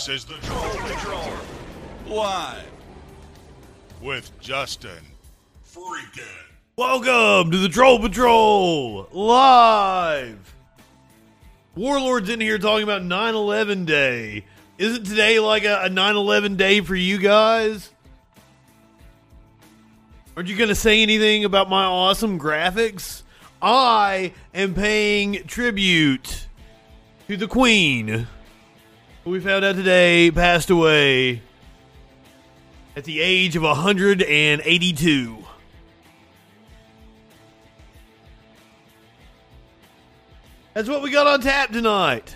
This is the Troll Patrol. Live. With Justin. Freaking. Welcome to the Troll Patrol live. Warlord's in here talking about 9/11 Day. Isn't today like a, a 9/11 day for you guys? Aren't you going to say anything about my awesome graphics? I am paying tribute to the Queen, who we found out today passed away at the age of 182. That's what we got on tap tonight.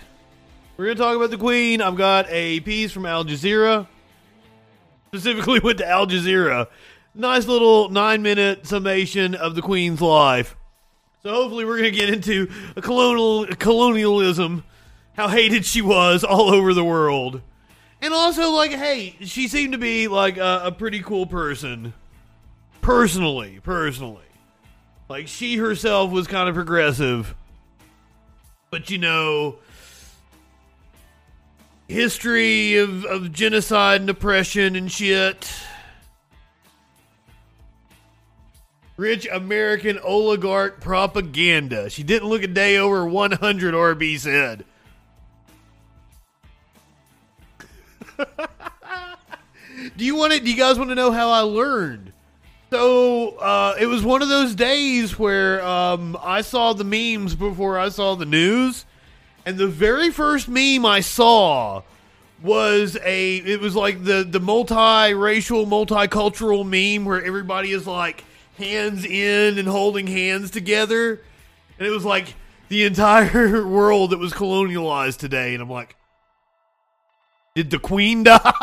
We're going to talk about the Queen. I've got a piece from Al Jazeera. Specifically went to Al Jazeera. Nice little nine minute summation of the Queen's life. So hopefully we're going to get into a colonial colonialism, how hated she was all over the world. And also, like, hey, she seemed to be like a, a pretty cool person. Personally, personally. Like, she herself was kind of progressive. But, you know, history of, of genocide and oppression and shit. Rich American oligarch propaganda. She didn't look a day over 100, RB said. do you want it? Do you guys want to know how I learned? So uh, it was one of those days where um, I saw the memes before I saw the news, and the very first meme I saw was a. It was like the the multiracial, multicultural meme where everybody is like hands in and holding hands together, and it was like the entire world that was colonialized today, and I'm like, did the queen die?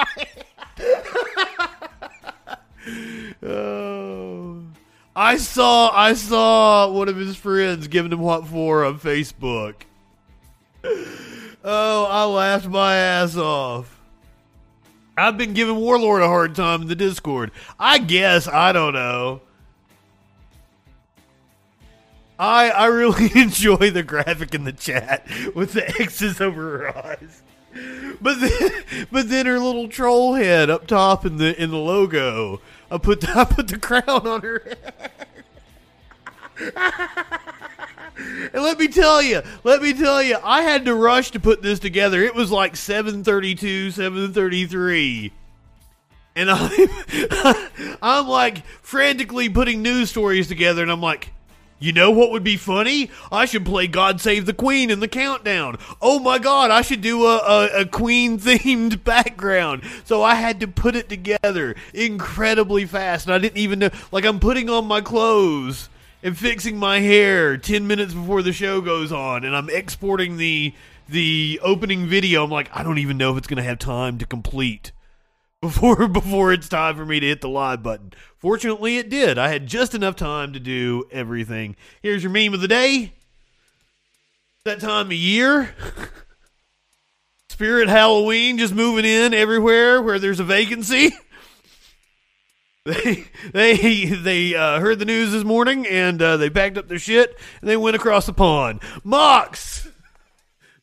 oh. I saw I saw one of his friends giving him what for on Facebook. Oh, I laughed my ass off. I've been giving Warlord a hard time in the Discord. I guess I don't know. I I really enjoy the graphic in the chat with the X's over her eyes. But then, but then her little troll head up top in the in the logo. I put the, I put the crown on her head. and let me tell you, let me tell you, I had to rush to put this together. It was like 732, 733. And I'm, I'm like frantically putting news stories together, and I'm like, you know what would be funny? I should play God Save the Queen in the countdown. Oh my god, I should do a, a, a Queen themed background. So I had to put it together incredibly fast. And I didn't even know. Like, I'm putting on my clothes and fixing my hair 10 minutes before the show goes on. And I'm exporting the, the opening video. I'm like, I don't even know if it's going to have time to complete before before it's time for me to hit the live button. Fortunately, it did. I had just enough time to do everything. Here's your meme of the day. That time of year. Spirit Halloween just moving in everywhere where there's a vacancy. They they they uh, heard the news this morning and uh, they packed up their shit and they went across the pond. Mox,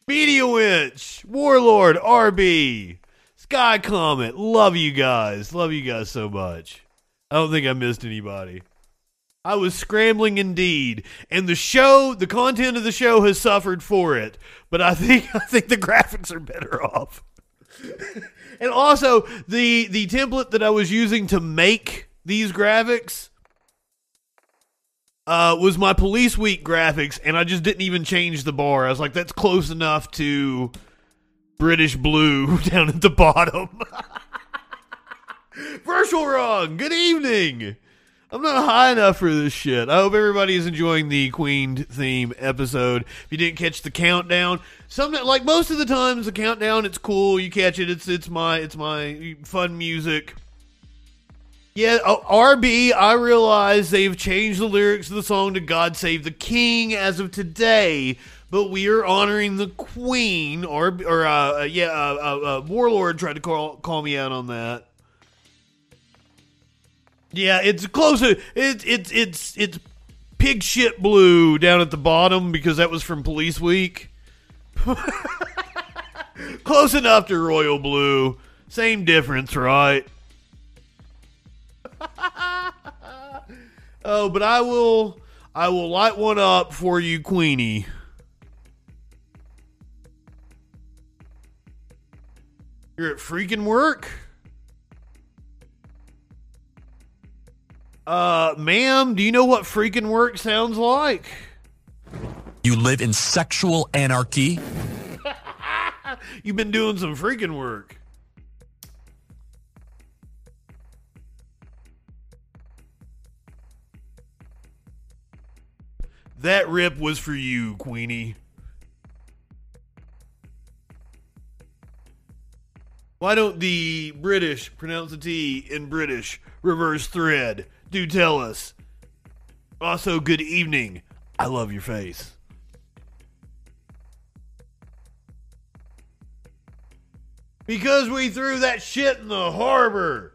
Media Winch, Warlord, RB, Sky Comet. Love you guys. Love you guys so much. I don't think I missed anybody. I was scrambling indeed, and the show, the content of the show has suffered for it. But I think I think the graphics are better off. and also the the template that I was using to make these graphics uh, was my police week graphics, and I just didn't even change the bar. I was like, that's close enough to British blue down at the bottom. Virtual wrong. Good evening. I'm not high enough for this shit. I hope everybody is enjoying the Queen theme episode. If you didn't catch the countdown, some like most of the times the countdown, it's cool. You catch it. It's it's my it's my fun music. Yeah, uh, oh, RB. I realize they've changed the lyrics of the song to "God Save the King" as of today, but we are honoring the Queen. Or or uh, uh, yeah, uh, uh, uh, Warlord tried to call call me out on that. Yeah, it's closer. It's it's it's it's pig shit blue down at the bottom because that was from Police Week. Close enough to royal blue. Same difference, right? oh, but I will I will light one up for you, Queenie. You're at freaking work? Uh, ma'am, do you know what freaking work sounds like? You live in sexual anarchy? You've been doing some freaking work. That rip was for you, Queenie. Why don't the British pronounce the T in British reverse thread? Do tell us. Also, good evening. I love your face. Because we threw that shit in the harbor.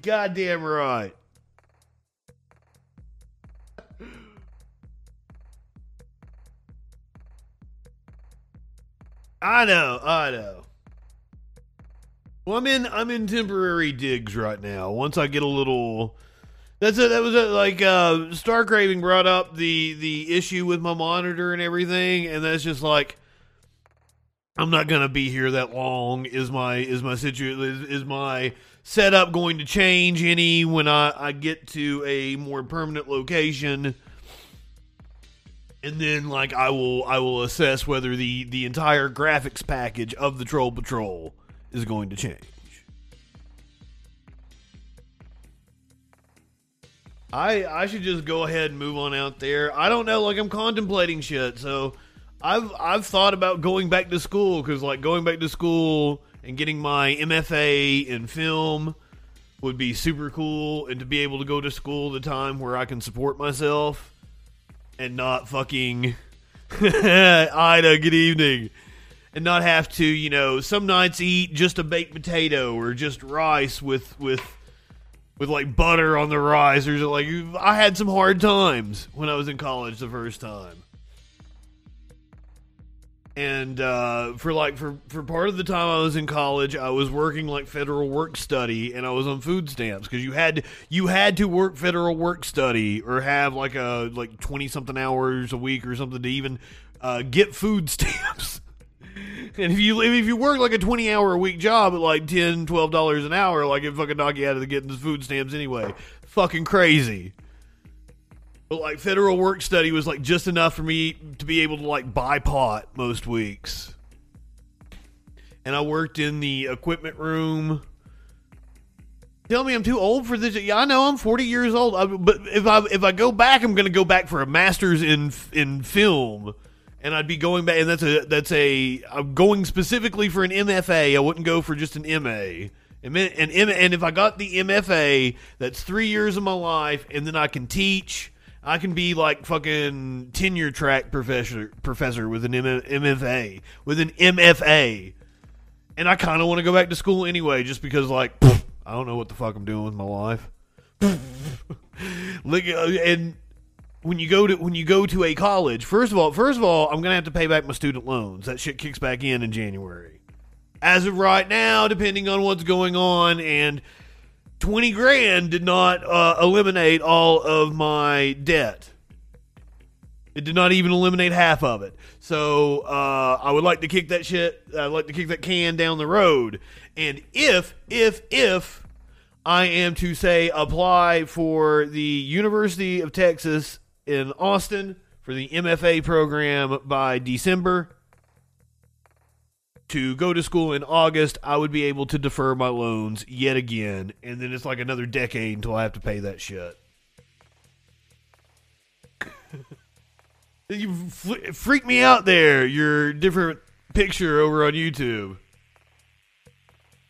Goddamn right. I know, I know. Well, I'm in I'm in temporary digs right now. Once I get a little that's a, that was like uh Star Craving brought up the the issue with my monitor and everything and that's just like I'm not to be here that long is my is my situ is, is my setup going to change any when I I get to a more permanent location and then like I will I will assess whether the the entire graphics package of the Troll Patrol is going to change. I I should just go ahead and move on out there. I don't know, like I'm contemplating shit, so I've I've thought about going back to school because like going back to school and getting my MFA in film would be super cool, and to be able to go to school a time where I can support myself and not fucking Ida. Good evening and not have to, you know, some nights eat just a baked potato or just rice with with with like butter on the rice or like I had some hard times when I was in college the first time. And uh, for like for for part of the time I was in college, I was working like federal work study, and I was on food stamps because you had you had to work federal work study or have like a like twenty something hours a week or something to even uh, get food stamps. And if you if you work like a twenty hour a week job at like 10 12 dollars an hour, like it fucking knock you out of the getting food stamps anyway. Fucking crazy. But like federal work study was like just enough for me to be able to like buy pot most weeks. And I worked in the equipment room. Tell me I'm too old for this. Yeah, I know I'm 40 years old. I, but if I if I go back, I'm going to go back for a master's in in film and I'd be going back, and that's a that's a I'm going specifically for an MFA. I wouldn't go for just an MA. And and, and if I got the MFA, that's three years of my life, and then I can teach. I can be like fucking tenure track professor professor with an MFA with an MFA, and I kind of want to go back to school anyway, just because like I don't know what the fuck I'm doing with my life. Look, uh, and when you go to when you go to a college, first of all, first of all, I'm gonna have to pay back my student loans. That shit kicks back in in January. As of right now, depending on what's going on, and twenty grand did not uh, eliminate all of my debt. It did not even eliminate half of it. So uh, I would like to kick that shit. I'd like to kick that can down the road. And if if if I am to say apply for the University of Texas in Austin for the MFA program by December. To go to school in August, I would be able to defer my loans yet again, and then it's like another decade until I have to pay that shit. you freak me out there, your different picture over on YouTube.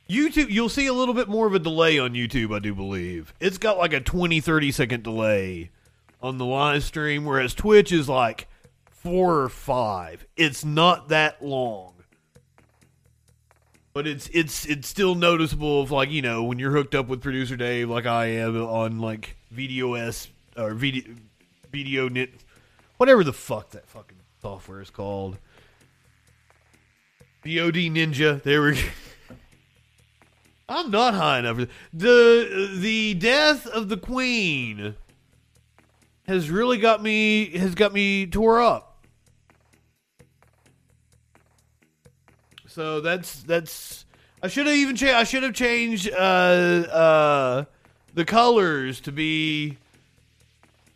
YouTube, you'll see a little bit more of a delay on YouTube, I do believe. It's got like a 20, 30 second delay on the live stream, whereas Twitch is like four or five. It's not that long. But it's it's it's still noticeable of like, you know, when you're hooked up with producer Dave like I am on like VDOS or video knit whatever the fuck that fucking software is called. VDO Ninja. There we go. I'm not high enough. The the death of the queen has really got me has got me tore up. So that's that's I should have even changed I should have changed uh uh the colors to be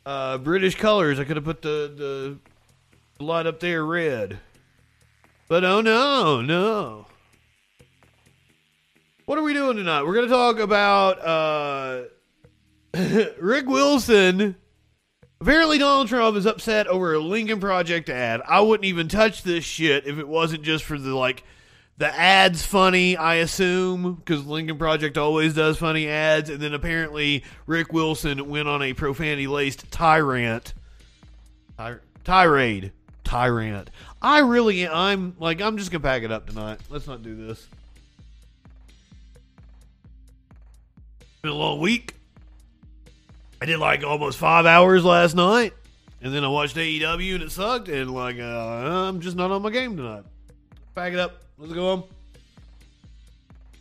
uh British colors. I could have put the the light up there red. But oh no, no. What are we doing tonight? We're going to talk about uh, Rick Wilson. Apparently, Donald Trump is upset over a Lincoln Project ad. I wouldn't even touch this shit if it wasn't just for the like the ads funny. I assume because Lincoln Project always does funny ads, and then apparently Rick Wilson went on a profanity laced tyrant, Ty- tirade, tyrant. I really, I'm like, I'm just gonna pack it up tonight. Let's not do this. Been a long week. I did like almost five hours last night, and then I watched AEW and it sucked. And like, uh, I'm just not on my game tonight. Pack it up. Let's go home.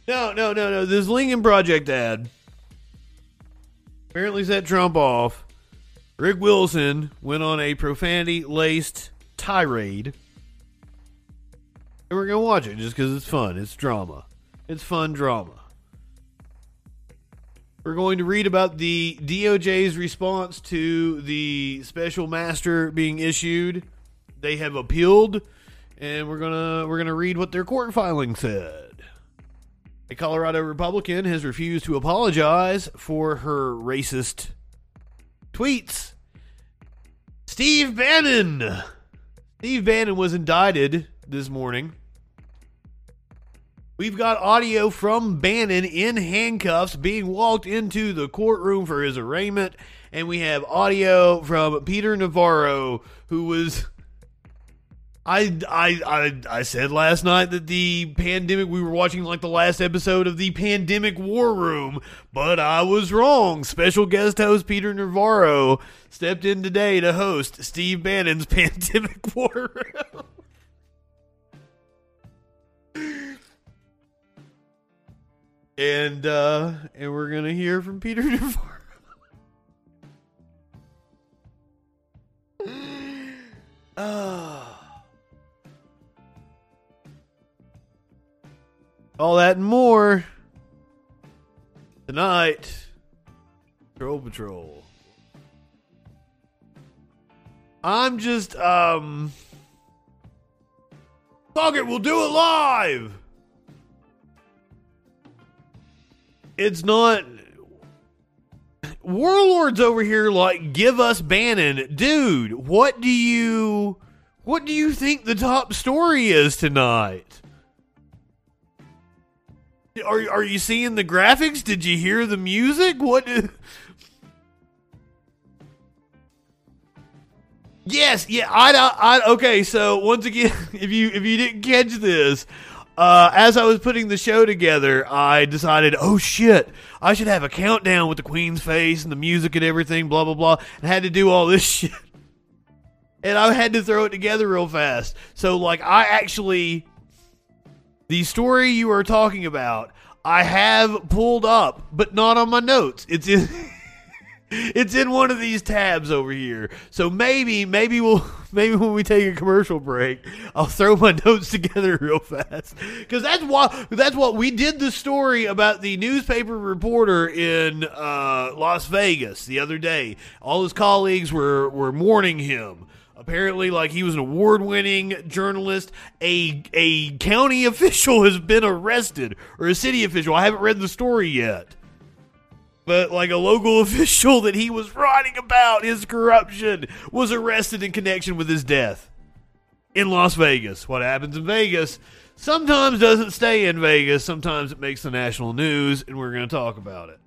No, no, no, no. This Lincoln Project ad apparently set Trump off. Rick Wilson went on a profanity laced tirade. And we're going to watch it just because it's fun. It's drama. It's fun drama. We're going to read about the DOJ's response to the special master being issued. They have appealed, and we're gonna we're gonna read what their court filing said. A Colorado Republican has refused to apologize for her racist tweets. Steve Bannon. Steve Bannon was indicted this morning We've got audio from Bannon in handcuffs being walked into the courtroom for his arraignment. And we have audio from Peter Navarro, who was. I, I, I, I said last night that the pandemic, we were watching like the last episode of the Pandemic War Room, but I was wrong. Special guest host Peter Navarro stepped in today to host Steve Bannon's Pandemic War Room. And uh, and we're gonna hear from Peter Navarro. All that and more tonight. Troll Patrol. I'm just um. Fuck it, we'll do it live. It's not warlords over here like give us Bannon, dude. What do you what do you think the top story is tonight? Are are you seeing the graphics? Did you hear the music? What? do, Yes, yeah, I, I, okay. So once again, if you if you didn't catch this, uh, as I was putting the show together, I decided, oh shit, I should have a countdown with the Queen's face and the music and everything, blah blah blah, and had to do all this shit. And I had to throw it together real fast. So, like, I actually, the story you are talking about, I have pulled up, but not on my notes. It's in. it's in one of these tabs over here. So maybe, maybe we'll, maybe when we take a commercial break, I'll throw my notes together real fast because that's why that's what we did the story about the newspaper reporter in uh, Las Vegas the other day. All his colleagues were were mourning him. Apparently, like he was an award-winning journalist. A a county official has been arrested, or a city official. I haven't read the story yet but like a local official that he was writing about his corruption was arrested in connection with his death in Las Vegas. What happens in Vegas sometimes doesn't stay in Vegas, sometimes it makes the national news, and we're going to talk about it.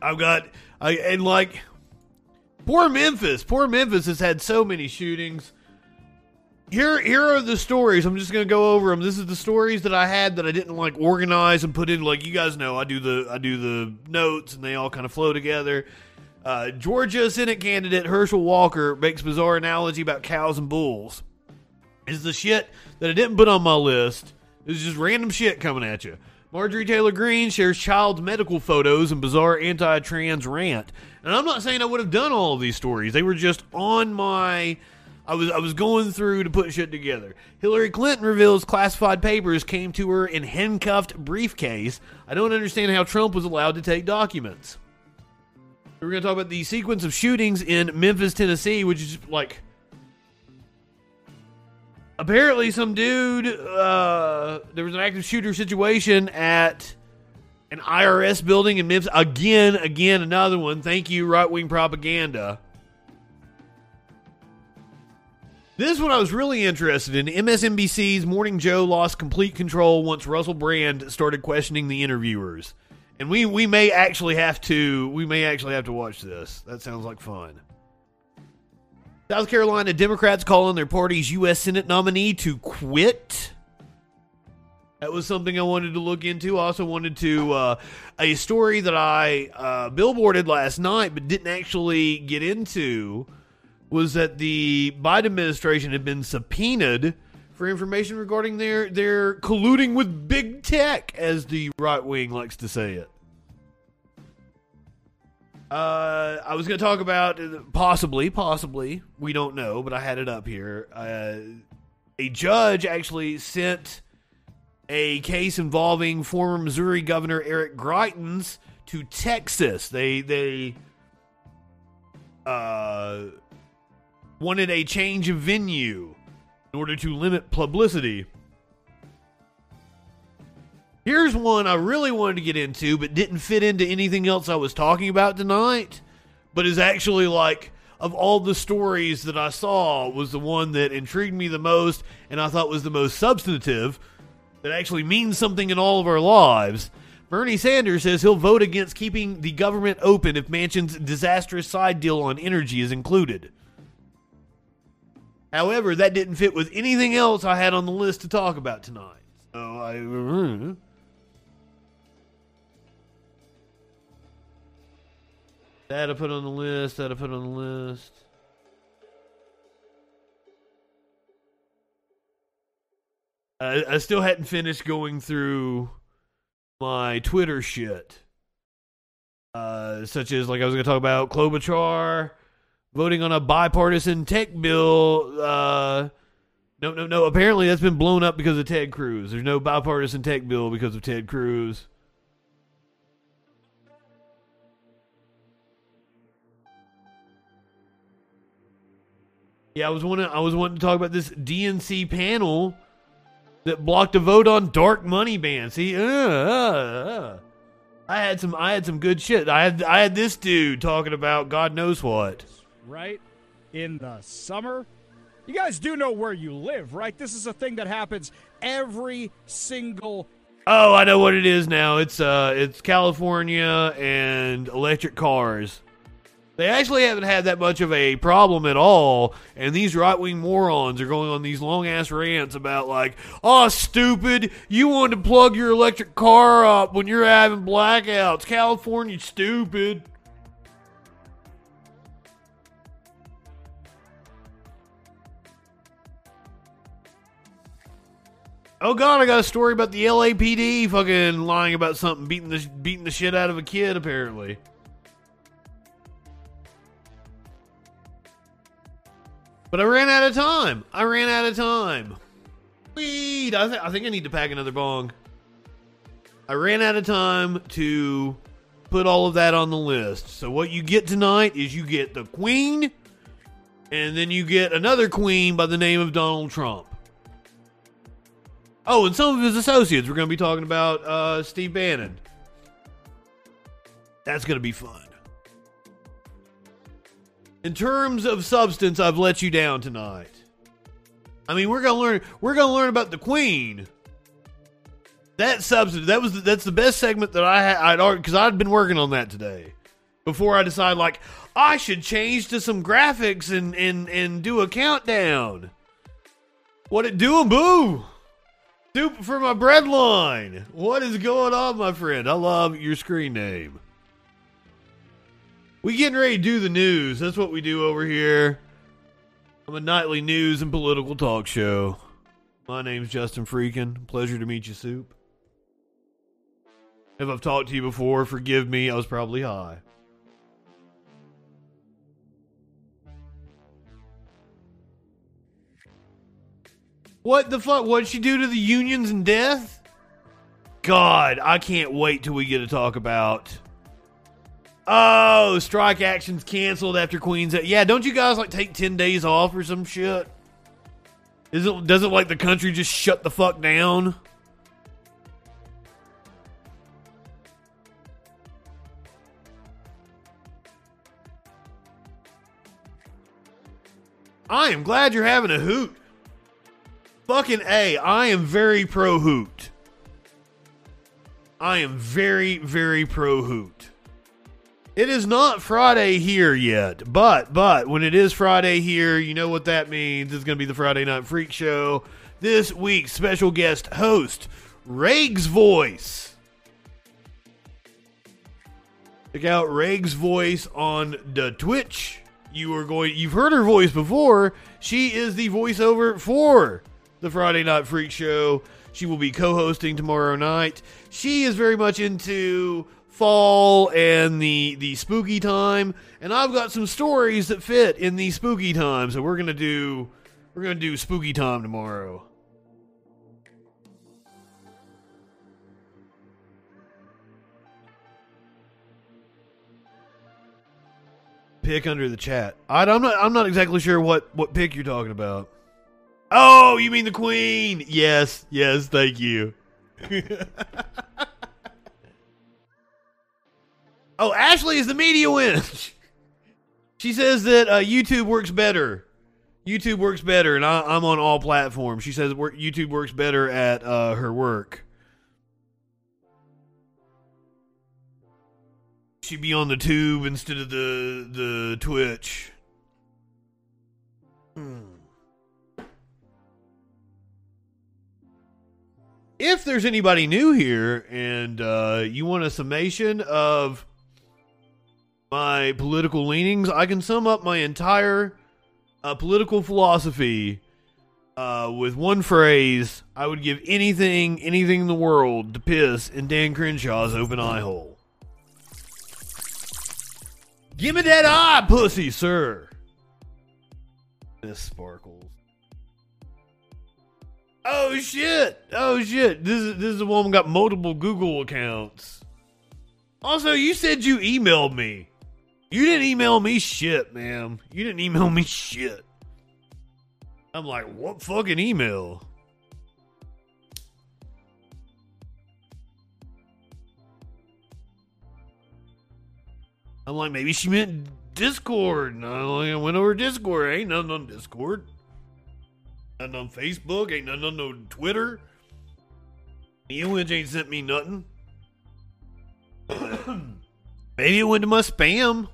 I've got, I, and like, poor Memphis. Poor Memphis has had so many shootings here here are the stories. I'm just gonna go over them. This is the stories that I had that I didn't like organize and put in. Like you guys know, I do the I do the notes and they all kind of flow together. Uh, Georgia Senate candidate Herschel Walker makes bizarre analogy about cows and bulls. Is the shit that I didn't put on my list. It's just random shit coming at you. Marjorie Taylor Greene shares child medical photos and bizarre anti-trans rant. And I'm not saying I would have done all of these stories. They were just on my I was I was going through to put shit together. Hillary Clinton reveals classified papers came to her in handcuffed briefcase. I don't understand how Trump was allowed to take documents. We're going to talk about the sequence of shootings in Memphis, Tennessee, which is like apparently some dude uh, there was an active shooter situation at an IRS building in Memphis. Again, again, another one. Thank you, right wing propaganda. This one I was really interested in. MSNBC's Morning Joe lost complete control once Russell Brand started questioning the interviewers. And we, we may actually have to we may actually have to watch this. That sounds like fun. South Carolina Democrats calling their party's U.S. Senate nominee to quit. That was something I wanted to look into. I also wanted to uh, a story that I uh, billboarded last night, but didn't actually get into was that the Biden administration had been subpoenaed for information regarding their their colluding with big tech, as the right wing likes to say it. Uh, I was going to talk about uh, possibly, possibly, we don't know, but I had it up here. Uh, a judge actually sent a case involving former Missouri Governor Eric Greitens to Texas. They they uh wanted a change of venue in order to limit publicity. Here's one I really wanted to get into, but didn't fit into anything else I was talking about tonight, but is actually like of all the stories that I saw was the one that intrigued me the most and I thought was the most substantive that actually means something in all of our lives. Bernie Sanders says he'll vote against keeping the government open if Manchin's disastrous side deal on energy is included. However, that didn't fit with anything else I had on the list to talk about tonight. So I. That I put on the list. That I put on the list. I, I still hadn't finished going through my Twitter shit. Uh, such as, like, I was going to talk about Klobuchar voting on a bipartisan tech bill. Uh, no, no, no. Apparently, that's been blown up because of Ted Cruz. There's no bipartisan tech bill because of Ted Cruz. Yeah, I was wanting. I was wanting to talk about this DNC panel that blocked a vote on dark money ban. See, uh, uh, uh. I had some. I had some good shit. I had. I had this dude talking about God knows what right? In the summer. You guys do know where you live, right? This is a thing that happens every single Oh, I know what it is now. It's uh it's California and electric cars. They actually haven't had that much of a problem at all, and these right wing morons are going on these long ass rants about like, oh stupid, you wanted to plug your electric car up when you're having blackouts. California stupid. Oh god, I got a story about the LAPD fucking lying about something, beating the beating the shit out of a kid apparently. But I ran out of time. I ran out of time. Weed. I, th- I think I need to pack another bong. I ran out of time to put all of that on the list. So what you get tonight is you get the Queen, and then you get another Queen by the name of Donald Trump. Oh, and some of his associates. We're going to be talking about uh, Steve Bannon. That's going to be fun. In terms of substance, I've let you down tonight. I mean, we're gonna learn. We're gonna learn about the Queen. That substance. That was. The, that's the best segment that I had. I'd because I'd been working on that today. Before I decide, like, I should change to some graphics and and and do a countdown. What it doing, boo? Soup for my breadline. What is going on, my friend? I love your screen name. We getting ready to do the news. That's what we do over here. I'm a nightly news and political talk show. My name's Justin Freakin. Pleasure to meet you, Soup. If I've talked to you before, forgive me. I was probably high. What the fuck? What'd she do to the unions and death? God, I can't wait till we get to talk about. Oh, strike actions canceled after Queen's. Yeah, don't you guys like take ten days off or some shit? Is it doesn't like the country just shut the fuck down? I am glad you're having a hoot. Fucking A, I am very pro hoot. I am very, very pro hoot. It is not Friday here yet, but but when it is Friday here, you know what that means. It's going to be the Friday Night Freak Show. This week's special guest host, Reg's Voice. Check out Reg's Voice on the Twitch. You are going. You've heard her voice before. She is the voiceover for the Friday Night Freak Show. She will be co-hosting tomorrow night. She is very much into fall and the the spooky time, and I've got some stories that fit in the spooky time. So we're gonna do we're gonna do spooky time tomorrow. Pick under the chat. I, I'm not. I'm not exactly sure what what pick you're talking about. Oh, you mean the queen? Yes, yes. Thank you. oh, Ashley is the media win. she says that uh, YouTube works better. YouTube works better, and I, I'm on all platforms. She says work, YouTube works better at uh, her work. She'd be on the tube instead of the the Twitch. Hmm. If there's anybody new here and uh, you want a summation of my political leanings, I can sum up my entire uh, political philosophy uh, with one phrase. I would give anything, anything in the world to piss in Dan Crenshaw's open eye hole. Give me that eye, pussy, sir. This Sparkles. Oh shit! Oh shit! This is this is a woman got multiple Google accounts. Also, you said you emailed me. You didn't email me shit, ma'am. You didn't email me shit. I'm like, what fucking email? I'm like, maybe she meant Discord. And I went over Discord. Ain't nothing on Discord. Nothing on Facebook. Ain't nothing on no Twitter. You ain't sent me nothing. maybe it went to my spam.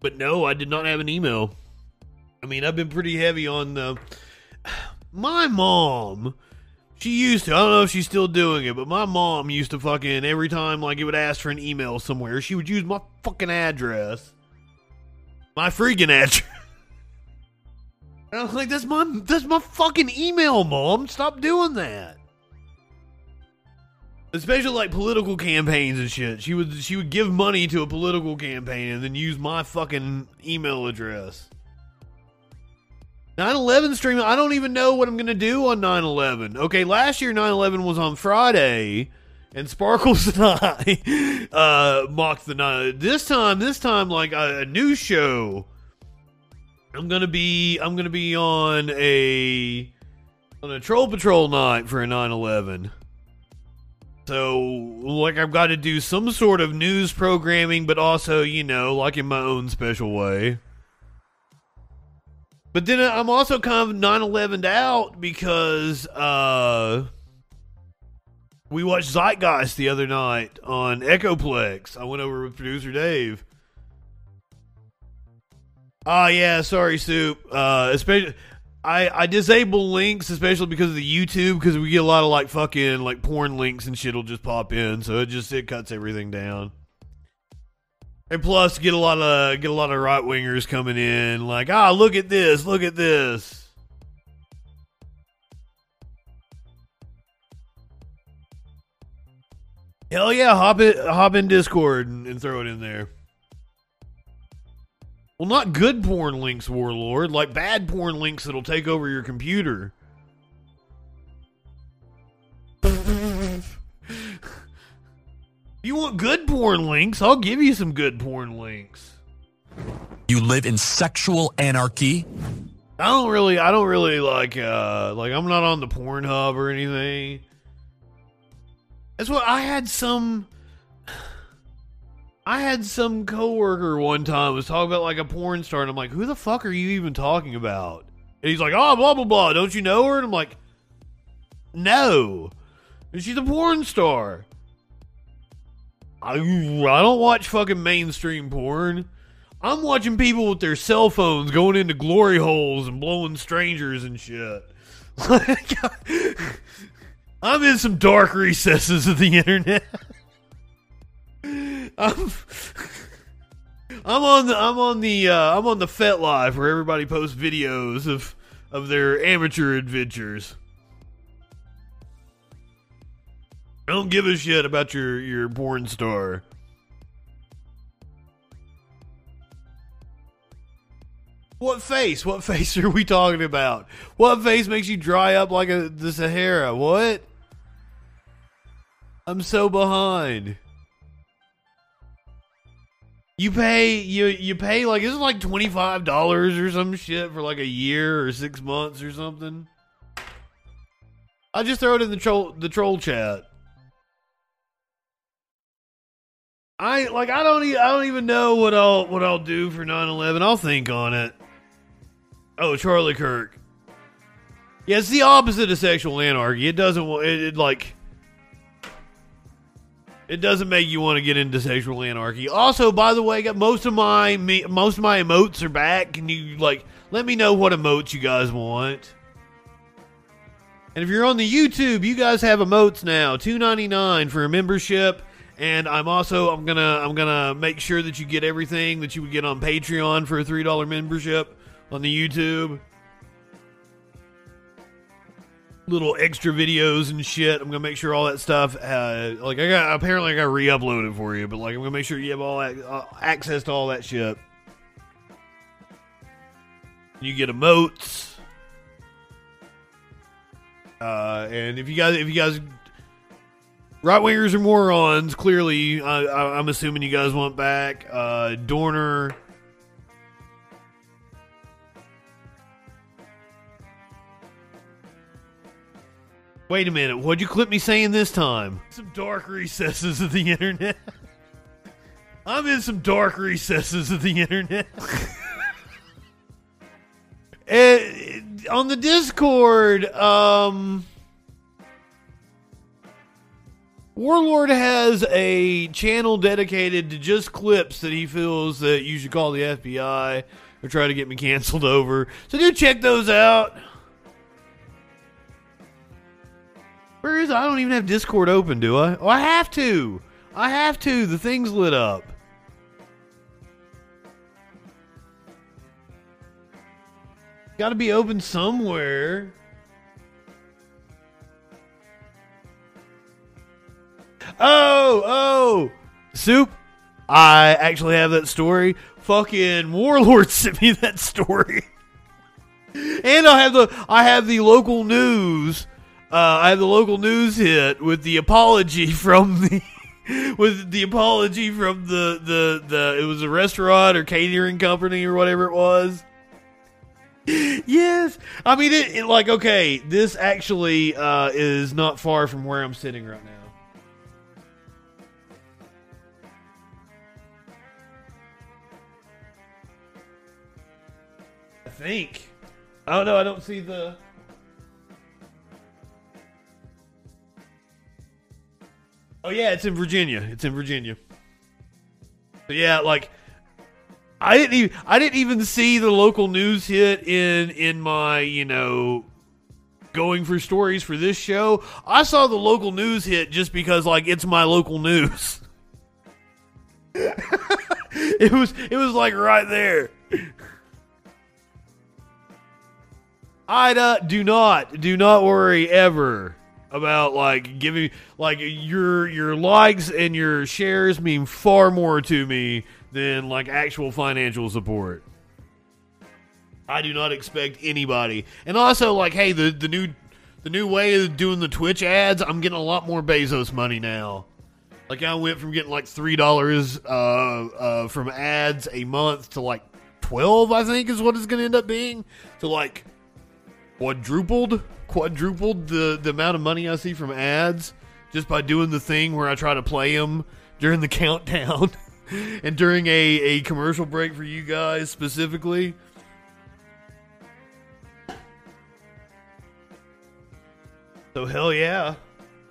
But no, I did not have an email. I mean, I've been pretty heavy on the. My mom she used to. I don't know if she's still doing it, but my mom used to fucking every time like it would ask for an email somewhere, she would use my fucking address, my freaking address. And I was like, "That's my that's my fucking email, mom. Stop doing that." Especially like political campaigns and shit. She would she would give money to a political campaign and then use my fucking email address. 9/11 stream. I don't even know what I'm to do on 9/11. Okay, last year 9/11 was on Friday, and Sparkles and I uh, mocked the night. This time, this time, like a, a news show. I'm gonna be. I'm gonna be on a on a troll patrol night for a 9/11. So, like, I've got to do some sort of news programming, but also, you know, like in my own special way. But then I'm also kind of 9 11 out because uh, we watched Zeitgeist the other night on Echoplex. I went over with producer Dave. Oh, yeah, sorry, Soup. Uh, especially. I, I disable links, especially because of the YouTube, because we get a lot of like fucking like porn links and shit will just pop in, so it just it cuts everything down. And plus, get a lot of get a lot of right wingers coming in, like, ah, look at this, look at this. Hell yeah, hop it, hop in Discord and, and throw it in there. Well, not good porn links, Warlord, like bad porn links that'll take over your computer. you want good porn links? I'll give you some good porn links. You live in sexual anarchy? I don't really I don't really like uh like I'm not on the Pornhub or anything. That's what I had some I had some coworker one time was talking about like a porn star and I'm like, "Who the fuck are you even talking about?" And he's like, "Oh, blah blah blah. Don't you know her?" And I'm like, "No." And she's a porn star. I I don't watch fucking mainstream porn. I'm watching people with their cell phones going into glory holes and blowing strangers and shit. I'm in some dark recesses of the internet. I'm, I'm on the I'm on the uh, I'm on the FetLife where everybody posts videos of of their amateur adventures. I don't give a shit about your your porn star. What face? What face are we talking about? What face makes you dry up like a, the Sahara? What? I'm so behind. You pay you you pay like is it like twenty five dollars or some shit for like a year or six months or something? I just throw it in the troll the troll chat. I like I don't I don't even know what I'll what I'll do for 9/11. I'll think on it. Oh, Charlie Kirk. Yeah, it's the opposite of sexual anarchy. It doesn't it, it like it doesn't make you want to get into sexual anarchy. Also, by the way, got most of my me, most of my emotes are back. Can you like let me know what emotes you guys want? And if you're on the YouTube, you guys have emotes now. Two ninety nine for a membership. And I'm also I'm gonna I'm gonna make sure that you get everything that you would get on Patreon for a three dollar membership on the YouTube. Little extra videos and shit. I'm gonna make sure all that stuff. Uh, like I got apparently I got re-upload it for you, but like I'm gonna make sure you have all that, uh, access to all that shit. You get emotes. Uh, and if you guys if you guys right wingers are morons. Clearly, I, I, I'm assuming you guys want back. Uh, Dorner. Wait a minute. What'd you clip me saying this time? Some dark recesses of the internet. I'm in some dark recesses of the internet. and, on the Discord, um. Warlord has a channel dedicated to just clips that he feels that you should call the FBI or try to get me canceled over. So do check those out. Where is? I don't even have Discord open, do I? Oh, I have to. I have to. The thing's lit up. Got to be open somewhere. Oh, oh, soup. I actually have that story. Fucking warlord sent me that story, and I have the I have the local news. Uh, I have the local news hit with the apology from the with the apology from the the the it was a restaurant or catering company or whatever it was. yes, I mean it, it. Like okay, this actually uh, is not far from where I'm sitting right now. I think. Don't know. I don't see the. Oh yeah, it's in Virginia. It's in Virginia. So yeah, like I didn't even I didn't even see the local news hit in in my you know going for stories for this show. I saw the local news hit just because like it's my local news. it was it was like right there. Ida, do not do not worry ever about like giving like your your likes and your shares mean far more to me than like actual financial support. I do not expect anybody. And also like hey, the the new the new way of doing the Twitch ads, I'm getting a lot more Bezos money now. Like I went from getting like three dollars uh, uh, from ads a month to like twelve, I think is what it's going to end up being. To like quadrupled, quadrupled the the amount of money I see from ads just by doing the thing where I try to play them during the countdown and during a a commercial break for you guys specifically. So hell yeah,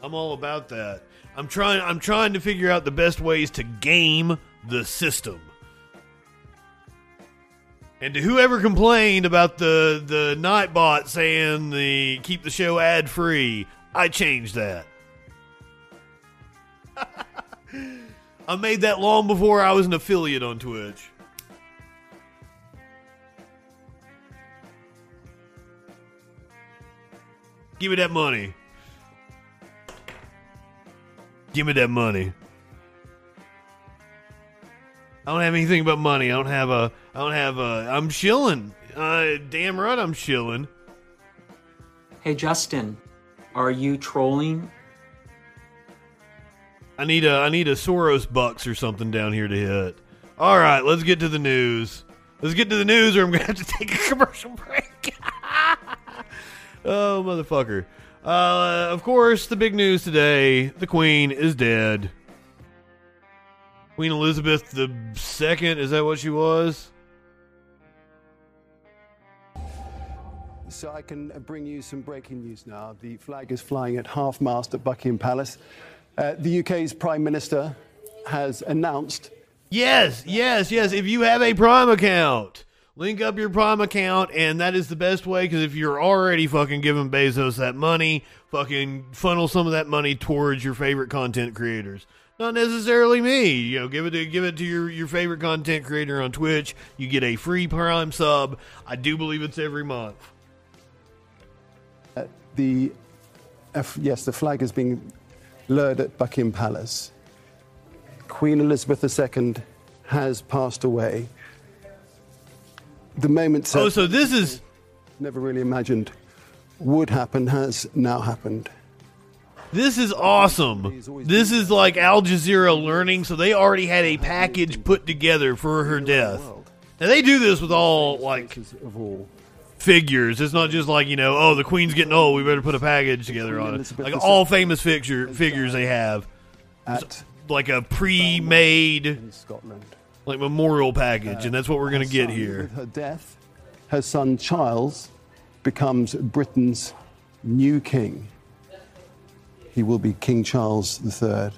I'm all about that. I'm trying I'm trying to figure out the best ways to game the system. And to whoever complained about the the Nightbot saying the keep the show ad free, I changed that. I made that long before I was an affiliate on Twitch. Give me that money. Give me that money. I don't have anything but money. I don't have a. I don't have a. I'm chilling. Uh, damn right, I'm chilling. Hey, Justin, are you trolling? I need a. I need a Soros bucks or something down here to hit. All right, let's get to the news. Let's get to the news, or I'm gonna have to take a commercial break. oh, motherfucker. Uh, of course, the big news today: the Queen is dead. Queen Elizabeth the Second. Is that what she was? So I can bring you some breaking news now. The flag is flying at half mast at Buckingham Palace. Uh, the UK's Prime Minister has announced. Yes, yes, yes. If you have a Prime account, link up your Prime account, and that is the best way because if you're already fucking giving Bezos that money, fucking funnel some of that money towards your favorite content creators. Not necessarily me. You know, give it to give it to your, your favorite content creator on Twitch. You get a free Prime sub. I do believe it's every month. The yes, the flag is being lowered at Buckingham Palace. Queen Elizabeth II has passed away. The moment Oh, so this is never really imagined would happen has now happened. This is awesome. This is like Al Jazeera learning, so they already had a package put together for her death. Now they do this with all like of all. Figures. It's not just like you know, oh, the queen's getting old. We better put a package together on it. Like all famous figure figures they uh, have, At like a pre-made Scotland. like memorial uh, package, and that's what we're gonna get here. With her death, her son Charles becomes Britain's new king. He will be King Charles III.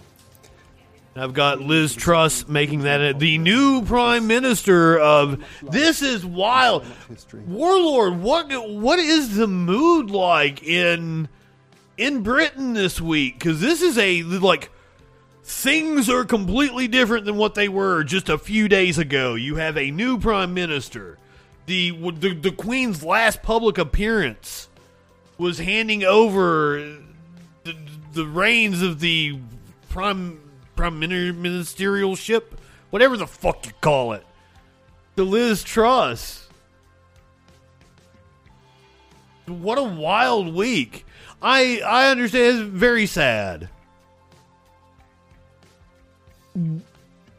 I've got Liz Truss making that the new prime minister of. This is wild. Warlord, what what is the mood like in in Britain this week? Because this is a like things are completely different than what they were just a few days ago. You have a new prime minister. The the, the Queen's last public appearance was handing over the, the reins of the prime prime mini- ministerial ship, whatever the fuck you call it, to Liz Truss. What a wild week! I I understand it's very sad.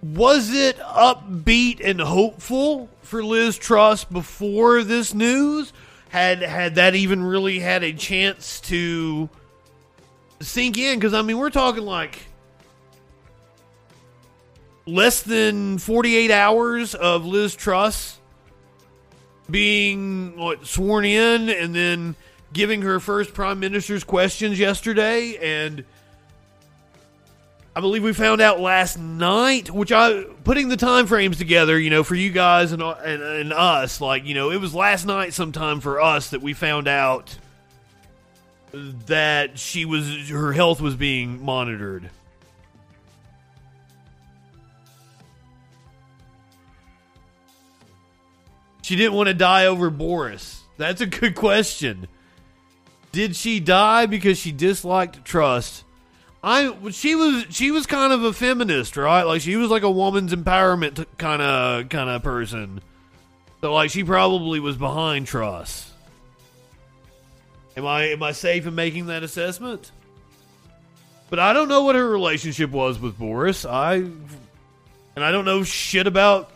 Was it upbeat and hopeful for Liz Truss before this news? Had had that even really had a chance to sink in? Because I mean, we're talking like less than 48 hours of Liz Truss being what, sworn in and then giving her first prime minister's questions yesterday and I believe we found out last night, which I putting the time frames together, you know, for you guys and, and and us, like you know, it was last night sometime for us that we found out that she was her health was being monitored. She didn't want to die over Boris. That's a good question. Did she die because she disliked Truss? I she was she was kind of a feminist, right? Like she was like a woman's empowerment kind of kind of person. So like she probably was behind Truss. Am I am I safe in making that assessment? But I don't know what her relationship was with Boris. I and I don't know shit about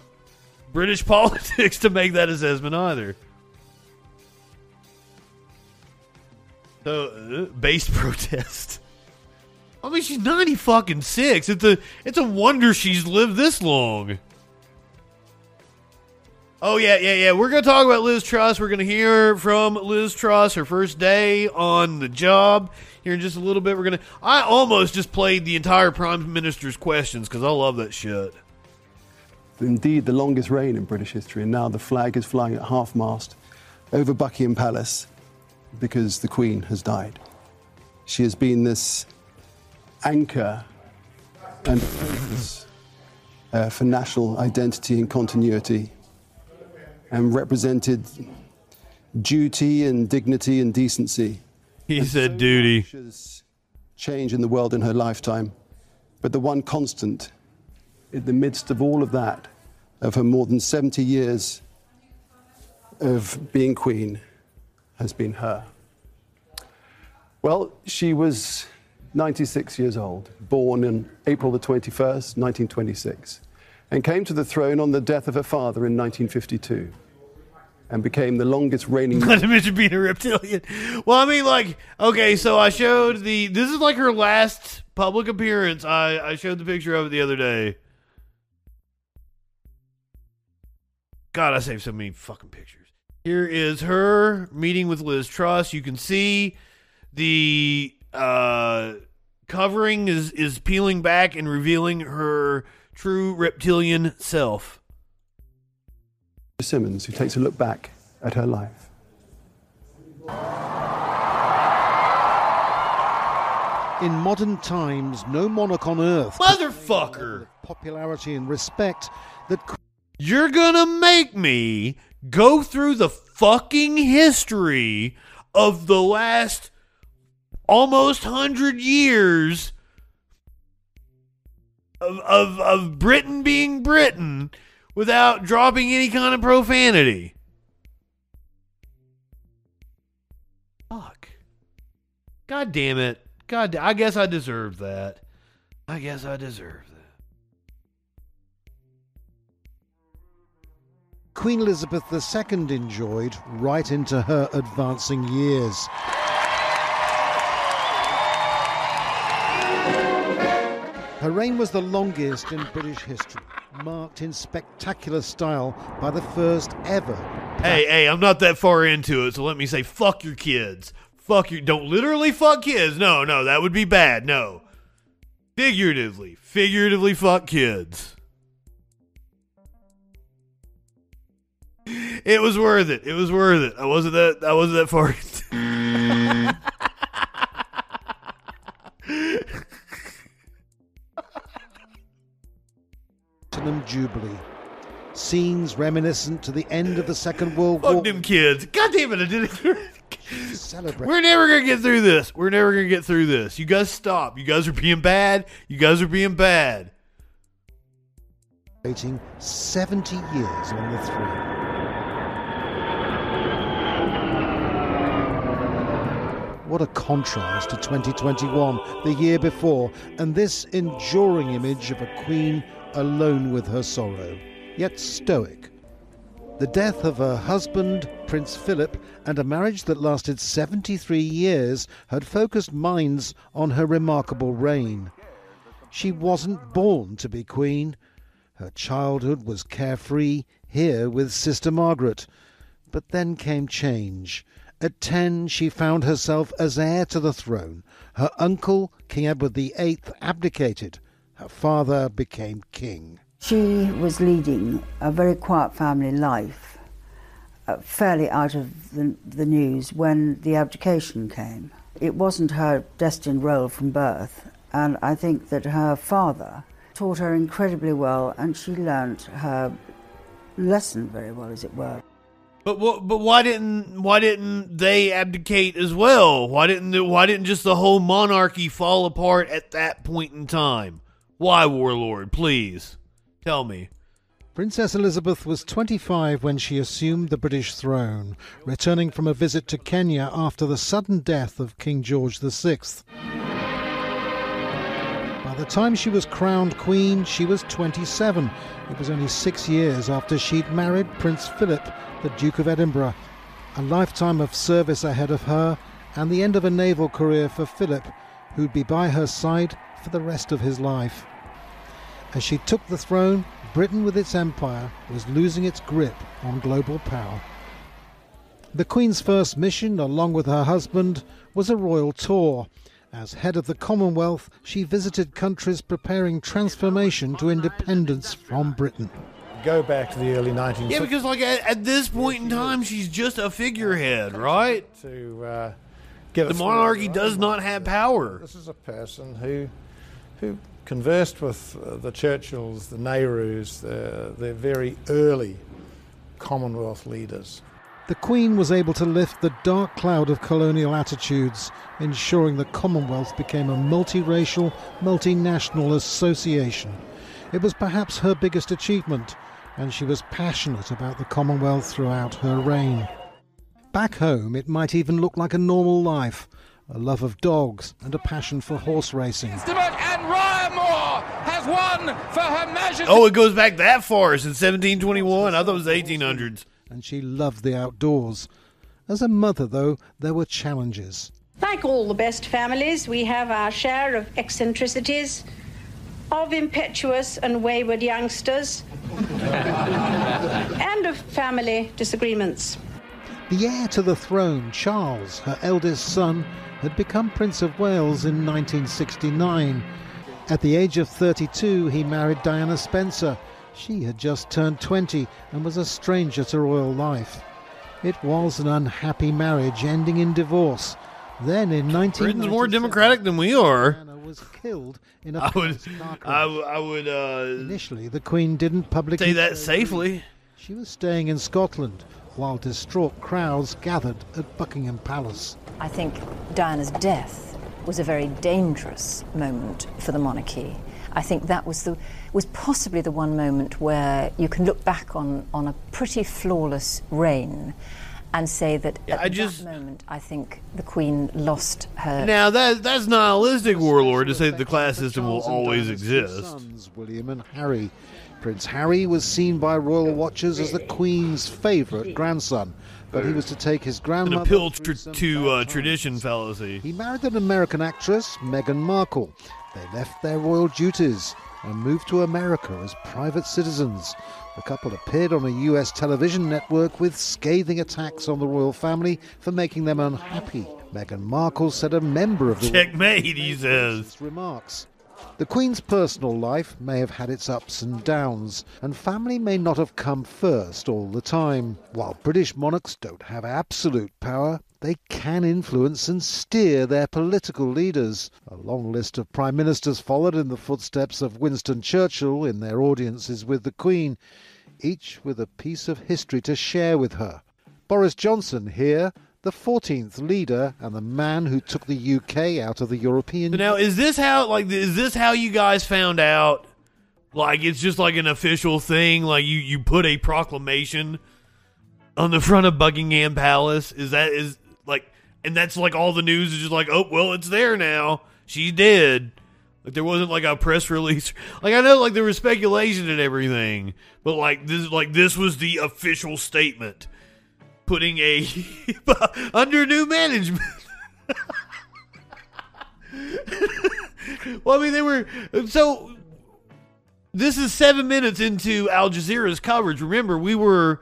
British politics to make that assessment either. So, uh, base protest. I mean, she's ninety fucking six. It's a it's a wonder she's lived this long. Oh yeah, yeah, yeah. We're gonna talk about Liz Truss. We're gonna hear from Liz Truss, her first day on the job. Here in just a little bit, we're gonna. I almost just played the entire Prime Minister's questions because I love that shit. Indeed, the longest reign in British history, and now the flag is flying at half mast over Buckingham Palace because the Queen has died. She has been this anchor and uh, for national identity and continuity and represented duty and dignity and decency. He And said so duty. Change in the world in her lifetime. But the one constant in the midst of all of that, Uh, of her more than 70 years of being queen, has been her. Well, she was 96 years old, born on April the 21st, 1926, and came to the throne on the death of her father in 1952 and became the longest reigning Not being a reptilian. Well, I mean, like, okay, so I showed the. This is like her last public appearance. I I showed the picture of it the other day. God, I saved so many fucking pictures. Here is her meeting with Liz Truss. You can see the uh, covering is is peeling back and revealing her true reptilian self. Simmons, who takes a look back at her life. In modern times, no monarch on earth Motherfucker! popularity and respect that You're gonna make me go through the fucking history of the last almost hundred years of, of of Britain being Britain without dropping any kind of profanity. Fuck. God damn it. God, I guess I deserve that. I guess I deserve Queen Elizabeth II enjoyed right into her advancing years. Her reign was the longest in British history, marked in spectacular style by the first ever. Hey, hey, I'm not that far into it, so let me say fuck your kids. Fuck you. don't literally fuck kids. No, no, that would be bad. No. Figuratively. Figuratively fuck kids. It was worth it. It was worth it. I wasn't that I wasn't that far Platinum Jubilee. Scenes reminiscent to the end of the Second World War. Fuck them kids. God damn it, I did it. Celebrate. We're never gonna get through this. We're never gonna get through this. You guys stop. You guys are being bad. You guys are being bad. Waiting 70 years on the throne. What a contrast to 2021, the year before, and this enduring image of a queen alone with her sorrow, yet stoic. The death of her husband, Prince Philip, and a marriage that lasted 73 years had focused minds on her remarkable reign. She wasn't born to be queen. Her childhood was carefree here with Sister Margaret. But then came change. At ten, she found herself as heir to the throne. Her uncle, King Edward VIII, abdicated. Her father became king. She was leading a very quiet family life, uh, fairly out of the, the news when the abdication came. It wasn't her destined role from birth, and I think that her father taught her incredibly well, and she learnt her lesson very well, as it were. But but why didn't why didn't they abdicate as well? Why didn't the, why didn't just the whole monarchy fall apart at that point in time? Why, warlord? Please tell me. Princess Elizabeth was 25 when she assumed the British throne, returning from a visit to Kenya after the sudden death of King George VI. By the time she was crowned queen, she was 27. It was only six years after she'd married Prince Philip, the Duke of Edinburgh. A lifetime of service ahead of her, and the end of a naval career for Philip, who'd be by her side for the rest of his life. As she took the throne, Britain with its empire was losing its grip on global power. The Queen's first mission, along with her husband, was a royal tour. As head of the Commonwealth, she visited countries preparing transformation to independence from Britain. Go back to the early 1960s. Yeah, because like at, at this point in time, she's just a figurehead, right? To uh, get The monarchy does not have power. This is a person who, who conversed with uh, the Churchills, the Nehrus, the, the very early Commonwealth leaders. The Queen was able to lift the dark cloud of colonial attitudes, ensuring the Commonwealth became a multiracial, multinational association. It was perhaps her biggest achievement, and she was passionate about the Commonwealth throughout her reign. Back home, it might even look like a normal life a love of dogs and a passion for horse racing. and Ryan Moore has won for Her Majesty. Oh, it goes back that far since 1721. I thought it was 1800s. And she loved the outdoors. As a mother, though, there were challenges. Like all the best families, we have our share of eccentricities, of impetuous and wayward youngsters, and of family disagreements. The heir to the throne, Charles, her eldest son, had become Prince of Wales in 1969. At the age of 32, he married Diana Spencer. She had just turned 20 and was a stranger to royal life. It was an unhappy marriage ending in divorce. Then in 19 Britain's more democratic than we are. Diana was killed in a I would, car crash. I, w- I would uh, Initially, the Queen didn't publicly say that safely. She was staying in Scotland while distraught crowds gathered at Buckingham Palace. I think Diana's death was a very dangerous moment for the monarchy. I think that was the was possibly the one moment where you can look back on, on a pretty flawless reign and say that Yeah, at I just- that moment I think the Queen lost her Now that that's nihilistic, warlord, to say that the class system will always exist. Sons, William and Harry. Prince Harry was seen by royal watchers as the Queen's favourite grandson, but he was to take his An grandmother appeal tr- to bad uh, tradition fallacy. He married an American actress, Meghan Markle. They left their royal duties and moved to America as private citizens. The couple appeared on a US television network with scathing attacks on the royal family for making them unhappy. Meghan Markle said a member of the Checkmate, he says. remarks. The Queen's personal life may have had its ups and downs, and family may not have come first all the time. While British monarchs don't have absolute power, they can influence and steer their political leaders. A long list of prime ministers followed in the footsteps of Winston Churchill in their audiences with the Queen, each with a piece of history to share with her. Boris Johnson here, the 14th leader and the man who took the UK out of the European now, is this how like is this how you guys found out? Like it's just like an official thing. Like you you put a proclamation on the front of Buckingham Palace. Is that is and that's like all the news is just like oh well it's there now. She did. Like there wasn't like a press release. Like I know like there was speculation and everything, but like this like this was the official statement putting a under new management. well, I mean, they were so. This is seven minutes into Al Jazeera's coverage. Remember, we were.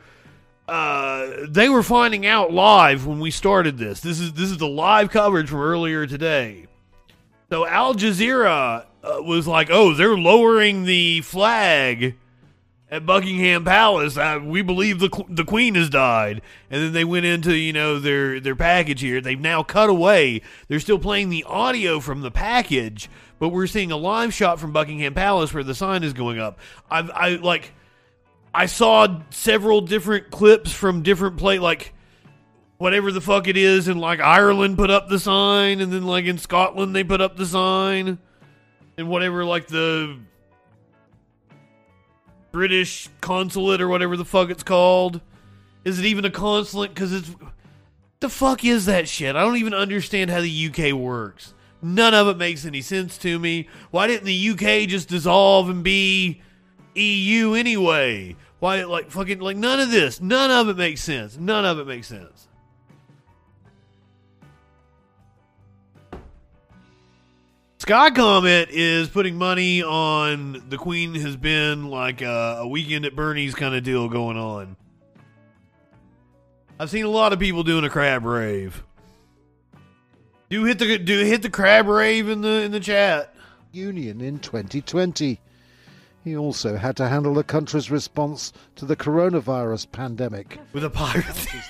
Uh, they were finding out live when we started this. This is this is the live coverage from earlier today. So Al Jazeera uh, was like, "Oh, they're lowering the flag at Buckingham Palace. We believe the the Queen has died." And then they went into you know their their package here. They've now cut away. They're still playing the audio from the package, but we're seeing a live shot from Buckingham Palace where the sign is going up. I I like. I saw several different clips from different play like whatever the fuck it is and like Ireland put up the sign and then like in Scotland they put up the sign and whatever like the British consulate or whatever the fuck it's called. Is it even a consulate cuz it's the fuck is that shit? I don't even understand how the UK works. None of it makes any sense to me. Why didn't the UK just dissolve and be EU anyway? Why, like, fucking, like, none of this, none of it makes sense. None of it makes sense. Sky Comet is putting money on the Queen has been like a, a weekend at Bernie's kind of deal going on. I've seen a lot of people doing a crab rave. Do hit the do hit the crab rave in the in the chat. Union in 2020. He also had to handle the country's response to the coronavirus pandemic. With a pirate.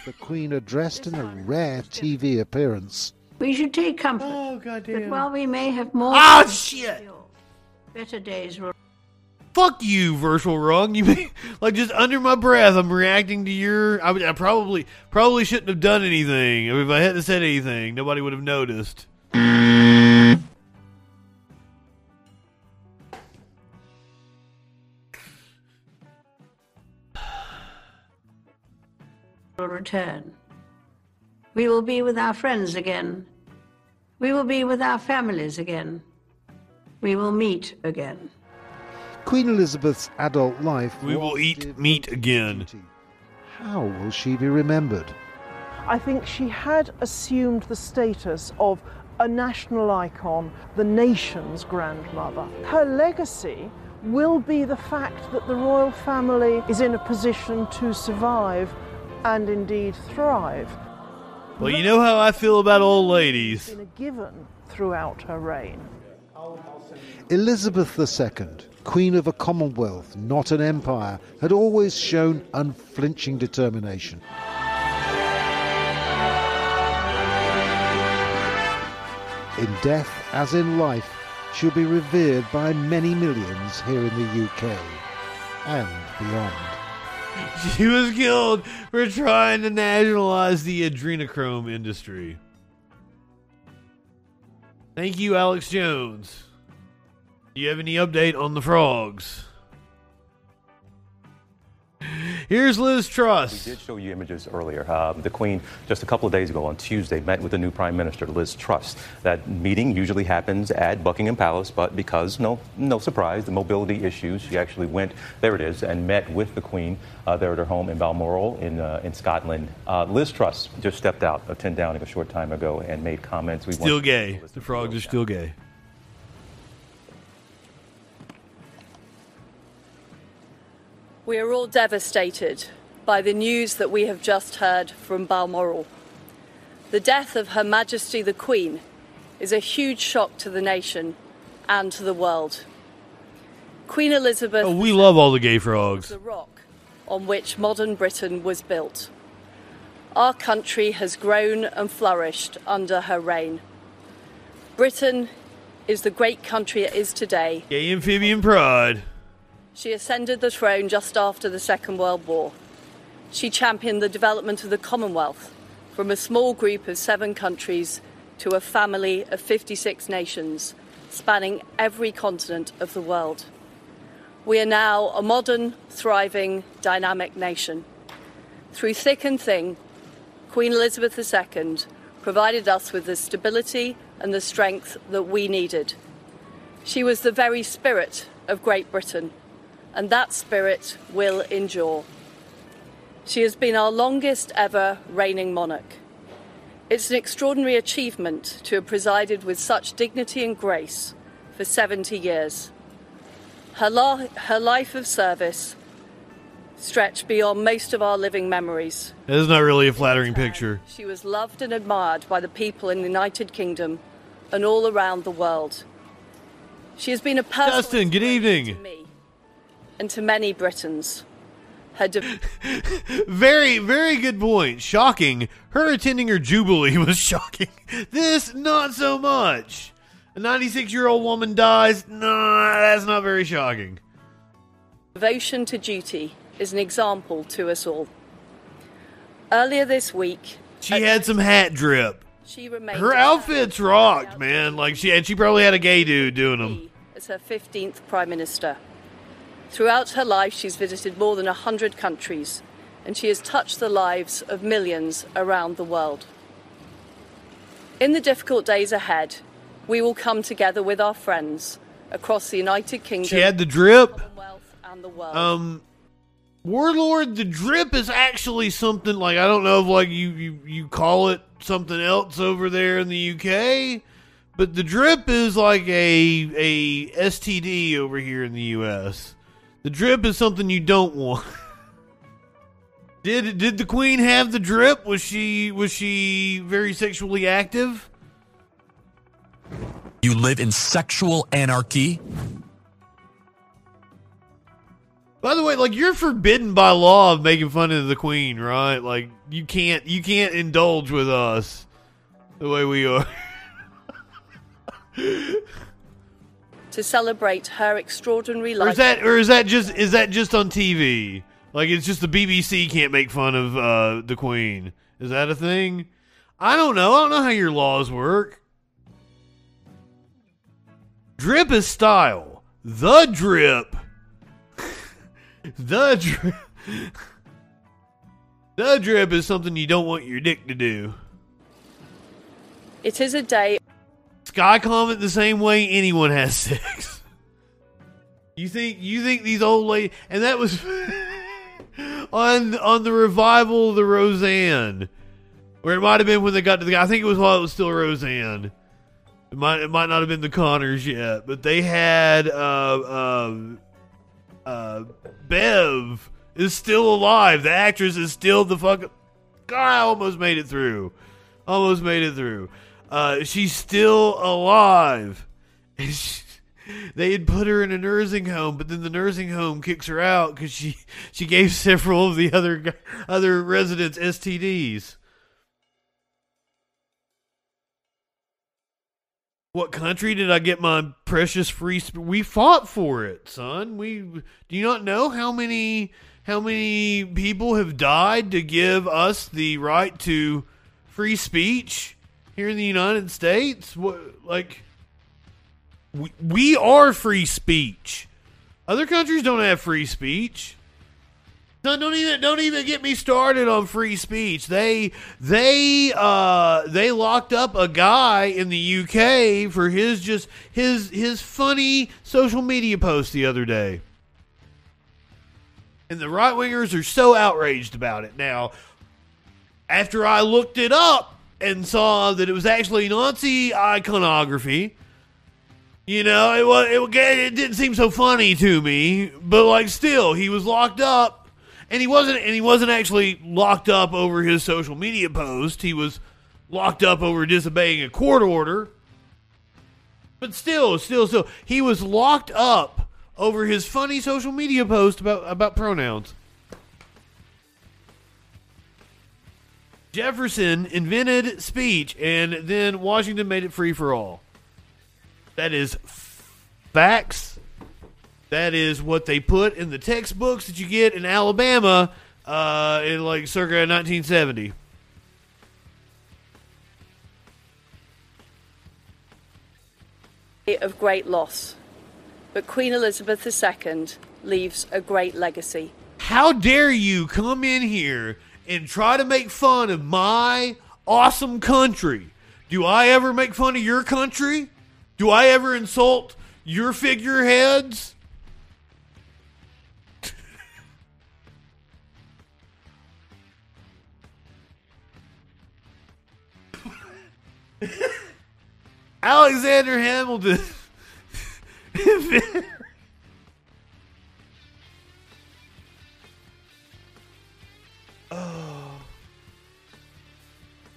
The Queen addressed in a rare TV appearance. We should take comfort Oh that while we may have more Oh shit. better days will Fuck you, virtual wrong. You mean, like just under my breath, I'm reacting to your. I, I probably probably shouldn't have done anything. I mean, if I hadn't said anything, nobody would have noticed. Return. We will be with our friends again. We will be with our families again. We will meet again. Queen Elizabeth's adult life. We will eat meat again. How will she be remembered? I think she had assumed the status of a national icon, the nation's grandmother. Her legacy will be the fact that the royal family is in a position to survive and indeed thrive. Well, you know how I feel about old ladies. Been a given throughout her reign. Elizabeth II, Queen of a Commonwealth, not an empire, had always shown unflinching determination. In death as in life, she'll be revered by many millions here in the UK and beyond. She was killed for trying to nationalize the adrenochrome industry. Thank you, Alex Jones. Do you have any update on the frogs? Here's Liz Truss. We did show you images earlier. Um, the Queen, just a couple of days ago on Tuesday, met with the new Prime Minister, Liz Truss. That meeting usually happens at Buckingham Palace, but because, no, no surprise, the mobility issues, she actually went, there it is, and met with the Queen uh, there at her home in Balmoral in, uh, in Scotland. Uh, Liz Truss just stepped out of 10 Downing a short time ago and made comments. We Still gay. The frogs are still gay. We are all devastated by the news that we have just heard from Balmoral. The death of Her Majesty the Queen is a huge shock to the nation and to the world. Queen Elizabeth Oh, we love all the gay frogs. the rock on which modern Britain was built. Our country has grown and flourished under her reign. Britain is the great country it is today. Gay amphibian pride. She ascended the throne just after the Second World War. She championed the development of the Commonwealth from a small group of seven countries to a family of 56 nations, spanning every continent of the world. We are now a modern, thriving, dynamic nation. Through thick and thin, Queen Elizabeth II provided us with the stability and the strength that we needed. She was the very spirit of Great Britain, and that spirit will endure. She has been our longest ever reigning monarch. It's an extraordinary achievement to have presided with such dignity and grace for 70 years. Her, la- her life of service stretched beyond most of our living memories. That is not really a flattering picture. She was loved and admired by the people in the United Kingdom and all around the world. She has been a personal Justin, good evening. And to many Britons. Her de- Very, very good point. Shocking. Her attending her jubilee was shocking. This, not so much. A 96 year old woman dies. Nah, that's not very shocking. devotion to duty is an example to us all. Earlier this week, She uh, had some hat drip. she remained Her outfits rocked, man. Like she and she probably had a gay dude doing them. as her 15th Prime Minister. Throughout her life, she's visited more than 100 countries, and she has touched the lives of millions around the world. In the difficult days ahead, we will come together with our friends across the United Kingdom She had the drip. and the world. Um, Warlord, the drip is actually something like I don't know if like you you you call it something else over there in the UK, but the drip is like a a STD over here in the US. The drip is something you don't want. Did did the queen have the drip? Was she was she very sexually active? You live in sexual anarchy? By the way, like you're forbidden by law of making fun of the queen, right? Like you can't you can't indulge with us the way we are. to celebrate her extraordinary or life. is that or is that just is that just on TV? Like it's just the BBC can't make fun of uh, the queen. Is that a thing? I don't know. I don't know how your laws work. Drip is style. The drip. the drip. the drip is something you don't want your dick to do. It is a day Sky comment the same way anyone has sex. You think you think these old ladies and that was on on the revival of the Roseanne. Or it might have been when they got to the I think it was while it was still Roseanne. It might it might not have been the Connors yet, but they had uh um uh Bev is still alive. The actress is still the fuck God, I almost made it through. Almost made it through. Uh, she's still alive. She- they had put her in a nursing home, but then the nursing home kicks her out because she she gave several of the other other residents STDs. What country did I get my precious free? Sp- we fought for it, son. We do you not know how many how many people have died to give us the right to free speech here in the United States? What like we, we are free speech. Other countries don't have free speech. Don't even don't even get me started on free speech. They they uh they locked up a guy in the UK for his just his his funny social media post the other day. And the right wingers are so outraged about it. Now, after I looked it up and saw that it was actually Nazi iconography, you know, it was it, didn't seem so funny to me, but like still, he was locked up, and he wasn't and he wasn't actually locked up over his social media post. He was locked up over disobeying a court order. But still, still, still, he was locked up over his funny social media post about about pronouns. Jefferson invented speech, and then Washington made it free for all. That is facts. That is what they put in the textbooks that you get in Alabama uh, in like circa 1970. of great loss. But Queen Elizabeth II leaves a great legacy. How dare you come in here and try to make fun of my awesome country? Do I ever make fun of your country? Do I ever insult your figureheads? Alexander Hamilton.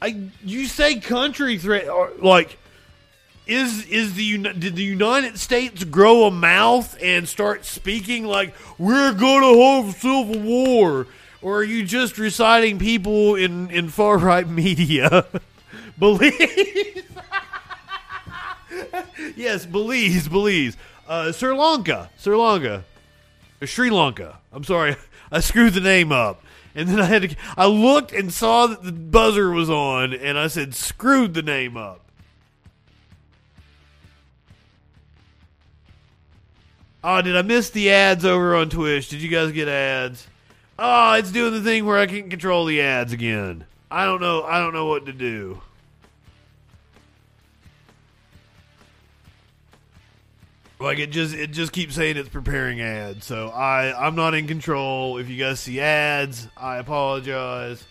I you say country threat or like is is the did the United States grow a mouth and start speaking like we're to have civil war or are you just reciting people in in far right media? Belize. Yes Belize Belize. Uh, Sri Lanka Sri Lanka. Uh, Sri Lanka. I'm sorry I screwed the name up. And then I had to, I looked and saw that the buzzer was on, and I said, screwed the name up. Oh, did I miss the ads over on Twitch? Did you guys get ads? Oh, it's doing the thing where I can't control the ads again. I don't know. I don't know what to do. Like it just it just keeps saying it's preparing ads. So I I'm not in control. If you guys see ads, I apologize.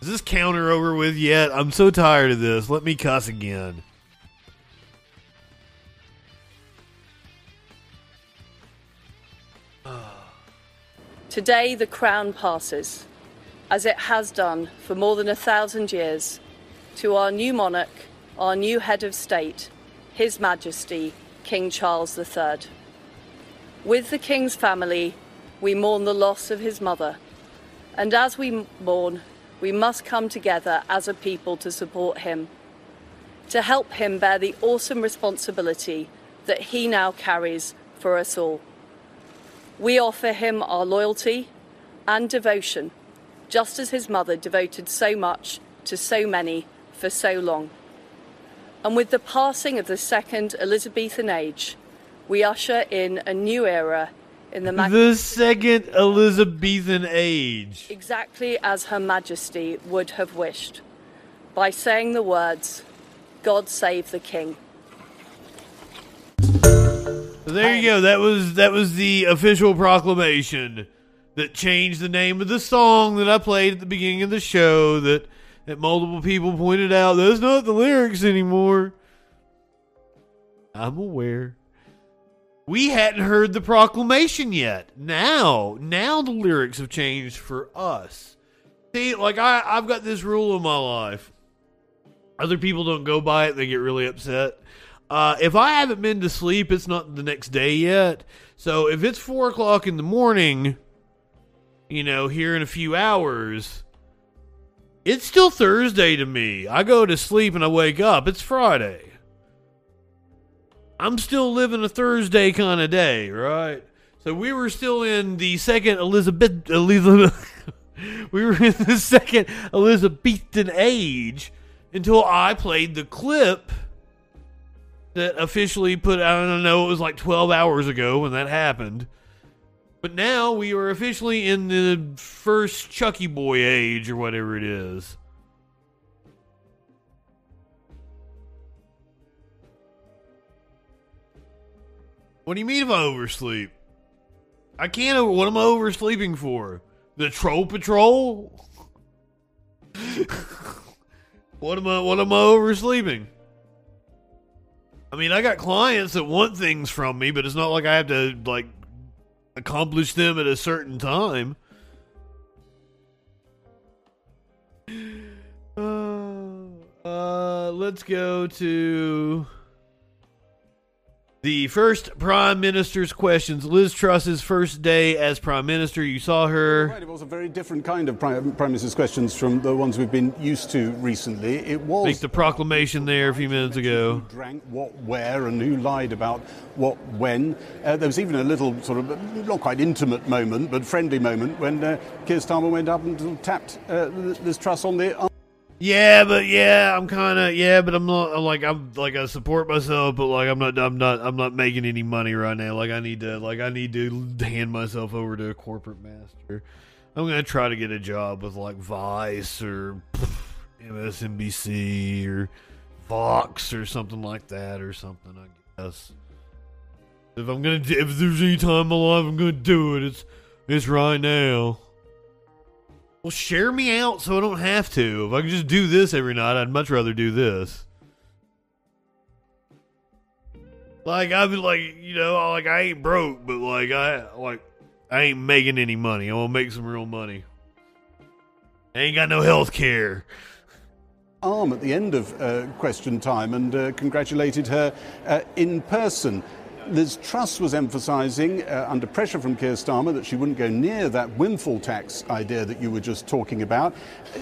Is this counter over with yet? I'm so tired of this. Let me cuss again. Today, the crown passes, as it has done for more than a thousand years, to our new monarch, our new head of state, His Majesty, King Charles III. With the King's family, we mourn the loss of his mother, and as we mourn, we must come together as a people to support him, to help him bear the awesome responsibility that he now carries for us all. We offer him our loyalty and devotion, just as his mother devoted so much to so many for so long. And with the passing of the second Elizabethan age, we usher in a new era in the mag- The second Elizabethan age. exactly as Her Majesty would have wished, by saying the words, God save the King. There you go. That was that was the official proclamation that changed the name of the song that I played at the beginning of the show. That that multiple people pointed out that's not the lyrics anymore. I'm aware. We hadn't heard the proclamation yet. Now, now the lyrics have changed for us. See, like I, I've got this rule in my life. Other people don't go by it; they get really upset. Uh, if I haven't been to sleep, it's not the next day yet. So if it's four o'clock in the morning, you know, here in a few hours, it's still Thursday to me. I go to sleep and I wake up. It's Friday. I'm still living a Thursday kind of day, right? So we were still in the second Elizabeth Elizabeth we were in the second Elizabethan age until I played the clip that officially put I don't know, it was like 12 hours ago when that happened. But now we are officially in the first Chucky Boy age or whatever it is. What do you mean if I oversleep? I can't. Over, what am I oversleeping for? The Troll Patrol? what am I? What am I oversleeping? I mean, I got clients that want things from me, but it's not like I have to like accomplish them at a certain time. Uh, uh, let's go to the first prime minister's questions. Liz Truss's first day as prime minister. You saw her. Right, it was a very different kind of prime, prime minister's questions from the ones we've been used to recently. It was Make the proclamation there a few minutes ago. who drank what, where, and who lied about what, when. Uh, there was even a little sort of not quite intimate moment, but friendly moment when uh, Keir Starmer went up and tapped uh, Liz Truss on the. Yeah, but yeah, I'm kind of yeah, but I'm not I'm like I'm like I support myself, but like I'm not I'm not I'm not making any money right now. Like I need to like I need to hand myself over to a corporate master. I'm gonna try to get a job with like Vice or MSNBC or Fox or something like that or something. I guess if I'm gonna if there's any time life I'm gonna do it, it's it's right now. Well, share me out so I don't have to. If I could just do this every night, I'd much rather do this. Like I've been like, you know, like I ain't broke, but like I like I ain't making any money. I want to make some real money. I ain't got no health care. arm at the end of uh, question time and uh, congratulated her uh, in person. Liz Truss was emphasising, uh, under pressure from Keir Starmer, that she wouldn't go near that windfall tax idea that you were just talking about.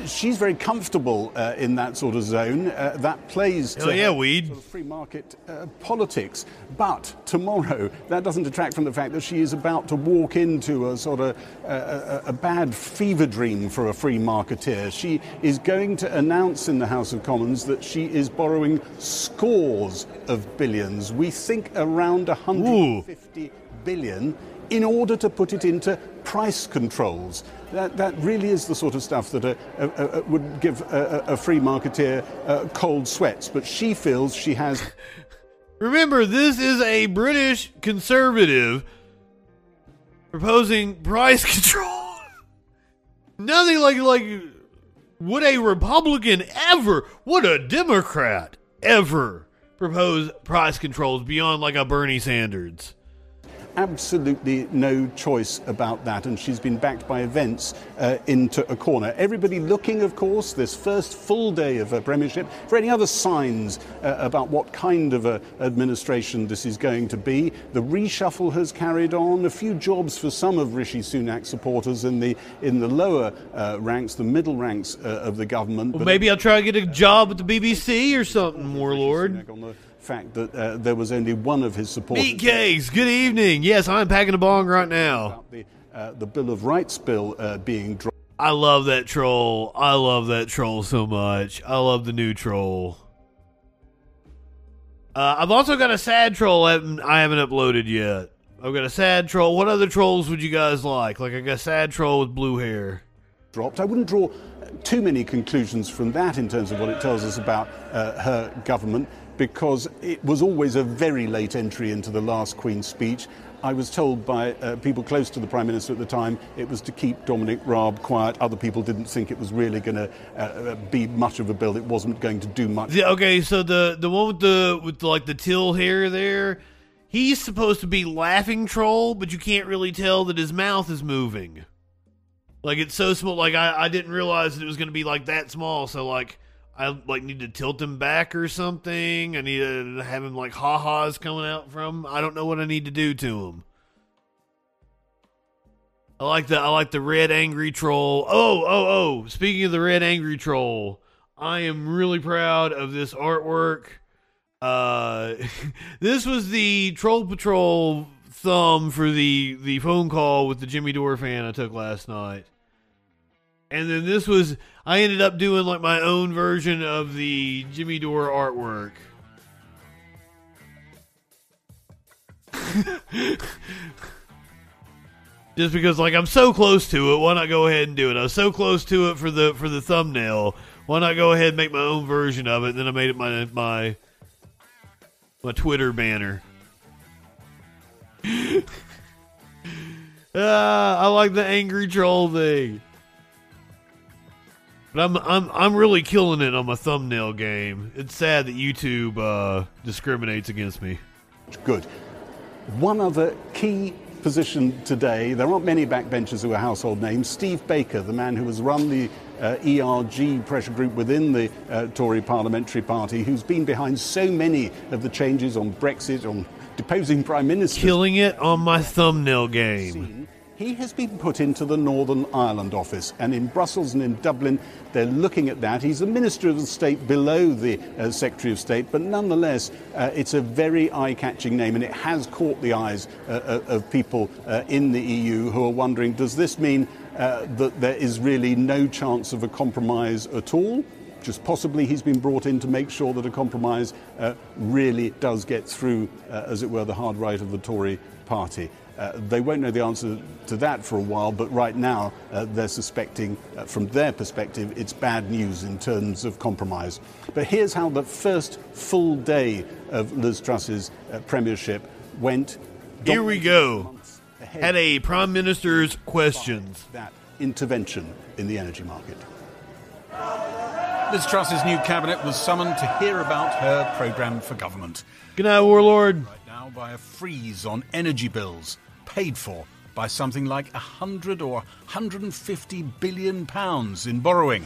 She's very comfortable uh, in that sort of zone. Uh, that plays Hell to yeah, weed. sort of free market uh, politics. But tomorrow, that doesn't detract from the fact that she is about to walk into a sort of uh, a, a bad fever dream for a free marketeer. She is going to announce in the House of Commons that she is borrowing scores of billions. We think around 150 billion in order to put it into price controls. That, that really is the sort of stuff that a, a, a, would give a, a free marketeer uh, cold sweats. But she feels she has. Remember, this is a British conservative proposing price control. Nothing like like would a Republican ever, would a Democrat ever propose price controls beyond like a Bernie Sanders? Absolutely no choice about that, and she's been backed by events uh, into a corner. Everybody looking, of course, this first full day of her premiership for any other signs uh, about what kind of a administration this is going to be. The reshuffle has carried on. A few jobs for some of Rishi Sunak's supporters in the in the lower uh, ranks, the middle ranks uh, of the government. Well, maybe I'll try to get a job at the BBC or something, Warlord. Fact that uh, there was only one of his supporters. Meat cakes. Good evening. Yes, I'm packing a bong right now. The, uh, the Bill of Rights bill uh, being dropped. I love that troll. I love that troll so much. I love the new troll. Uh, I've also got a sad troll I haven't, I haven't uploaded yet. I've got a sad troll. What other trolls would you guys like? Like I got a sad troll with blue hair. Dropped. I wouldn't draw too many conclusions from that in terms of what it tells us about uh, her government because it was always a very late entry into the last Queen's speech. I was told by uh, people close to the Prime Minister at the time it was to keep Dominic Raab quiet. Other people didn't think it was really going to uh, be much of a bill. It wasn't going to do much. The- okay, so the the one with the with like the till hair there, he's supposed to be laughing troll, but you can't really tell that his mouth is moving. Like it's so small. Like I, I didn't realize that it was going to be like that small. So like I like need to tilt him back or something. I need to have him like ha ha's coming out from. I don't know what I need to do to him. I like the I like the red angry troll. Oh oh oh! Speaking of the red angry troll, I am really proud of this artwork. Uh, this was the Troll Patrol thumb for the the phone call with the Jimmy Dore fan I took last night. And then this was I ended up doing like my own version of the Jimmy Dore artwork. Just because like I'm so close to it, why not go ahead and do it? I was so close to it for the for the thumbnail. Why not go ahead and make my own version of it? And then I made it my my my Twitter banner. Ah, I like the angry troll thing. But I'm I'm I'm really killing it on my thumbnail game. It's sad that YouTube uh, discriminates against me. Good. One other key position today, there aren't many backbenchers who are household names. Steve Baker, the man who has run the uh, ERG pressure group within the uh, Tory parliamentary party, who's been behind so many of the changes on Brexit, on deposing prime ministers. Killing it on my thumbnail game. He has been put into the Northern Ireland office, and in Brussels and in Dublin, they're looking at that. He's a Minister of State below the uh, Secretary of State, but nonetheless, uh, it's a very eye catching name, and it has caught the eyes uh, uh, of people uh, in the EU who are wondering does this mean uh, that there is really no chance of a compromise at all? Just possibly he's been brought in to make sure that a compromise uh, really does get through, uh, as it were, the hard right of the Tory party. Uh, they won't know the answer to that for a while, but right now uh, they're suspecting, uh, from their perspective, it's bad news in terms of compromise. But here's how the first full day of Liz Truss's uh, premiership went. Here we go. Had a prime minister's questions. That intervention in the energy market. Liz Truss's new cabinet was summoned to hear about her programme for government. Good night, Warlord. Right now, by a freeze on energy bills, paid for by something like 100 or 150 billion pounds in borrowing.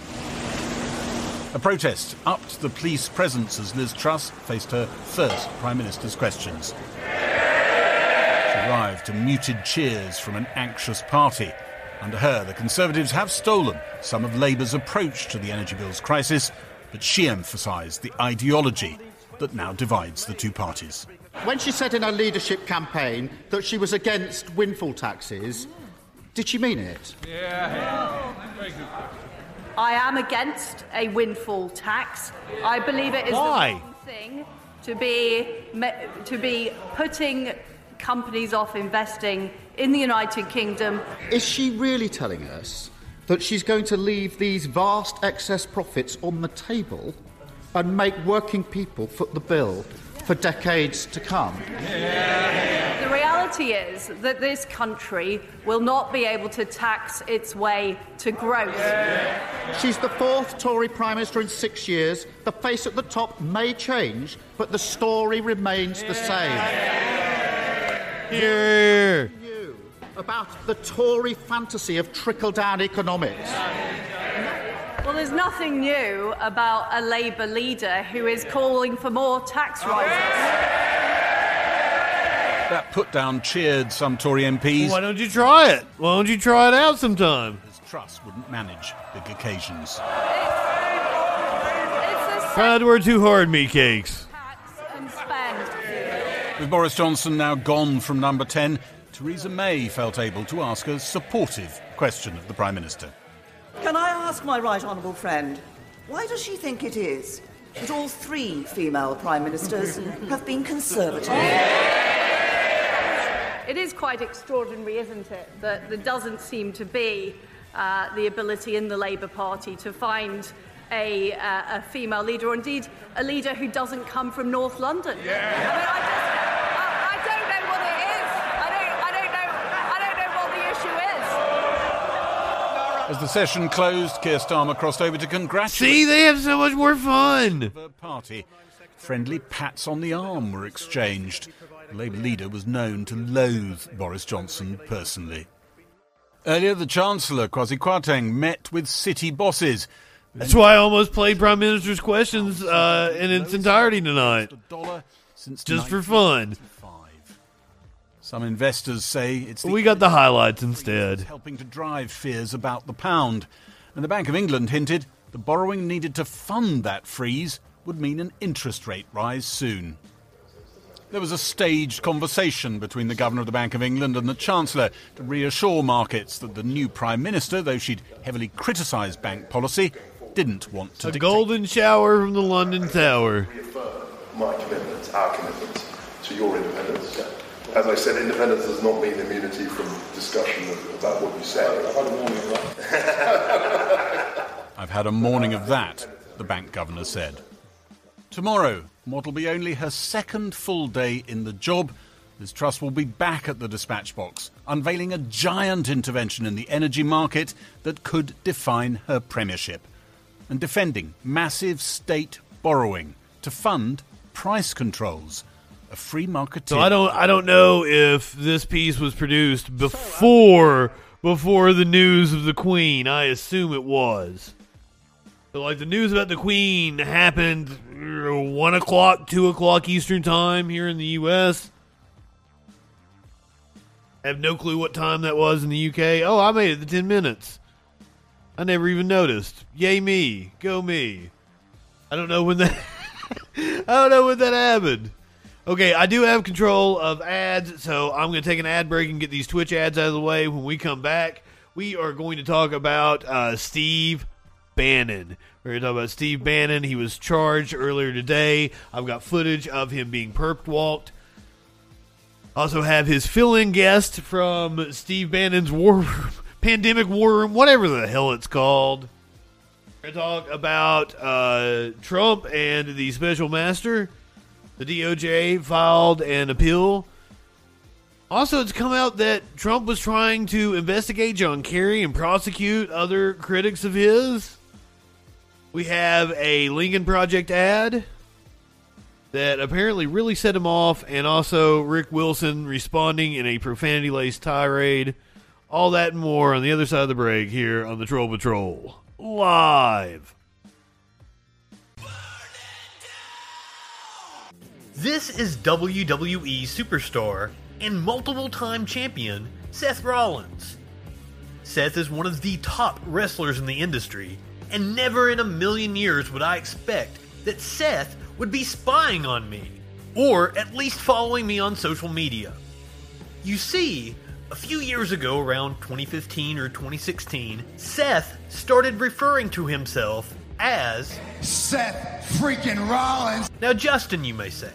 A protest upped the police presence as Liz Truss faced her first Prime Minister's questions. She arrived to muted cheers from an anxious party. Under her, the Conservatives have stolen some of Labour's approach to the energy bills crisis, but she emphasised the ideology that now divides the two parties. When she said in her leadership campaign that she was against windfall taxes, did she mean it? Yeah. I am against a windfall tax. I believe it is Why? the wrong thing to be to be putting companies off investing in the United Kingdom. Is she really telling us that she's going to leave these vast excess profits on the table and make working people foot the bill for decades to come? The reality is that this country will not be able to tax its way to growth. She's the fourth Tory Prime Minister in six years. The face at the top may change, but the story remains the same. Here. You about the Tory fantasy of trickle down economics. Well, there's nothing new about a Labour leader who is calling for more tax rises. That put down cheered some Tory MPs. Why don't you try it? Why don't you try it out sometime? His Truss wouldn't manage big occasions. Try to work too hard, me cakes. With Boris Johnson now gone from number 10, Theresa May felt able to ask a supportive question of the Prime Minister. Can I ask my right honourable friend, why does she think it is that all three female prime ministers have been conservative? It is quite extraordinary, isn't it, that there doesn't seem to be uh, the ability in the Labour Party to find a, uh, a female leader, or indeed a leader who doesn't come from North London. I mean, I just, I, I don't know what it is. I don't, I don't know. I don't know what the issue is. As the session closed, Keir Starmer crossed over to congratulate See, they have so much more fun. party. Friendly pats on the arm were exchanged. The Labour leader was known to loathe Boris Johnson personally. Earlier, the Chancellor, Kwasi Kwarteng, met with city bosses. That's why I almost played Prime Minister's questions uh, in its entirety tonight. Just for fun. Some investors say it's the We got the highlights instead. helping to drive fears about the pound. And the Bank of England hinted the borrowing needed to fund that freeze would mean an interest rate rise soon. There was a staged conversation between the Governor of the Bank of England and the Chancellor to reassure markets that the new Prime Minister, though she'd heavily criticised bank policy, didn't want to A dictate. golden shower from the London Tower. my commitment, our commitment to your independence. As I said, independence does not mean immunity from discussion of, about what you say. I've had a morning of that. I've had a morning of that, the bank governor said. Tomorrow, what'll be only her second full day in the job, Liz Truss will be back at the dispatch box, unveiling a giant intervention in the energy market that could define her premiership, and defending massive state borrowing to fund price controls. A free marketeer. So I don't I don't know if this piece was produced before before the news of the Queen. I assume it was. So like the news about the Queen happened uh, one o'clock, two o'clock Eastern time here in the U.S. I have no clue what time that was in the UK. Oh, I made it to ten minutes. I never even noticed. Yay me, go me. I don't know when that. I don't know when that happened. Okay, I do have control of ads, so I'm going to take an ad break and get these Twitch ads out of the way. When we come back, we are going to talk about uh, Steve Bannon. We're going to talk about Steve Bannon. He was charged earlier today. I've got footage of him being perp walked. Also have his fill-in guest from Steve Bannon's War Room, Pandemic War Room, whatever the hell it's called. We're going to talk about uh, Trump and the special master. The DOJ filed an appeal. Also, it's come out that Trump was trying to investigate John Kerry and prosecute other critics of his. We have a Lincoln Project ad that apparently really set him off, and also Rick Wilson responding in a profanity laced tirade. All that and more on the other side of the break here on the Troll Patrol. Live. This is WWE superstar and multiple time champion Seth Rollins. Seth is one of the top wrestlers in the industry, and never in a million years would I expect that Seth would be spying on me, or at least following me on social media. You see, a few years ago, around 2015 or 2016, Seth started referring to himself as Seth freaking Rollins. Now, Justin, you may say,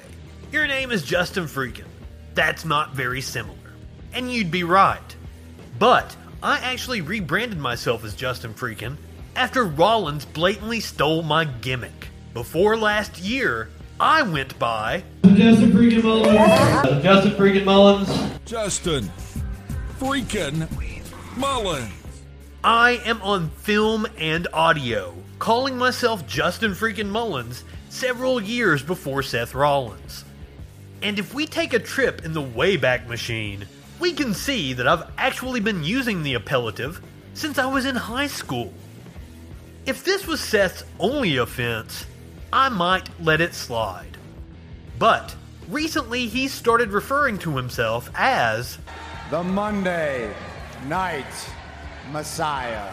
your name is Justin Freakin. That's not very similar. And you'd be right. But I actually rebranded myself as Justin Freakin after Rollins blatantly stole my gimmick. Before last year, I went by Justin Freakin' Mullins. Justin Freakin' Mullins. Justin freaking Mullins. I am on film and audio, calling myself Justin Freakin' Mullins several years before Seth Rollins. And if we take a trip in the Wayback Machine, we can see that I've actually been using the appellative since I was in high school. If this was Seth's only offense, I might let it slide. But recently he started referring to himself as The Monday Night Messiah.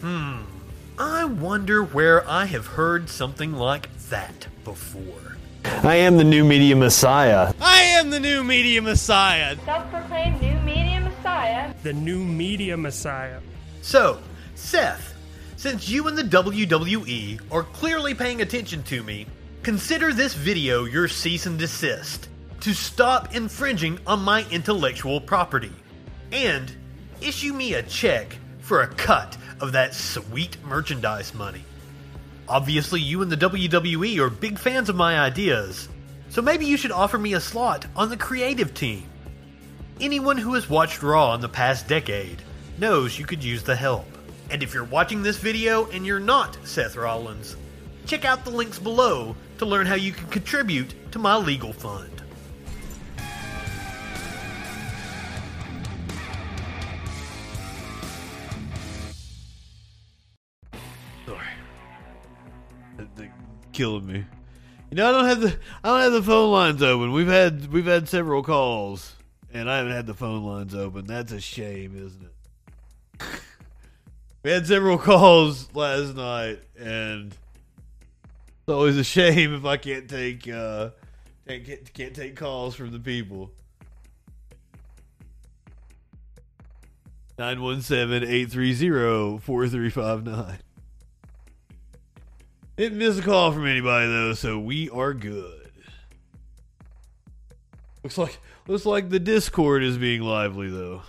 Hmm. I wonder where I have heard something like that before. I am the new media messiah. I am the new media messiah. Self-proclaimed new media messiah. The new media messiah. So, Seth, since you and the WWE are clearly paying attention to me, consider this video your cease and desist to stop infringing on my intellectual property. And issue me a check for a cut of that sweet merchandise money. Obviously, you and the WWE are big fans of my ideas, so maybe you should offer me a slot on the creative team. Anyone who has watched Raw in the past decade knows you could use the help. And if you're watching this video and you're not Seth Rollins, check out the links below to learn how you can contribute to my legal fund. Killing me. You know, I don't have the I don't have the phone lines open. We've had we've had several calls, and I haven't had the phone lines open. That's a shame, isn't it? we had several calls last night, and it's always a shame if I can't take uh can't can't take calls from the people. 917-830-4359. Didn't miss a call from anybody though, so we are good. Looks like looks like the Discord is being lively though.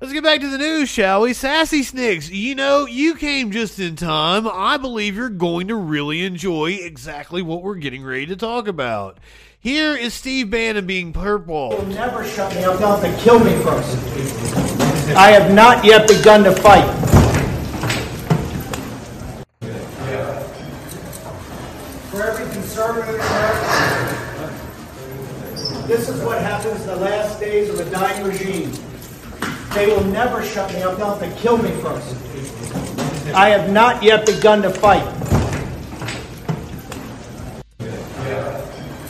Let's get back to the news, shall we? Sassy Snicks, you know, you came just in time. I believe you're going to really enjoy exactly what we're getting ready to talk about. Here is Steve Bannon being purple. You'll never shut me up. They'll have to kill me first. I have not yet begun to fight. For every conservative American, this is what happens in the last days of a dying regime. They will never shut me up. They'll have to kill me first. I have not yet begun to fight.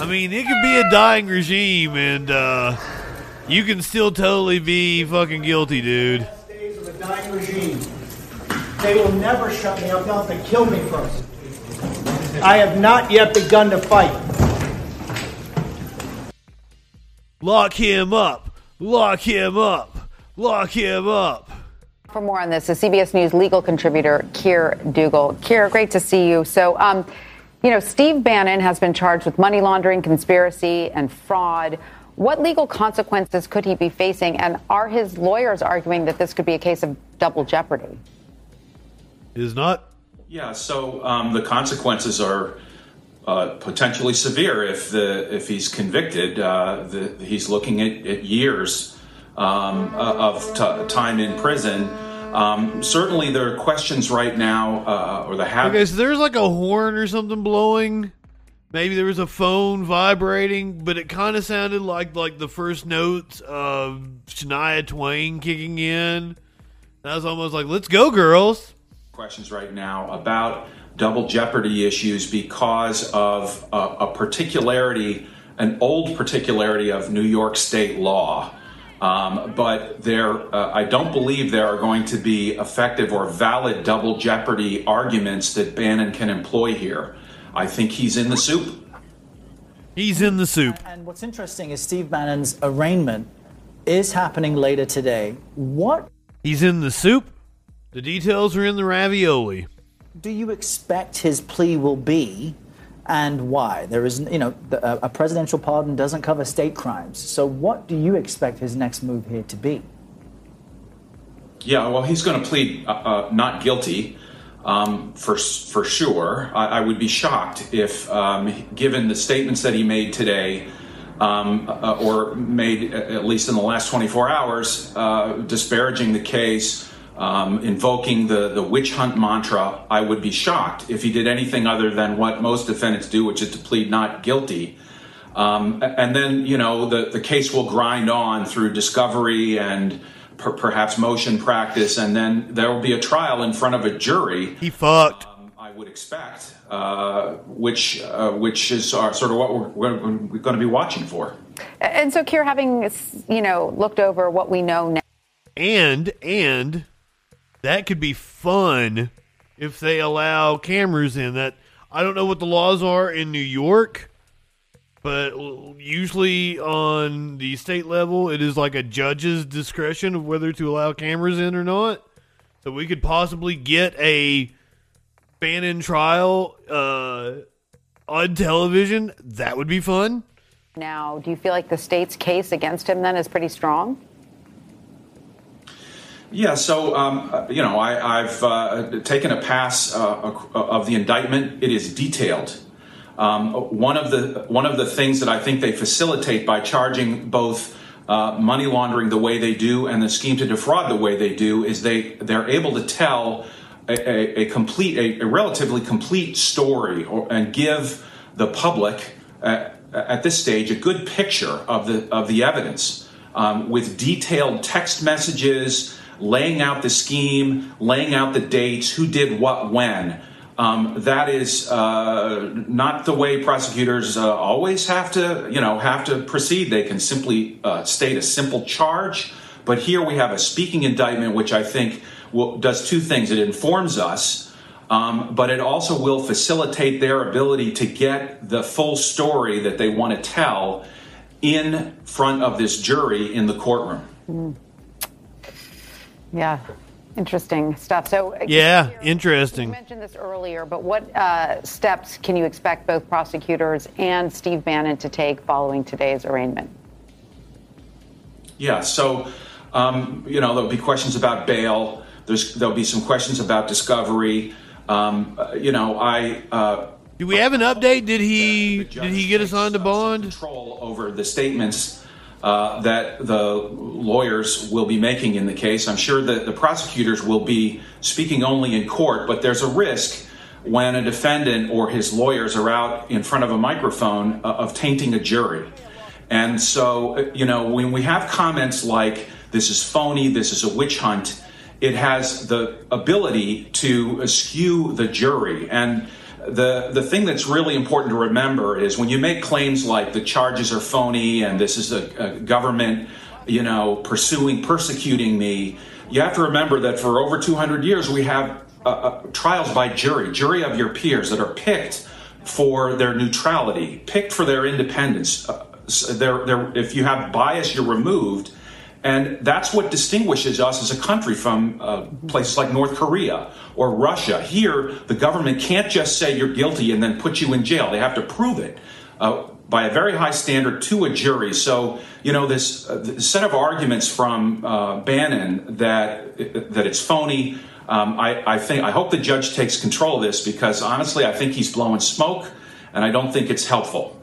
I mean, it could be a dying regime, and uh, you can still totally be fucking guilty, dude. Days of a dying regime. They will never shut me up. They'll have to kill me first. I have not yet begun to fight. Lock him up. Lock him up. Lock him up. For more on this, is CBS News legal contributor Keir Dougall. Keir, great to see you. So, um, you know, Steve Bannon has been charged with money laundering, conspiracy, and fraud. What legal consequences could he be facing? And are his lawyers arguing that this could be a case of double jeopardy? Is not. Yeah, so um, the consequences are uh, potentially severe if the if he's convicted. Uh, the, he's looking at, at years um, of t- time in prison. Um, certainly, there are questions right now, uh, or the have. Okay, so there's like a horn or something blowing. Maybe there was a phone vibrating, but it kind of sounded like like the first notes of Shania Twain kicking in. And I was almost like, "Let's go, girls." questions right now about double jeopardy issues because of a, a particularity, an old particularity of New York state law. Um, but there, uh, I don't believe there are going to be effective or valid double jeopardy arguments that Bannon can employ here. I think he's in the soup. He's in the soup. And what's interesting is Steve Bannon's arraignment is happening later today. What He's in the soup. The details are in the ravioli. do you expect his plea will be and why? There is, you know, the, a a presidential pardon doesn't cover state crimes. So what do you expect his next move here to be? Yeah, well, he's going to plead uh, uh, not guilty um, for for sure. I, I would be shocked if, um, given the statements that he made today, um, uh, or made at least in the last 24 hours, uh, disparaging the case, um, invoking the the witch hunt mantra. I would be shocked if he did anything other than what most defendants do, which is to plead not guilty. Um, and then, you know, the, the case will grind on through discovery and per- perhaps motion practice, and then there will be a trial in front of a jury. He fucked. I would expect, uh, which uh, which is uh, sort of what we're, we're, we're going to be watching for. And so, Keir, having you know looked over what we know now, And and that could be fun if they allow cameras in. That I don't know what the laws are in New York, but usually on the state level, it is like a judge's discretion of whether to allow cameras in or not. So we could possibly get a Bannon trial uh, on television. That would be fun. now, do you feel like the state's case against him then is pretty strong? Yeah, so um, uh, you know, I, I've uh, taken a pass uh, of the indictment. It is detailed. Um, one of the one of the things that I think they facilitate by charging both uh, money laundering the way they do and the scheme to defraud the way they do is they they're able to tell a, a, a complete a, a relatively complete story or, and give the public uh, at this stage a good picture of the of the evidence um, with detailed text messages laying out the scheme laying out the dates who did what when um, that is uh, not the way prosecutors uh, always have to, you know, have to proceed. They can simply uh, state a simple charge, but here we have a speaking indictment, which I think will, does two things. It informs us, um, but it also will facilitate their ability to get the full story that they want to tell in front of this jury in the courtroom. Mm. Yeah, interesting stuff. So, uh, Yeah, You interesting. mentioned this earlier, but what uh, steps can you expect both prosecutors and Steve Bannon to take following today's arraignment? Yeah, so um, you know there'll be questions about bail. There's there'll be some questions about discovery. Um, uh, you know, I uh, Do we have an update? Did he did he get us on to bond? Control over the statements uh, that the lawyers will be making in the case. I'm sure that the prosecutors will be speaking only in court, but there's a risk when a defendant or his lawyers are out in front of a microphone uh, of tainting a jury. And so, uh, you know, when we have comments like, this is phony, this is a witch hunt, it has the ability to skew the jury. And the, the thing that's really important to remember is when you make claims like the charges are phony and this is a, a government, you know, pursuing, persecuting me, you have to remember that for over 200 years we have uh, uh, trials by jury, jury of your peers that are picked for their neutrality, picked for their independence. Uh, they're, they're, if you have bias, you're removed. And that's what distinguishes us as a country from uh, places like North Korea or Russia. Here, the government can't just say you're guilty and then put you in jail. They have to prove it uh, by a very high standard to a jury. So, you know, this, uh, set of arguments from uh, Bannon that that it's phony. Um, I, I think I hope the judge takes control of this because honestly, I think he's blowing smoke, and I don't think it's helpful.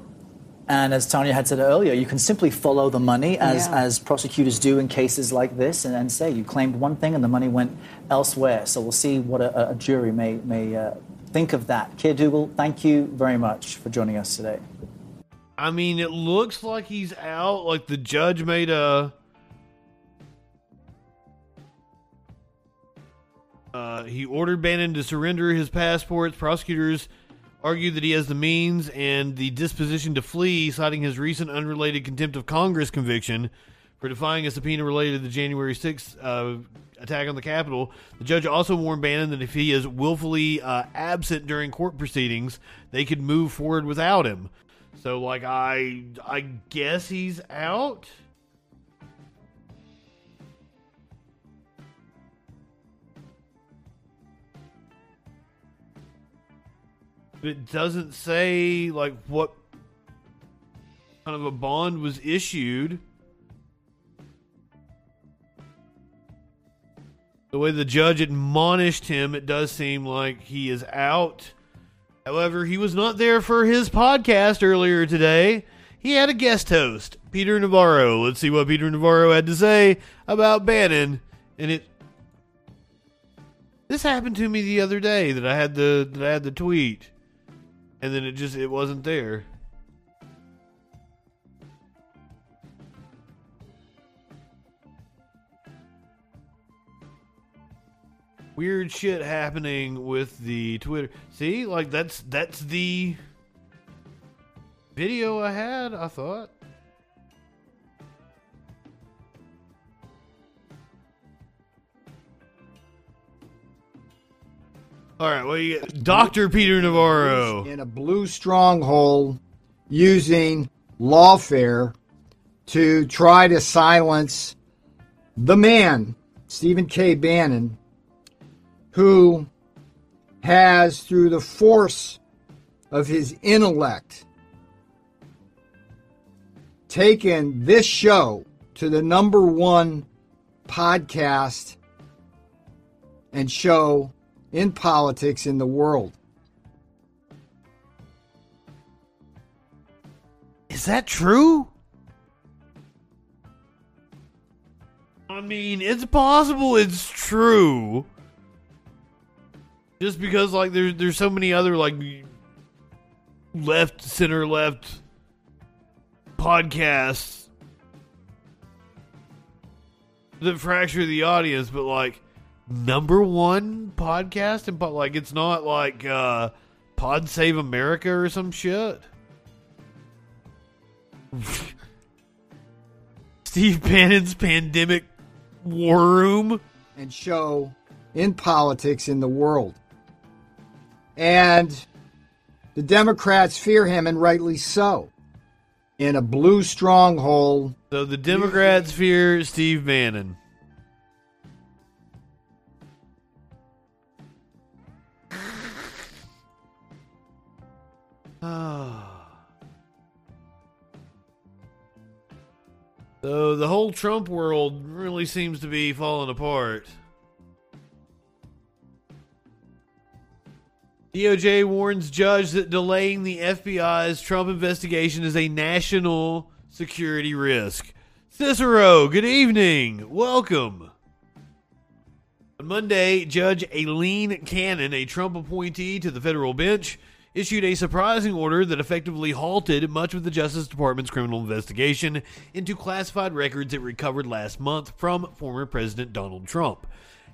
And as Tanya had said earlier, you can simply follow the money as, Yeah. as prosecutors do in cases like this and, and say you claimed one thing and the money went elsewhere. So we'll see what a, a jury may, may uh, think of that. Keir Dougall, thank you very much for joining us today. I mean, it looks like he's out. Like the judge made a Uh, he ordered Bannon to surrender his passports. Prosecutors argued that he has the means and the disposition to flee, citing his recent unrelated contempt of Congress conviction for defying a subpoena related to the January 6th uh, attack on the Capitol. The judge also warned Bannon that if he is willfully uh, absent during court proceedings, they could move forward without him. So, like, I, I guess he's out. It doesn't say like what kind of a bond was issued. The way the judge admonished him, it does seem like he is out. However, he was not there for his podcast earlier today. He had a guest host, Peter Navarro. Let's see what Peter Navarro had to say about Bannon. And it this happened to me the other day that I had the that I had the tweet and then it just it wasn't there. Weird shit happening with the Twitter. See, like that's that's the video I had, I thought. All right, well, Dr. Peter Navarro. in a blue stronghold using lawfare to try to silence the man, Stephen K. Bannon, who has, through the force of his intellect, taken this show to the number one podcast and show in politics in the world. Is that true? I mean, it's possible it's true. Just because like there's there's so many other like left center left podcasts that fracture the audience, but like number one podcast and but like it's not like uh Pod Save America or some shit. Steve Bannon's pandemic war room and show in politics in the world. And the Democrats fear him, and rightly so. In a blue stronghold. So the Democrats fear Steve Bannon. So the whole Trump world really seems to be falling apart. DOJ warns judge that delaying the FBI's Trump investigation is a national security risk. Cicero, good evening. Welcome. On Monday, Judge Aileen Cannon, a Trump appointee to the federal bench, issued a surprising order that effectively halted much of the Justice Department's criminal investigation into classified records it recovered last month from former President Donald Trump.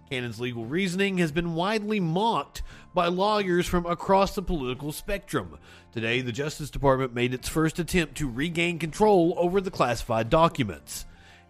Cannon's legal reasoning has been widely mocked by lawyers from across the political spectrum. Today, the Justice Department made its first attempt to regain control over the classified documents.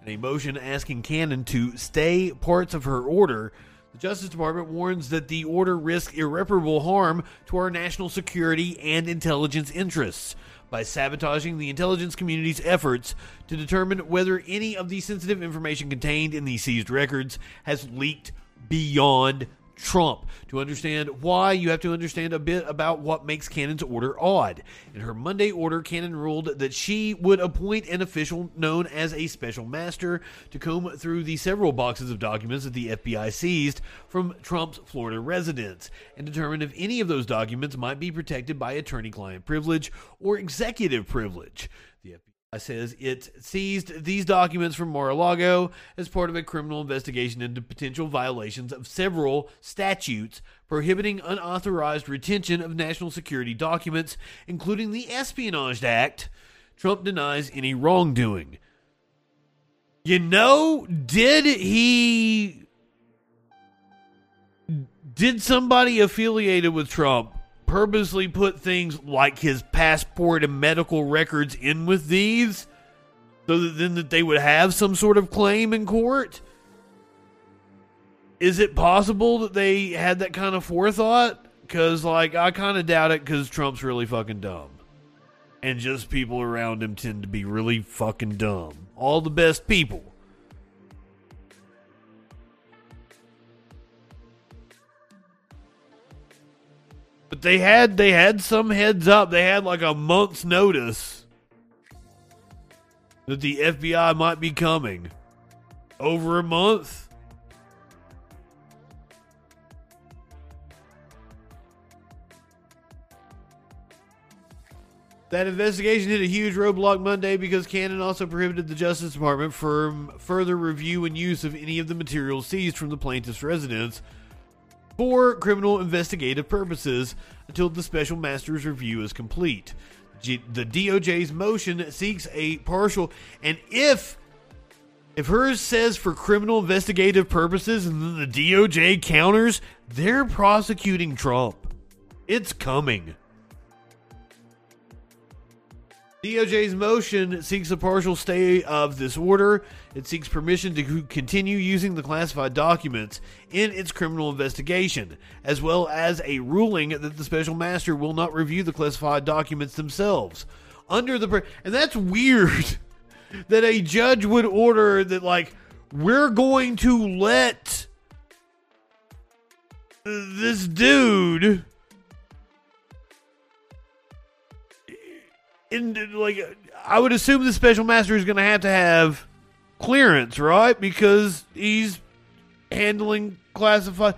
In a motion asking Cannon to stay parts of her order, the Justice Department warns that the order risks irreparable harm to our national security and intelligence interests by sabotaging the intelligence community's efforts to determine whether any of the sensitive information contained in the seized records has leaked beyond Trump. To understand why, you have to understand a bit about what makes Cannon's order odd. In her Monday order, Cannon ruled that she would appoint an official known as a special master to comb through the several boxes of documents that the FBI seized from Trump's Florida residence and determine if any of those documents might be protected by attorney client privilege or executive privilege. Says it seized these documents from Mar-a-Lago as part of a criminal investigation into potential violations of several statutes prohibiting unauthorized retention of national security documents, including the Espionage Act. Trump denies any wrongdoing. You know, did he Did somebody affiliated with Trump purposely put things like his passport and medical records in with these so that then that they would have some sort of claim in court? Is it possible that they had that kind of forethought? Because, like, I kind of doubt it because Trump's really fucking dumb. And just people around him tend to be really fucking dumb. All the best people. But they had they had some heads up. They had like a month's notice that the FBI might be coming. Over a month. That investigation hit a huge roadblock Monday because Cannon also prohibited the Justice Department from further review and use of any of the materials seized from the plaintiff's residence for criminal investigative purposes until the special master's review is complete. G- the DOJ's motion seeks a partial, and if if hers says for criminal investigative purposes and then the DOJ counters, they're prosecuting Trump. It's coming. DOJ's motion seeks a partial stay of this order. It seeks permission to continue using the classified documents in its criminal investigation, as well as a ruling that the special master will not review the classified documents themselves. Under the and that's weird that a judge would order that like we're going to let this dude in like I would assume the special master is going to have to have clearance, right? Because he's handling classified.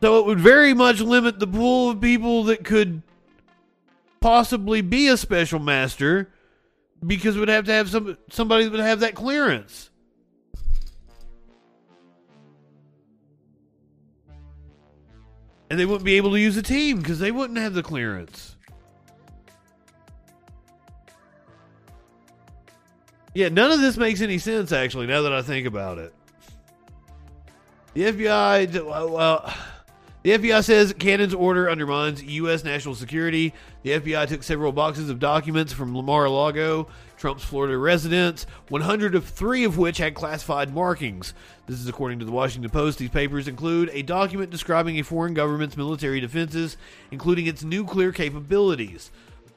So it would very much limit the pool of people that could possibly be a special master because would have to have some somebody that would have that clearance. And they wouldn't be able to use a team because they wouldn't have the clearance. Yeah, none of this makes any sense actually. Now that I think about it, the FBI, well, the FBI says Cannon's order undermines U.S. national security. The FBI took several boxes of documents from Mar-a-Lago, Trump's Florida residence, 103 of which had classified markings. This is according to the Washington Post. These papers include a document describing a foreign government's military defenses, including its nuclear capabilities.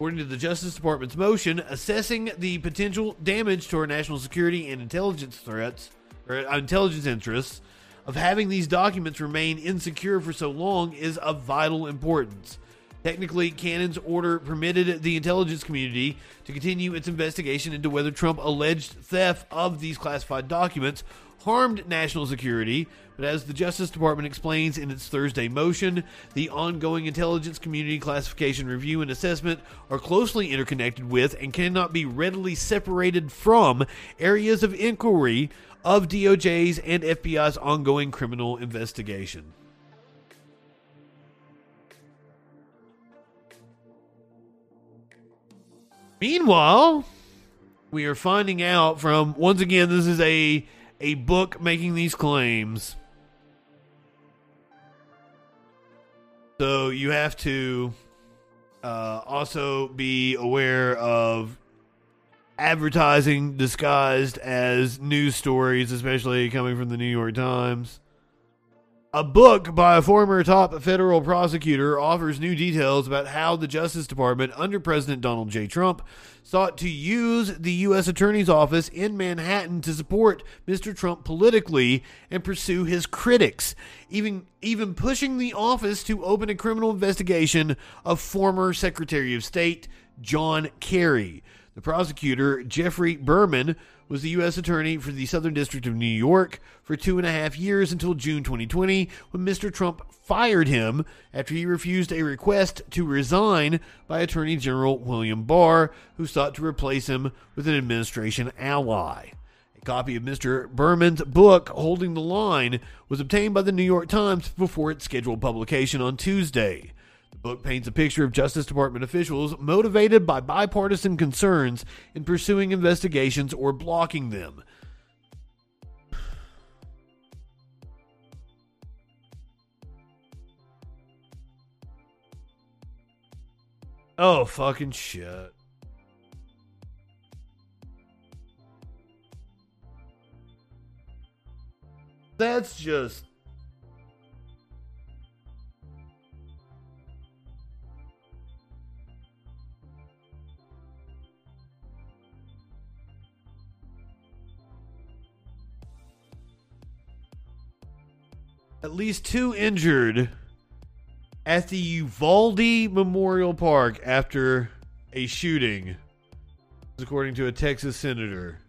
According to the Justice Department's motion, assessing the potential damage to our national security and intelligence threats or uh, intelligence interests of having these documents remain insecure for so long is of vital importance. Technically, Cannon's order permitted the intelligence community to continue its investigation into whether Trump alleged theft of these classified documents harmed national security, but as the Justice Department explains in its Thursday motion, the ongoing intelligence community classification review and assessment are closely interconnected with and cannot be readily separated from areas of inquiry of DOJ's and FBI's ongoing criminal investigation. Meanwhile, we are finding out from once again this is a a book making these claims. So you have to uh, also be aware of advertising disguised as news stories, especially coming from the New York Times. A book by a former top federal prosecutor offers new details about how the Justice Department under President Donald J. Trump sought to use the U.S. Attorney's Office in Manhattan to support Mr. Trump politically and pursue his critics, even, even pushing the office to open a criminal investigation of former Secretary of State John Kerry. The prosecutor, Geoffrey Berman, was the U.S. Attorney for the Southern District of New York for two and a half years until June 2020, when Mr. Trump fired him after he refused a request to resign by Attorney General William Barr, who sought to replace him with an administration ally. A copy of Mr. Berman's book, Holding the Line, was obtained by the New York Times before its scheduled publication on Tuesday book paints a picture of Justice Department officials motivated by bipartisan concerns in pursuing investigations or blocking them. Oh, fucking shit. That's just At least two injured at the Uvalde Memorial Park after a shooting, according to a Texas senator.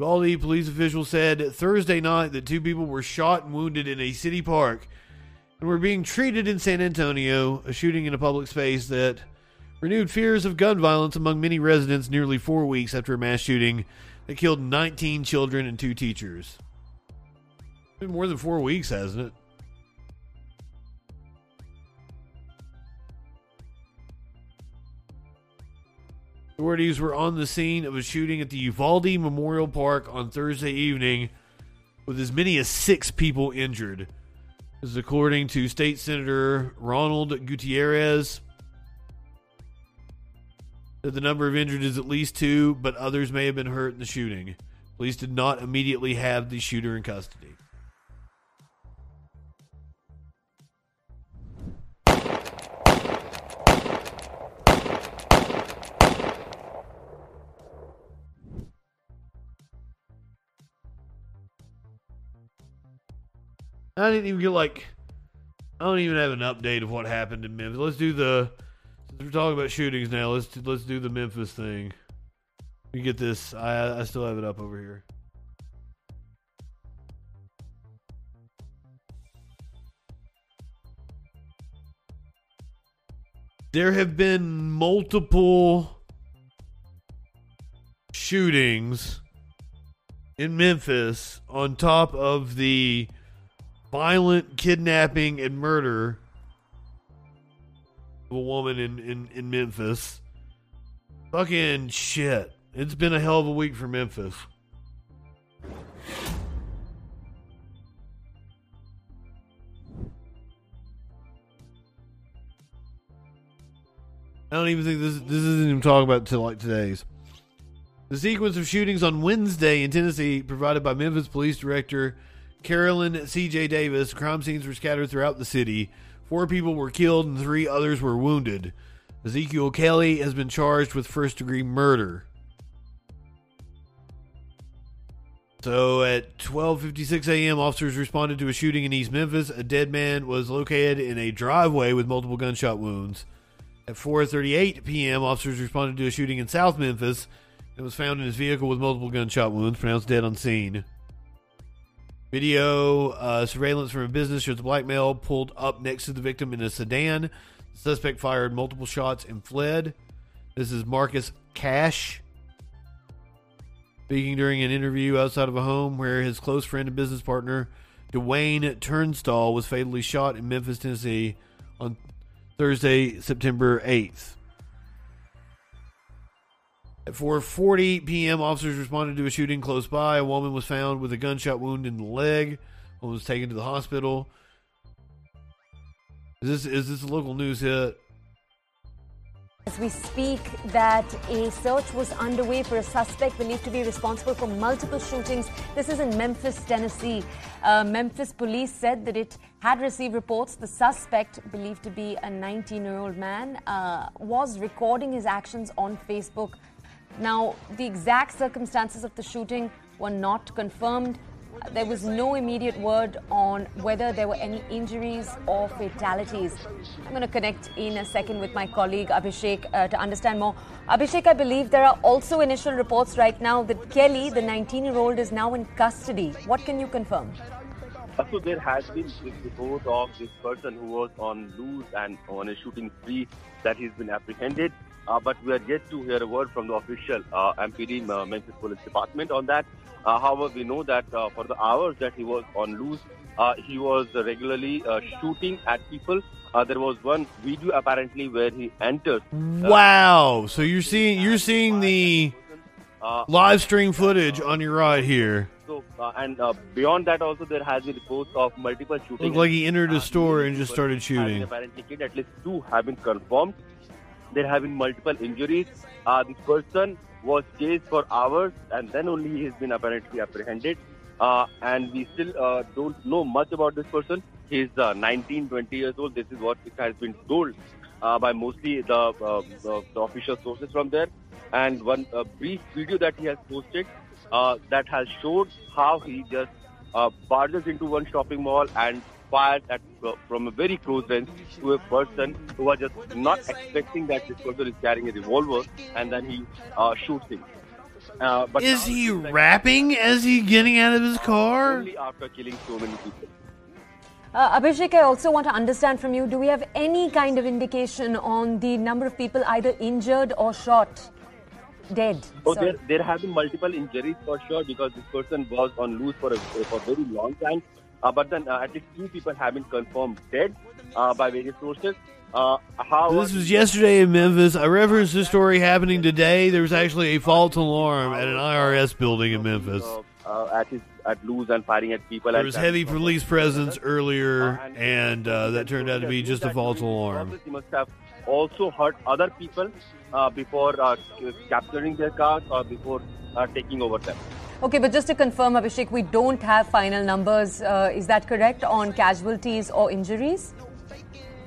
Uvalde police officials said Thursday night that two people were shot and wounded in a city park and were being treated in San Antonio, a shooting in a public space that renewed fears of gun violence among many residents nearly four weeks after a mass shooting that killed 19 children and two teachers. It's Been more than four weeks, hasn't it? Authorities were on the scene of a shooting at the Uvalde Memorial Park on Thursday evening, with as many as six people injured. This is according to State Senator Roland Gutierrez. That the number of injured is at least two, but others may have been hurt in the shooting. Police did not immediately have the shooter in custody. I didn't even get like I don't even have an update of what happened in Memphis. Let's do the we're talking about shootings now. Let's let's do the Memphis thing. You get this. I I still have it up over here. There have been multiple shootings in Memphis on top of the violent kidnapping and murder of a woman in, in, in Memphis. Fucking shit. It's been a hell of a week for Memphis. I don't even think this this isn't even talking about till like today's. The sequence of shootings on Wednesday in Tennessee, provided by Memphis Police Director Cerelyn C.J. Davis, crime scenes were scattered throughout the city. Four people were killed and three others were wounded. Ezekiel Kelly has been charged with first degree murder. So at 12:56 a.m., officers responded to a shooting in East Memphis. A dead man was located in a driveway with multiple gunshot wounds. At 4:38 p.m., officers responded to a shooting in South Memphis. It was found in his vehicle with multiple gunshot wounds, pronounced dead on scene. Video uh, surveillance from a business shows black male pulled up next to the victim in a sedan. The suspect fired multiple shots and fled. This is Marcus Cash speaking during an interview outside of a home where his close friend and business partner Dwayne Tunstall was fatally shot in Memphis, Tennessee on Thursday, September 8th. At 4:40 p.m., officers responded to a shooting close by. A woman was found with a gunshot wound in the leg. One was taken to the hospital. Is this is this a local news hit? As we speak, that a search was underway for a suspect believed to be responsible for multiple shootings. This is in Memphis, Tennessee. Uh, Memphis police said that it had received reports the suspect, believed to be a 19 year old man, uh, was recording his actions on Facebook. Now, the exact circumstances of the shooting were not confirmed. There was no immediate word on whether there were any injuries or fatalities. I'm going to connect in a second with my colleague Abhishek uh, to understand more. Abhishek, I believe there are also initial reports right now that Kelly, the 19 year old, is now in custody. What can you confirm? So there has been this report of this person who was on loose and on a shooting spree that he's been apprehended. Uh, but we are yet to hear a word from the official uh, MPD uh, Memphis Police Department on that. Uh, however, we know that uh, for the hours that he was on loose, uh, he was regularly shooting at people. there was one video apparently where he entered. wow! So you're seeing you're seeing the live stream footage on your right here. So uh, and uh, beyond that, also there has been reports of multiple shootings. Looked like he entered a store and just started shooting. Apparently, at least two have been confirmed. There have been multiple injuries. Uh, this person was chased for hours, and then only he has been apparently apprehended. Uh, and we still uh, don't know much about this person. He's uh, 19, 20 years old. This is what has been told uh, by mostly the, uh, the, the official sources from there. And one brief video that he has posted uh, that has showed how he just barges into one shopping mall and fires at uh, from a very close range to a person who was just not expecting that this person is carrying a revolver, and then he uh, shoots him. Uh, but Is he like- rapping as he getting out of his car? Only after killing so many people. Uh, Abhishek, I also want to understand from you do we have any kind of indication on the number of people either injured or shot? Dead. Oh, Sorry. there, there have been multiple injuries for sure because this person was on loose for a, for a very long time. Uh, but then uh, at least two people have been confirmed dead uh, by various sources. Uh, how This was yesterday in Memphis. I referenced this story happening today. There was actually a false alarm at an IRS building in Memphis. uh, at his at loose and firing at people. There was heavy police presence earlier, and uh, that turned out to be just a false alarm. He must have also hurt other people before capturing their cars or before taking over them. Okay, but just to confirm, Abhishek, we don't have final numbers. Uh, is that correct on casualties or injuries?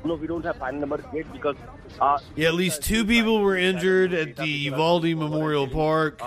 No, we don't have final numbers yet because uh, Yeah, at least two people were injured at the Uvalde Memorial Park.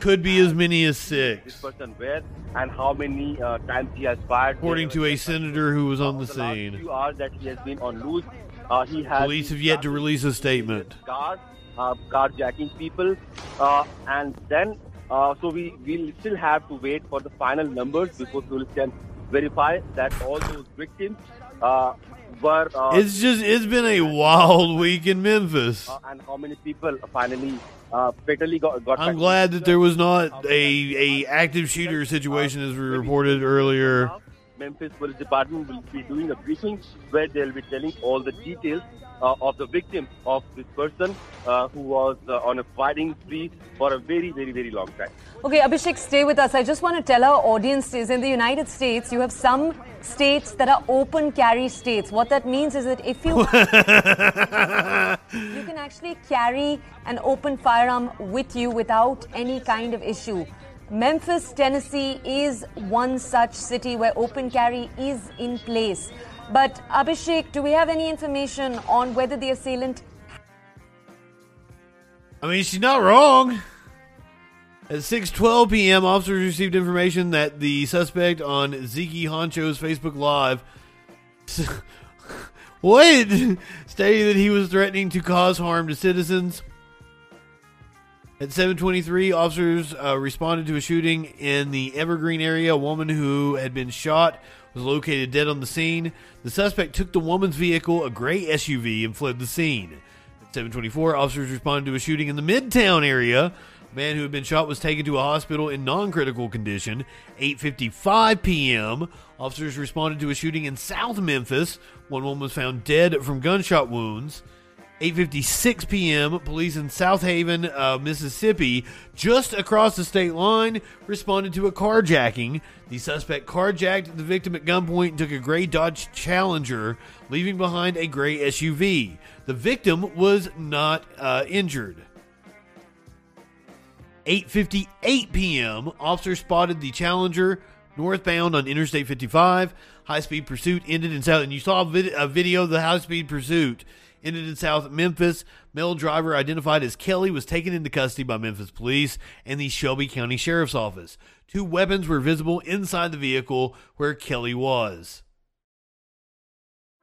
Could be as many as this six, person where and how many uh, times he has fired. according to a senator who was on the the scene. few hours that he has been on loose. Uh, he has Police have yet to release a statement. cars, uh, carjacking people, uh, and then uh, so we will still have to wait for the final numbers before police can verify that all those victims uh, were. Uh, It's just it's been a wild week in Memphis. uh, and how many people finally uh, fatally got. got I'm glad that there was not a a active shooter situation as we reported earlier. Memphis Police Department will be doing a briefing where they'll be telling all the details uh, of the victim of this person uh, who was uh, on a fighting spree for a very, very, very long time. Okay, Abhishek, stay with us. I just want to tell our audience is in the United States, you have some states that are open carry states. What that means is that if you you can actually carry an open firearm with you without any kind of issue. Memphis, Tennessee is one such city where open carry is in place. But Abhishek, do we have any information on whether the assailant I mean, she's not wrong. At 6:12 p.m., officers received information that the suspect on Zeke Honcho's Facebook Live what stated that he was threatening to cause harm to citizens. At 7:23, officers uh, responded to a shooting in the Evergreen area. A woman who had been shot was located dead on the scene. The suspect took the woman's vehicle, a gray SUV, and fled the scene. At 7:24, officers responded to a shooting in the Midtown area. A man who had been shot was taken to a hospital in non-critical condition. 8:55 p.m., officers responded to a shooting in South Memphis. One woman was found dead from gunshot wounds. 8:56 p.m. Police in Southaven, uh, Mississippi, just across the state line, responded to a carjacking. The suspect carjacked the victim at gunpoint and took a gray Dodge Challenger, leaving behind a gray SUV. The victim was not uh, injured. 8:58 p.m. Officers spotted the Challenger northbound on Interstate 55. High-speed pursuit ended in South, and you saw a, vid- a video of the high-speed pursuit ended in South Memphis. Male driver identified as Kelly was taken into custody by Memphis police and the Shelby County Sheriff's Office. Two weapons were visible inside the vehicle where Kelly was.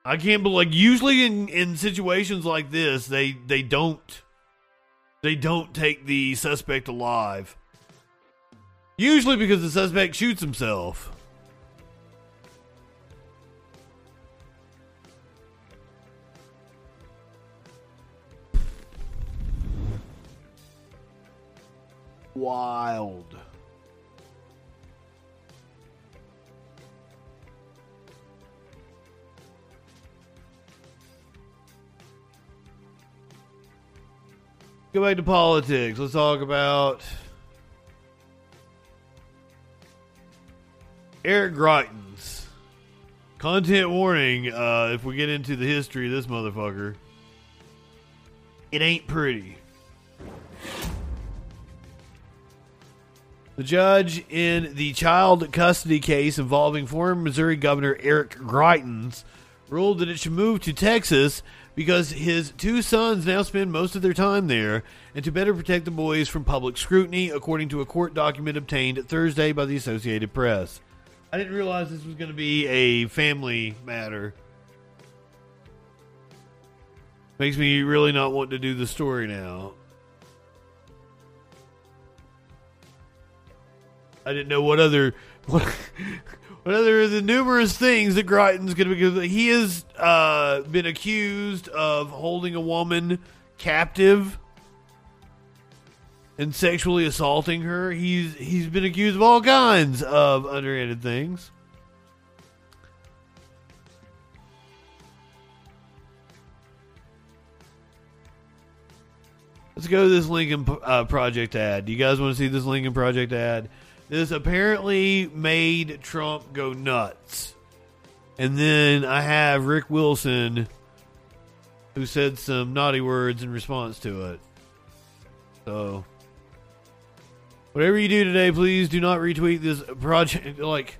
I can't believe. Like usually in in situations like this, they they don't they don't take the suspect alive. Usually because the suspect shoots himself. Wild. Go back to politics. Let's talk about Eric Greitens. Content warning uh, if we get into the history of this motherfucker. It ain't pretty. The judge in the child custody case involving former Missouri Governor Eric Greitens ruled that it should move to Texas because his two sons now spend most of their time there and to better protect the boys from public scrutiny, according to a court document obtained Thursday by the Associated Press. I didn't realize this was going to be a family matter. Makes me really not want to do the story now. I didn't know what other what, what other the numerous things that Greitens going to be. He has uh, been accused of holding a woman captive and sexually assaulting her. He's he's been accused of all kinds of underhanded things. Let's go to this Lincoln uh, Project ad. Do you guys want to see this Lincoln Project ad? This apparently made Trump go nuts. And then I have Rick Wilson, who said some naughty words in response to it. So, whatever you do today, please do not retweet this project. Like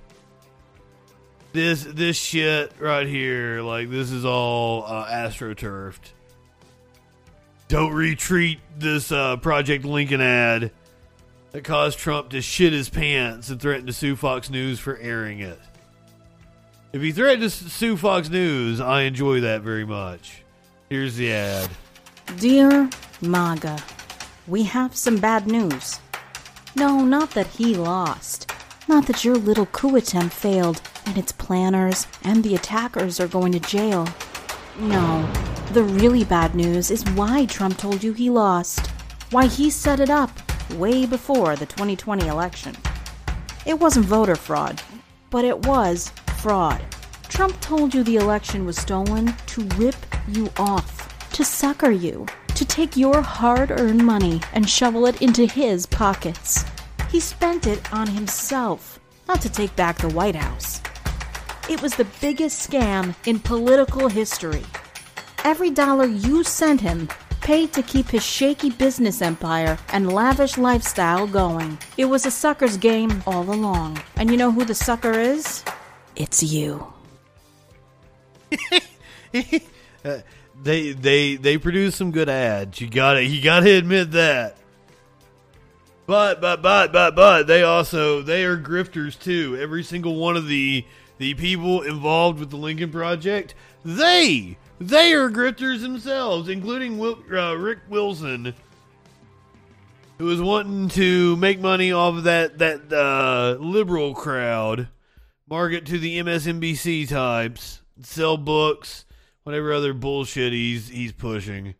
this, this shit right here. Like this is all uh, astroturfed. Don't retweet this uh, Project Lincoln ad that caused Trump to shit his pants and threaten to sue Fox News for airing it. If he threatened to sue Fox News, I enjoy that very much. Here's the ad. Dear MAGA, we have some bad news. No, not that he lost. Not that your little coup attempt failed and its planners and the attackers are going to jail. No, the really bad news is why Trump told you he lost. Why he set it up way before the 2020 election. It wasn't voter fraud, but it was fraud. Trump told you the election was stolen to rip you off, to sucker you, to take your hard earned money and shovel it into his pockets. He spent it on himself, not to take back the White House. It was the biggest scam in political history. Every dollar you sent him paid to keep his shaky business empire and lavish lifestyle going. It was a sucker's game all along. And you know who the sucker is? It's you. Uh, they they they produce some good ads. You got to You got to admit that. But but but but but they also they are grifters too. Every single one of the the people involved with the Lincoln Project, they they are grifters themselves, including uh, Rick Wilson, who was wanting to make money off of that that uh, liberal crowd, market to the MSNBC types, sell books, whatever other bullshit he's he's pushing.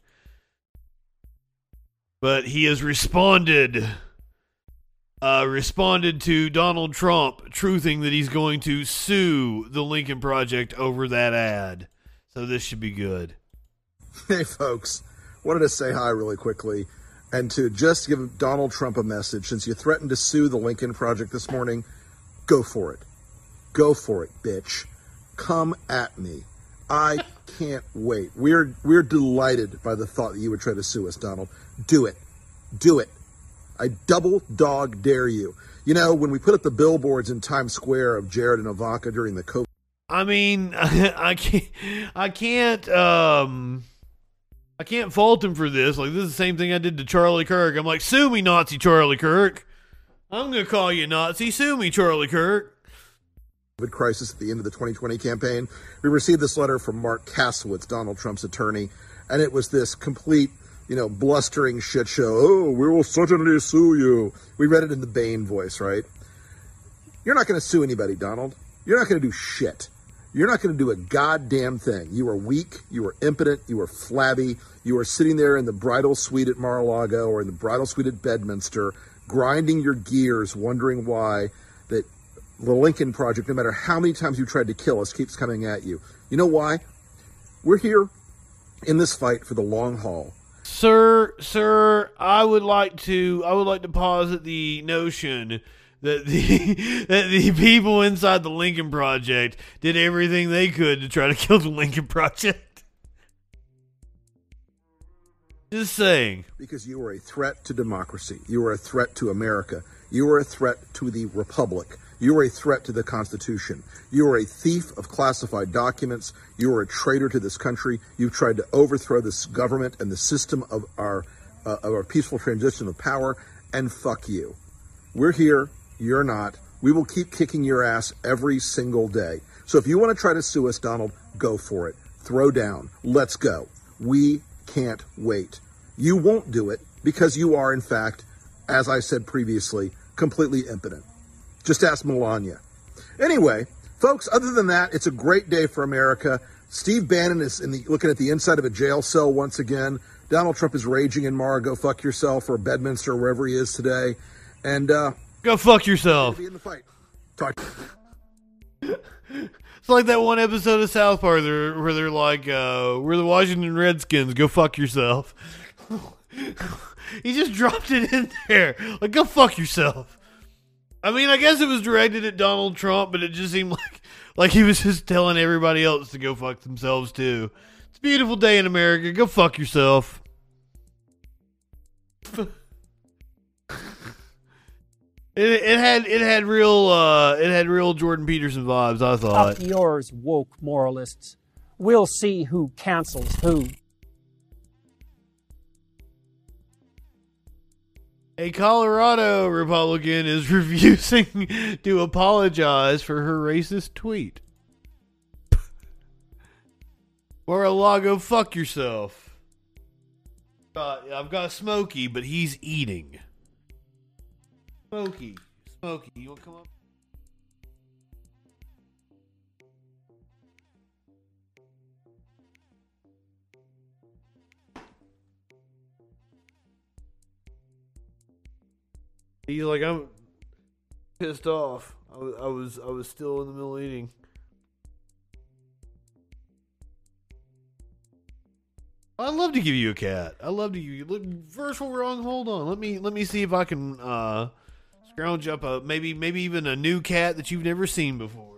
But he has responded. Uh, responded to Donald Trump truthing that he's going to sue the Lincoln Project over that ad. So this should be good. Hey, folks. Wanted to say hi really quickly and to just give Donald Trump a message. Since you threatened to sue the Lincoln Project this morning, go for it. Go for it, bitch. Come at me. I can't wait. We're we're delighted by the thought that you would try to sue us, Donald. Do it. Do it. I double dog dare you. You know, when we put up the billboards in Times Square of Jared and Ivanka during the COVID I mean, I can't, I can't, um, I can't fault him for this. Like, this is the same thing I did to Charlie Kirk. I'm like, sue me, Nazi Charlie Kirk. I'm gonna call you Nazi. Sue me, Charlie Kirk. COVID crisis at the end of the 2020 campaign. We received this letter from Marc Kasowitz, Donald Trump's attorney, and it was this complete, you know, blustering shit show. Oh, we will certainly sue you. We read it in the Bane voice, right? You're not going to sue anybody, Donald. You're not going to do shit. You're not going to do a goddamn thing. You are weak. You are impotent. You are flabby. You are sitting there in the bridal suite at Mar-a-Lago or in the bridal suite at Bedminster, grinding your gears, wondering why that the Lincoln Project, no matter how many times you tried to kill us, keeps coming at you. You know why? We're here in this fight for the long haul. Sir, sir, I would like to I would like to posit the notion that the that the people inside the Lincoln Project did everything they could to try to kill the Lincoln Project. Just saying. Because you are a threat to democracy. You are a threat to America. You are a threat to the Republic. You are a threat to the Constitution. You are a thief of classified documents. You are a traitor to this country. You've tried to overthrow this government and the system of our uh, of our peaceful transition of power. And fuck you. We're here. You're not. We will keep kicking your ass every single day. So if you want to try to sue us, Donald, go for it. Throw down. Let's go. We can't wait. You won't do it because you are, in fact, as I said previously, completely impotent. Just ask Melania. Anyway, folks, other than that, it's a great day for America. Steve Bannon is in the, looking at the inside of a jail cell once again. Donald Trump is raging in Mara, go fuck yourself, or Bedminster, or wherever he is today. And uh, Go fuck yourself. be in the fight. Talk. It's like that one episode of South Park there, where they're like, uh, "We're the Washington Redskins. Go fuck yourself." he just dropped it in there, like, "Go fuck yourself." I mean, I guess it was directed at Donald Trump, but it just seemed like like he was just telling everybody else to go fuck themselves too. It's a beautiful day in America. Go fuck yourself. It, it had it had real uh, it had real Jordan Peterson vibes. I thought. Up yours, woke moralists. We'll see who cancels who. A Colorado Republican is refusing to apologize for her racist tweet. Or a lago, fuck yourself. Uh, I've got Smokey, but he's eating. Smokey, Smokey, you want to come up? He's like, I'm pissed off. I was, I was, I was still in the middle of eating. I'd love to give you a cat. I'd love to you. Look, first one wrong. Hold on. Let me let me see if I can uh, scrounge up a uh, maybe maybe even a new cat that you've never seen before.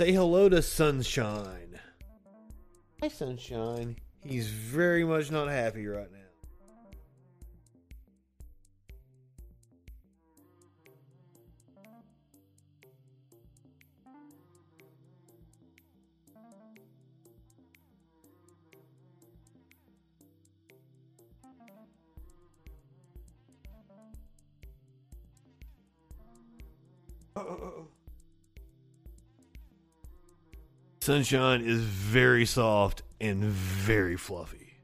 Say hello to Sunshine. Hi, Sunshine. He's very much not happy right now. Uh, uh, uh, Sunshine is very soft and very fluffy.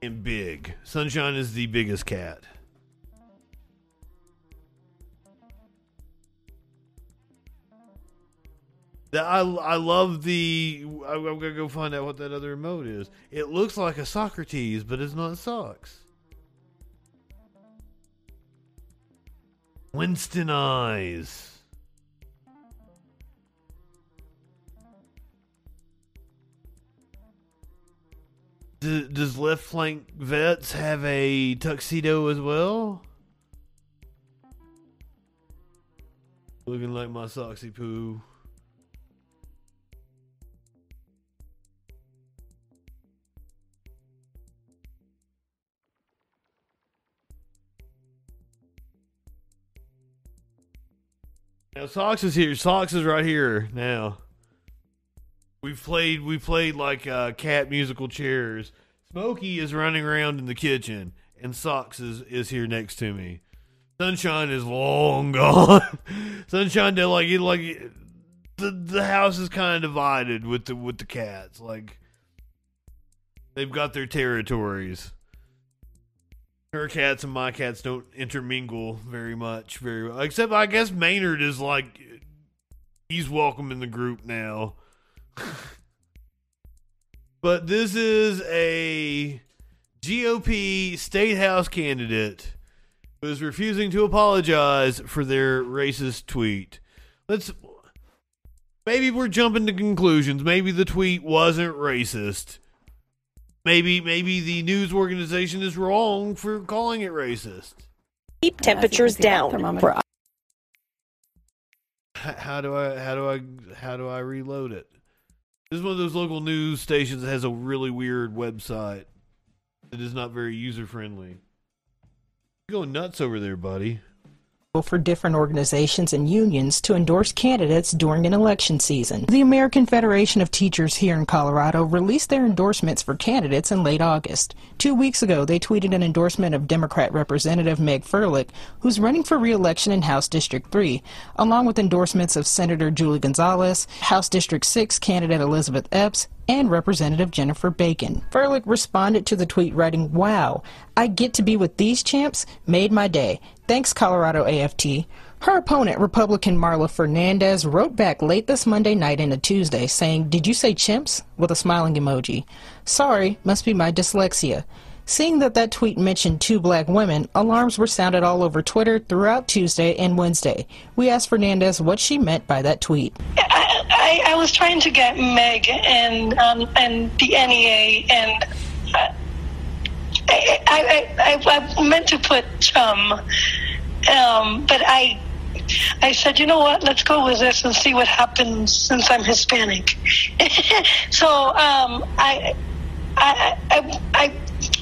And big. Sunshine is the biggest cat. I, I love the. I'm gonna go find out what that other remote is. It looks like a Socrates, but it's not socks. Winston eyes. Does left flank vets have a tuxedo as well? Looking like my soxy poo. Now Socks is here. Socks is right here now. We've played we played like uh, cat musical chairs. Smokey is running around in the kitchen, and Socks is, is here next to me. Sunshine is long gone. Sunshine did like like the the house is kind of divided with the with the cats. Like they've got their territories. Her cats and my cats don't intermingle very much, very well. Except I guess Maynard is like he's welcome in the group now. but this is a GOP state house candidate who is refusing to apologize for their racist tweet. Let's maybe we're jumping to conclusions. Maybe the tweet wasn't racist. Maybe maybe the news organization is wrong for calling it racist. Keep temperatures down. For H- How do I how do I how do I reload it? This is one of those local news stations that has a really weird website that is not very user friendly. You're going nuts over there, buddy. For different organizations and unions to endorse candidates during an election season. The American Federation of Teachers here in Colorado released their endorsements for candidates in late August. Two weeks ago, they tweeted an endorsement of Democrat Representative Meg Froelich, who's running for re-election in House District 3, along with endorsements of Senator Julie Gonzales, House District 6 candidate Elizabeth Epps, and Representative Jennifer Bacon. Froelich responded to the tweet writing, Wow, I get to be with these champs? Made my day. Thanks, Colorado AFT. Her opponent, Republican Marla Fernandez, wrote back late this Monday night into Tuesday saying, Did you say chimps? with a smiling emoji. Sorry, must be my dyslexia. Seeing that that tweet mentioned two black women, alarms were sounded all over Twitter throughout Tuesday and Wednesday. We asked Fernandez what she meant by that tweet. I, I was trying to get Meg and um, and the NEA and uh, I, I, I, I meant to put chum, um, but I I said, you know what? Let's go with this and see what happens since I'm Hispanic. so um, I, I, I, I,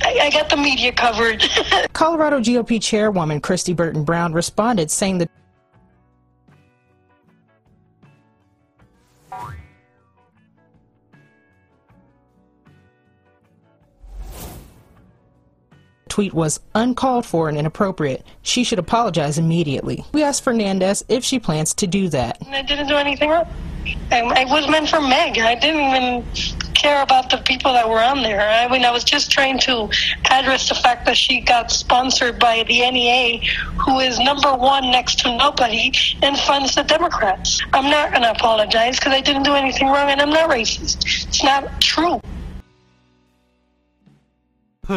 I got the media covered. Colorado GOP chairwoman Kristi Burton Brown responded saying that tweet was uncalled for and inappropriate. She should apologize immediately. We asked Fernandez if she plans to do that. I didn't do anything wrong. I, I was meant for Meg. I didn't even care about the people that were on there. I mean, I was just trying to address the fact that she got sponsored by the NEA, who is number one next to nobody and funds the Democrats. I'm not going to apologize because I didn't do anything wrong and I'm not racist. It's not true.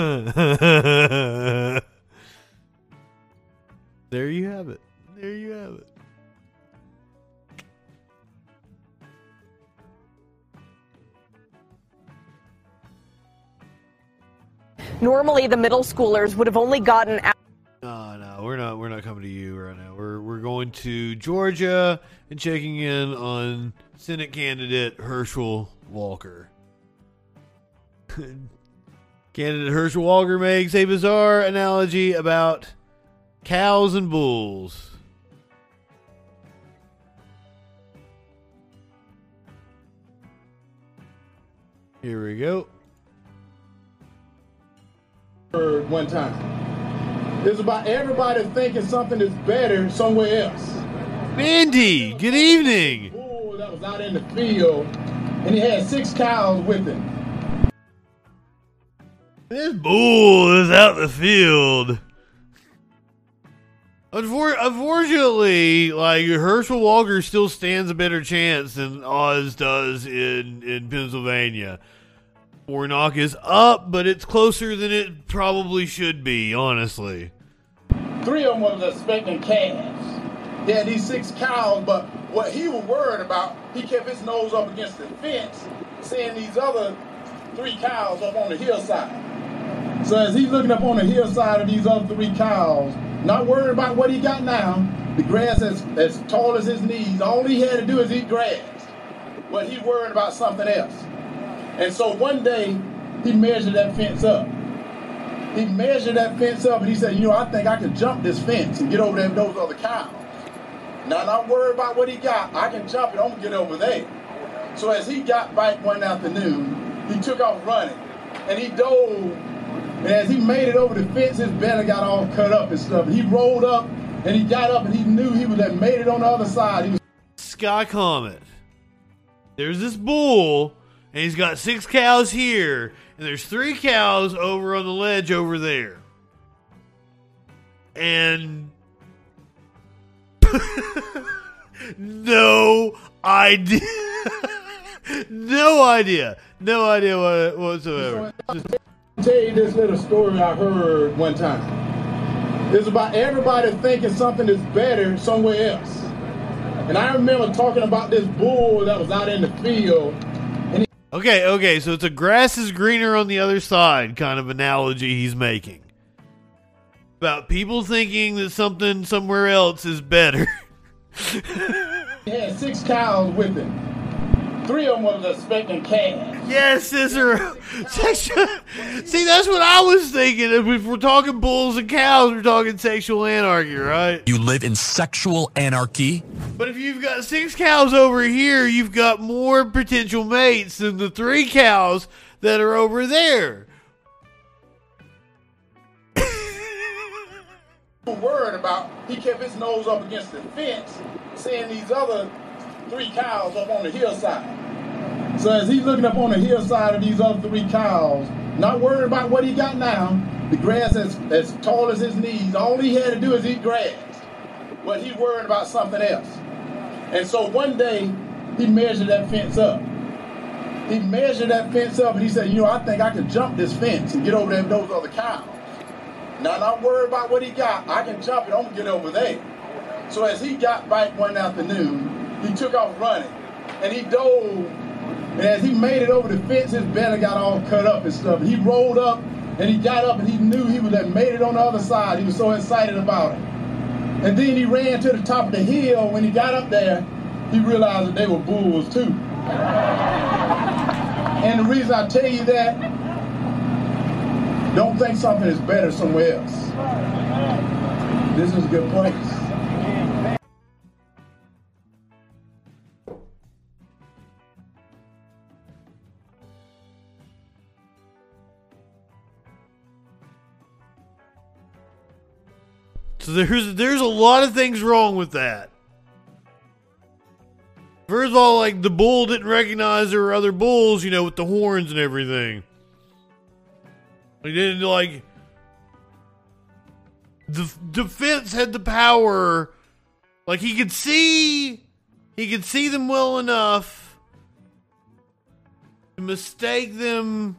there you have it. There you have it. Normally, the middle schoolers would have only gotten out. No, no, we're not. We're not coming to you right now. We're we're going to Georgia and checking in on Senate candidate Herschel Walker. candidate Herschel Walker makes a bizarre analogy about cows and bulls. Here we go. One time. It's about everybody thinking something is better somewhere else. Mandy, good evening. Bull that was out in the field, and he had six cows with him. This bull is out in the field. Unfortunately, like Herschel Walker still stands a better chance than Oz does in in Pennsylvania. Warnock is up, but it's closer than it probably should be. Honestly, Three of them was expecting calves. He had these six cows, but what he was worried about, he kept his nose up against the fence, seeing these other three cows up on the hillside. So as he's looking up on the hillside of these other three cows, not worried about what he got now, the grass as, as tall as his knees, all he had to do is eat grass. But he worried about something else. And so one day, he measured that fence up. He measured that fence up and he said, you know, I think I can jump this fence and get over there with those other cows. Now, not worried about what he got. I can jump it. I'm going to get over there. So as he got back one afternoon, he took off running. And he dove. And as he made it over the fence, his belly got all cut up and stuff. He rolled up and he got up and he knew he would have made it on the other side. He was Sky Comet. There's this bull, and he's got six cows here, and there's three cows over on the ledge over there. and no idea. no idea. No idea what, whatsoever. Just- tell you this little story I heard one time. It's about everybody thinking something is better somewhere else. And I remember talking about this bull that was out in the field. Okay, okay, so it's a grass is greener on the other side kind of analogy he's making. About people thinking that something somewhere else is better. He had six cows with him. Three of them was expecting calves. Yes, Cicero. Sexual. See, that's what I was thinking. If we're talking bulls and cows, we're talking sexual anarchy, right? You live in sexual anarchy? But if you've got six cows over here, you've got more potential mates than the three cows that are over there. worried about, he kept his nose up against the fence, seeing these other three cows up on the hillside. So as he's looking up on the hillside of these other three cows, not worried about what he got now, the grass as, as tall as his knees, all he had to do is eat grass. But he worried about something else. And so one day, he measured that fence up. He measured that fence up and he said, you know, I think I can jump this fence and get over there those other cows. Now, not worried about what he got. I can jump it. I'm going to get over there. So as he got back one afternoon, he took off running. And he dove. And as he made it over the fence, his belly got all cut up and stuff. He rolled up and he got up and he knew he would have made it on the other side. He was so excited about it. And then he ran to the top of the hill. When he got up there, he realized that they were bulls too. And the reason I tell you that, don't think something is better somewhere else. This is a good place. So there's there's a lot of things wrong with that. First of all, like the bull didn't recognize there were other bulls, you know, with the horns and everything. He didn't like the defense had the power, like he could see, he could see them well enough to mistake them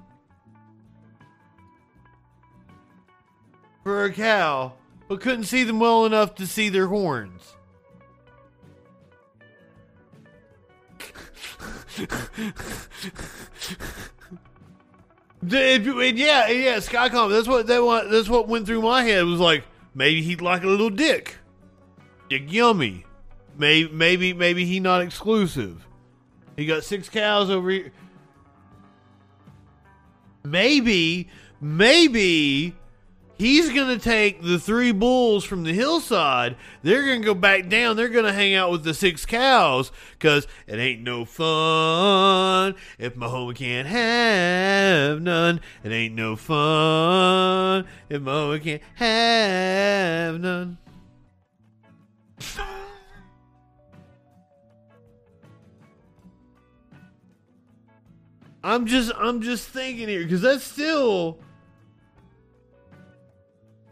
for a cow, but couldn't see them well enough to see their horns. And yeah, yeah, Skycom. That's what that what that's what went through my head. Was like maybe he'd like a little dick, dick yummy. Maybe maybe maybe he not exclusive. He got six cows over here. Maybe maybe he's gonna take the three bulls from the hillside. They're gonna go back down. They're gonna hang out with the six cows because it ain't no fun if my homie can't have none. It ain't no fun if my homie can't have none. I'm just I'm just thinking here because that's still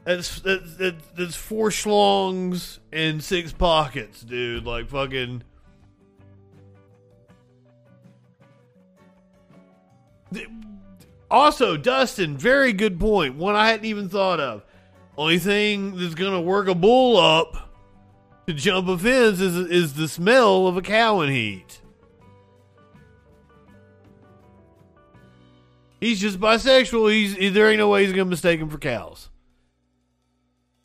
that's, that's that's four schlongs and six pockets, dude. Like fucking. Also, Dustin, very good point. One I hadn't even thought of. Only thing that's gonna work a bull up to jump a fence is is the smell of a cow in heat. He's just bisexual. He's there ain't no way he's gonna mistake him for cows.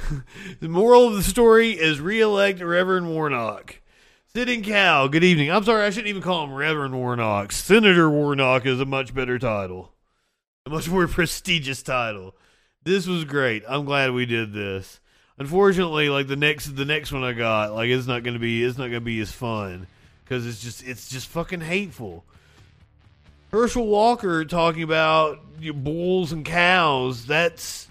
the moral of the story is re-elect Reverend Warnock. Sitting cow. Good evening. I'm sorry, I shouldn't even call him Reverend Warnock. Senator Warnock is a much better title, a much more prestigious title. This was great. I'm glad we did this. Unfortunately, like the next the next one I got, like it's not gonna be it's not gonna be as fun because it's just it's just fucking hateful. Herschel Walker talking about bulls and cows. That's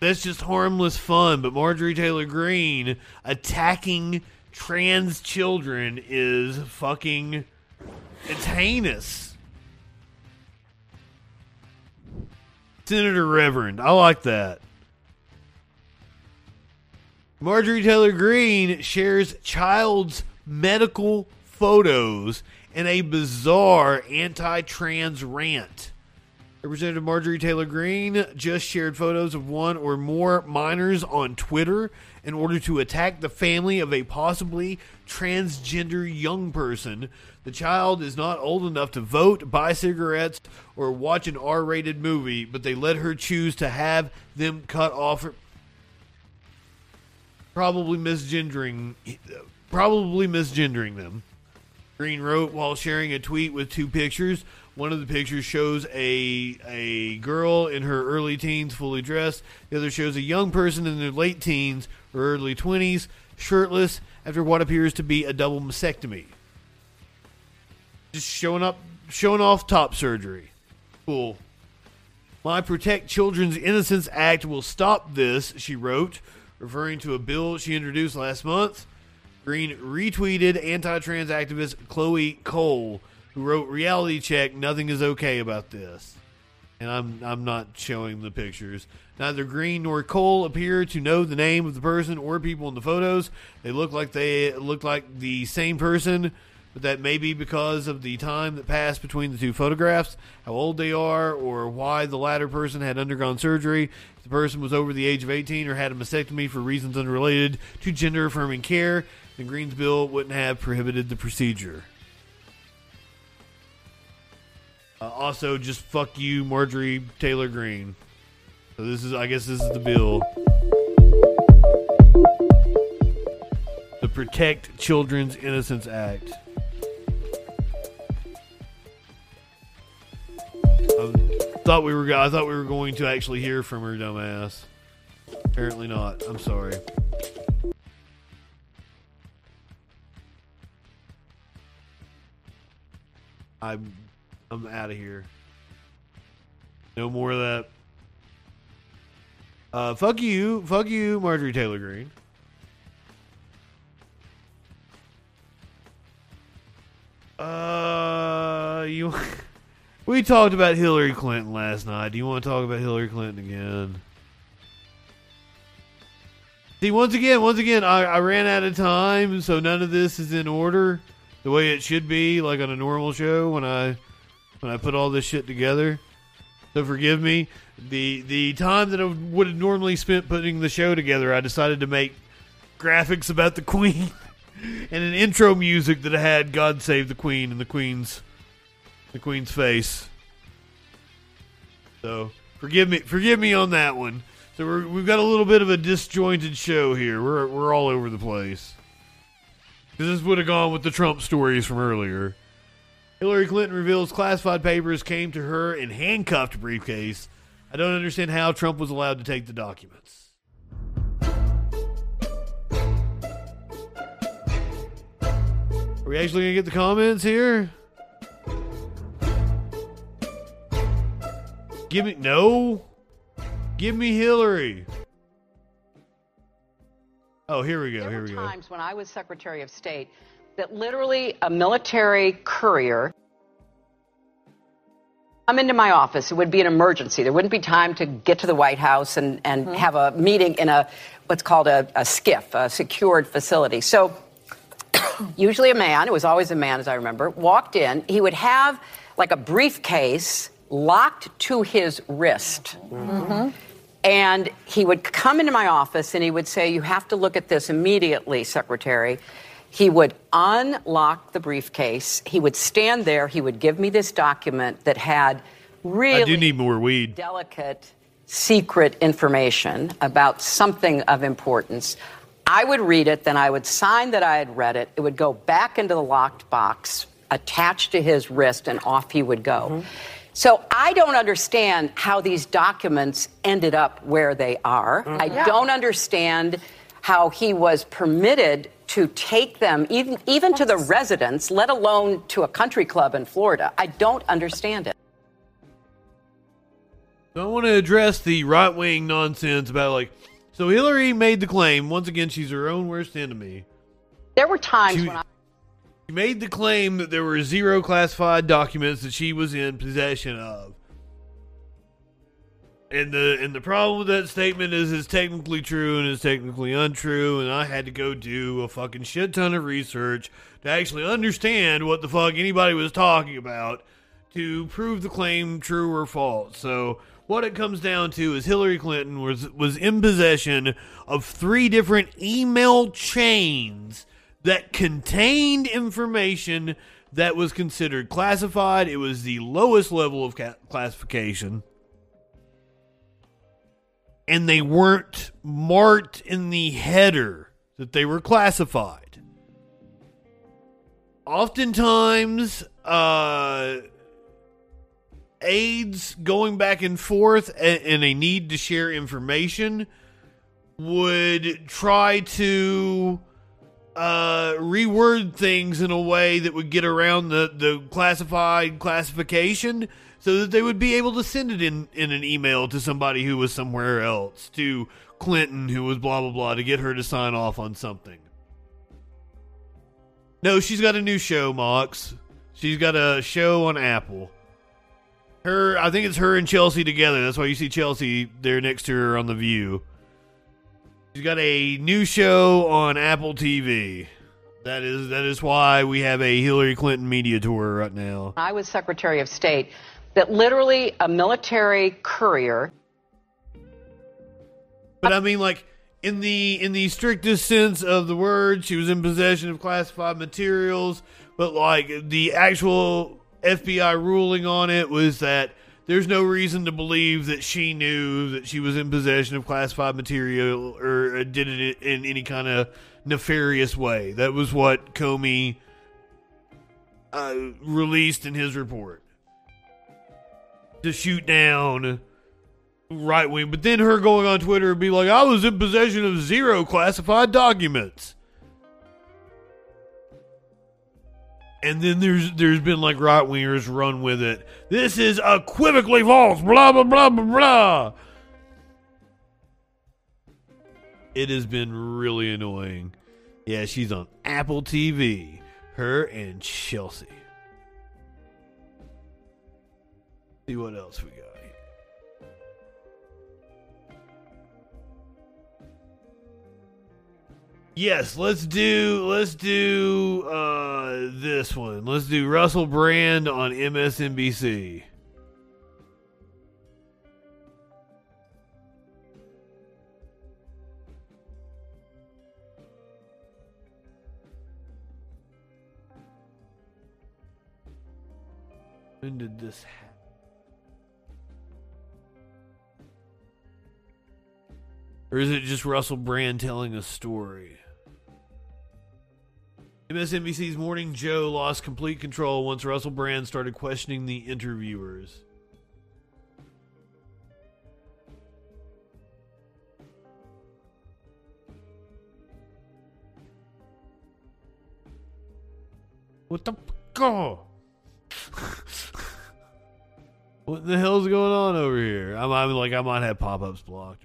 that's just harmless fun. But Marjorie Taylor Greene attacking trans children is fucking it's heinous. Senator Reverend, I like that. Marjorie Taylor Greene shares child's medical photos in a bizarre anti trans rant. Representative Marjorie Taylor Greene just shared photos of one or more minors on Twitter in order to attack the family of a possibly transgender young person. The child is not old enough to vote, buy cigarettes, or watch an R rated movie, but they let her choose to have them cut off. Probably misgendering, probably misgendering them. Greene wrote while sharing a tweet with two pictures. One of the pictures shows a a girl in her early teens fully dressed. The other shows a young person in their late teens or early 20s shirtless after what appears to be a double mastectomy. Just showing up showing off top surgery. Cool. My Protect Children's Innocence Act will stop this, she wrote, referring to a bill she introduced last month. Greene retweeted anti trans activist Chloe Cole, who wrote Reality Check, nothing is okay about this. And I'm I'm not showing the pictures. Neither Greene nor Cole appear to know the name of the person or people in the photos. They look like they look like the same person, but that may be because of the time that passed between the two photographs, how old they are, or why the latter person had undergone surgery. If the person was over the age of 18 or had a mastectomy for reasons unrelated to gender affirming care, then Greene's bill wouldn't have prohibited the procedure. Uh, also, just fuck you, Marjorie Taylor Greene. So this is, I guess, this is the bill. The Protect Children's Innocence Act. I thought we were, I thought we were going to actually hear from her, dumbass. Apparently not. I'm sorry. I'm I'm out of here. No more of that. Uh, fuck you, fuck you, Marjorie Taylor Greene. Uh, you. we talked about Hillary Clinton last night. Do you want to talk about Hillary Clinton again? See, once again, once again, I, I ran out of time, so none of this is in order the way it should be, like on a normal show when I when I put all this shit together. So forgive me. The the time that I would have normally spent putting the show together, I decided to make graphics about the Queen and an intro music that I had "God Save the Queen" and the Queen's the Queen's face. So forgive me, forgive me on that one. So we're, we've got a little bit of a disjointed show here. We're we're all over the place. This would have gone with the Trump stories from earlier. Hillary Clinton reveals classified papers came to her in handcuffed briefcase. I don't understand how Trump was allowed to take the documents. Are we actually going to get the comments here? Give me no. Give me Hillary. Oh, here we go. There Here were we go. times when I was Secretary of State that literally a military courier come into my office. It would be an emergency. There wouldn't be time to get to the White House and, and mm-hmm. have a meeting in a what's called a, a SCIF, a secured facility. So usually a man, it was always a man as I remember, walked in. He would have like a briefcase locked to his wrist. Mm-hmm. And he would come into my office and he would say, You have to look at this immediately, Secretary. He would unlock the briefcase. He would stand there. He would give me this document that had really I do need more weed. delicate, secret information about something of importance. I would read it, then I would sign that I had read it. It would go back into the locked box, attached to his wrist, and off he would go. Mm-hmm. So I don't understand how these documents ended up where they are. Mm-hmm. I Yeah. don't understand how he was permitted to take them even even to the residence, let alone to a country club in Florida. I don't understand it. So I want to address the right wing nonsense about like. So Hillary made the claim once again. She's her own worst enemy. There were times She- when I She made the claim that there were zero classified documents that she was in possession of. And the and the problem with that statement is it's technically true and it's technically untrue, and I had to go do a fucking shit ton of research to actually understand what the fuck anybody was talking about to prove the claim true or false. So what it comes down to is Hillary Clinton was was in possession of three different email chains that contained information that was considered classified. It was the lowest level of ca- classification. And they weren't marked in the header that they were classified. Oftentimes, uh, aides going back and forth and a need to share information would try to uh, reword things in a way that would get around the, the classified classification so that they would be able to send it in, in an email to somebody who was somewhere else, to Clinton, who was blah, blah, blah, to get her to sign off on something. No, she's got a new show, Mox. She's got a show on Apple. Her, I think it's her and Chelsea together. That's why you see Chelsea there next to her on the View. She's got a new show on Apple TV. That is that is why we have a Hillary Clinton media tour right now. I was Secretary of State. That literally a military courier. But I mean, like in the in the strictest sense of the word, she was in possession of classified materials. But like the actual FBI ruling on it was that there's no reason to believe that she knew that she was in possession of classified material or did it in any kind of nefarious way. That was what Comey uh, released in his report to shoot down right wing. But then her going on Twitter and be like, I was in possession of zero classified documents. and then there's there's been like right wingers run with it. This is equivocally false. Blah blah blah blah blah. It has been really annoying. Yeah, she's on Apple TV. Her and Chelsea. See what else we got. Yes, let's do let's do uh, this one. Let's do Russell Brand on MSNBC. When did this happen? Or is it just Russell Brand telling a story? MSNBC's Morning Joe lost complete control once Russell Brand started questioning the interviewers. What the go? what the hell's going on over here? I'm, I'm like I might have pop-ups blocked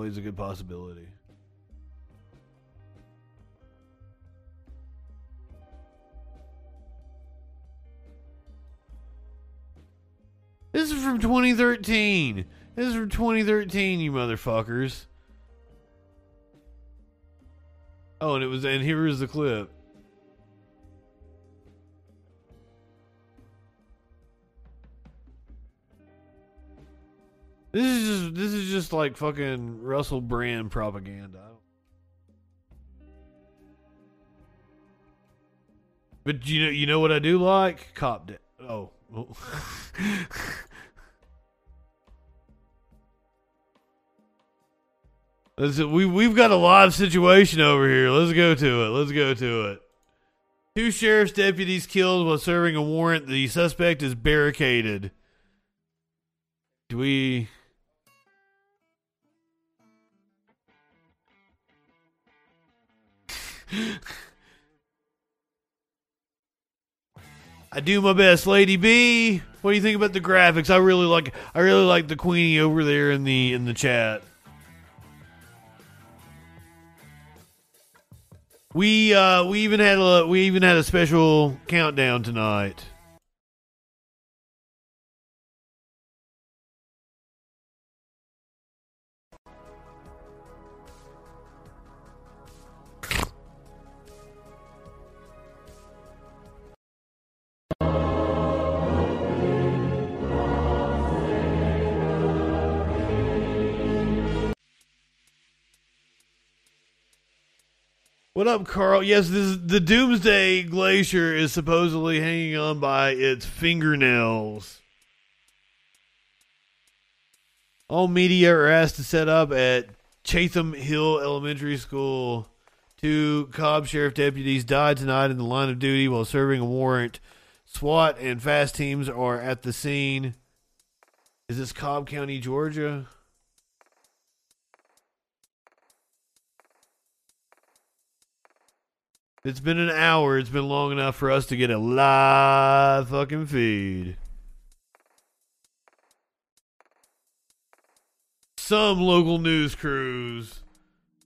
Always a good possibility. This is from 2013. This is from 2013, you motherfuckers. Oh, and it was, and here is the clip. This is just, this is just like fucking Russell Brand propaganda. But you know, you know what I do like? Cop. De- oh, well. Listen, we we've got a live situation over here. Let's go to it. Let's go to it. Two sheriff's deputies killed while serving a warrant. The suspect is barricaded. Do we? I do my best, Lady B. What do you think about the graphics? I really like I really like the Queenie over there in the in the chat. We uh we even had a we even had a special countdown tonight. What up, Carl? Yes, this is, the Doomsday Glacier is supposedly hanging on by its fingernails. All media are asked to set up at Chatham Hill Elementary School. Two Cobb Sheriff deputies died tonight in the line of duty while serving a warrant. SWAT and fast teams are at the scene. Is this Cobb County, Georgia? It's been an hour. It's been long enough for us to get a live fucking feed. Some local news crews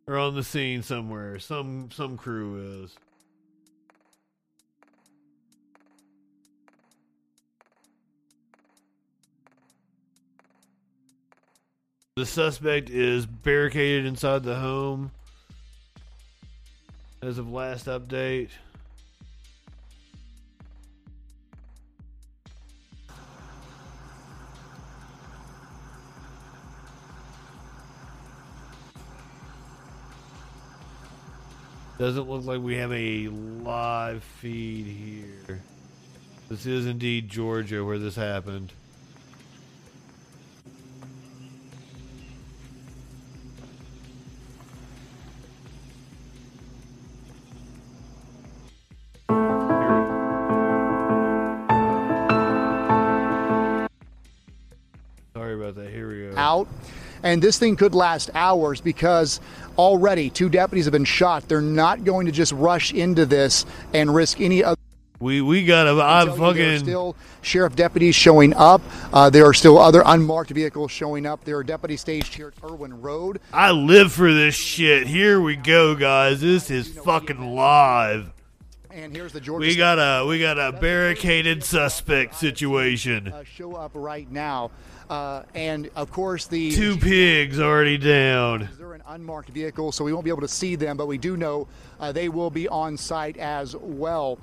are on the scene somewhere. Some some crew is. The suspect is barricaded inside the home as of last update. Doesn't look like we have a live feed here. This is indeed Georgia where this happened. Out. And this thing could last hours because already two deputies have been shot. They're not going to just rush into this and risk any other. We we got to. I'm There are fucking. still sheriff deputies showing up. Uh, there are still other unmarked vehicles showing up. There are deputies staged here at Irwin Road. I live for this shit. Here we go, guys. This is fucking live. And here's the Georgia. We got a we got a barricaded suspect situation. uh, show up right now. Uh, and of course, the Two pigs already down. They're an unmarked vehicle, so we won't be able to see them, but we do know uh, they will be on site as well.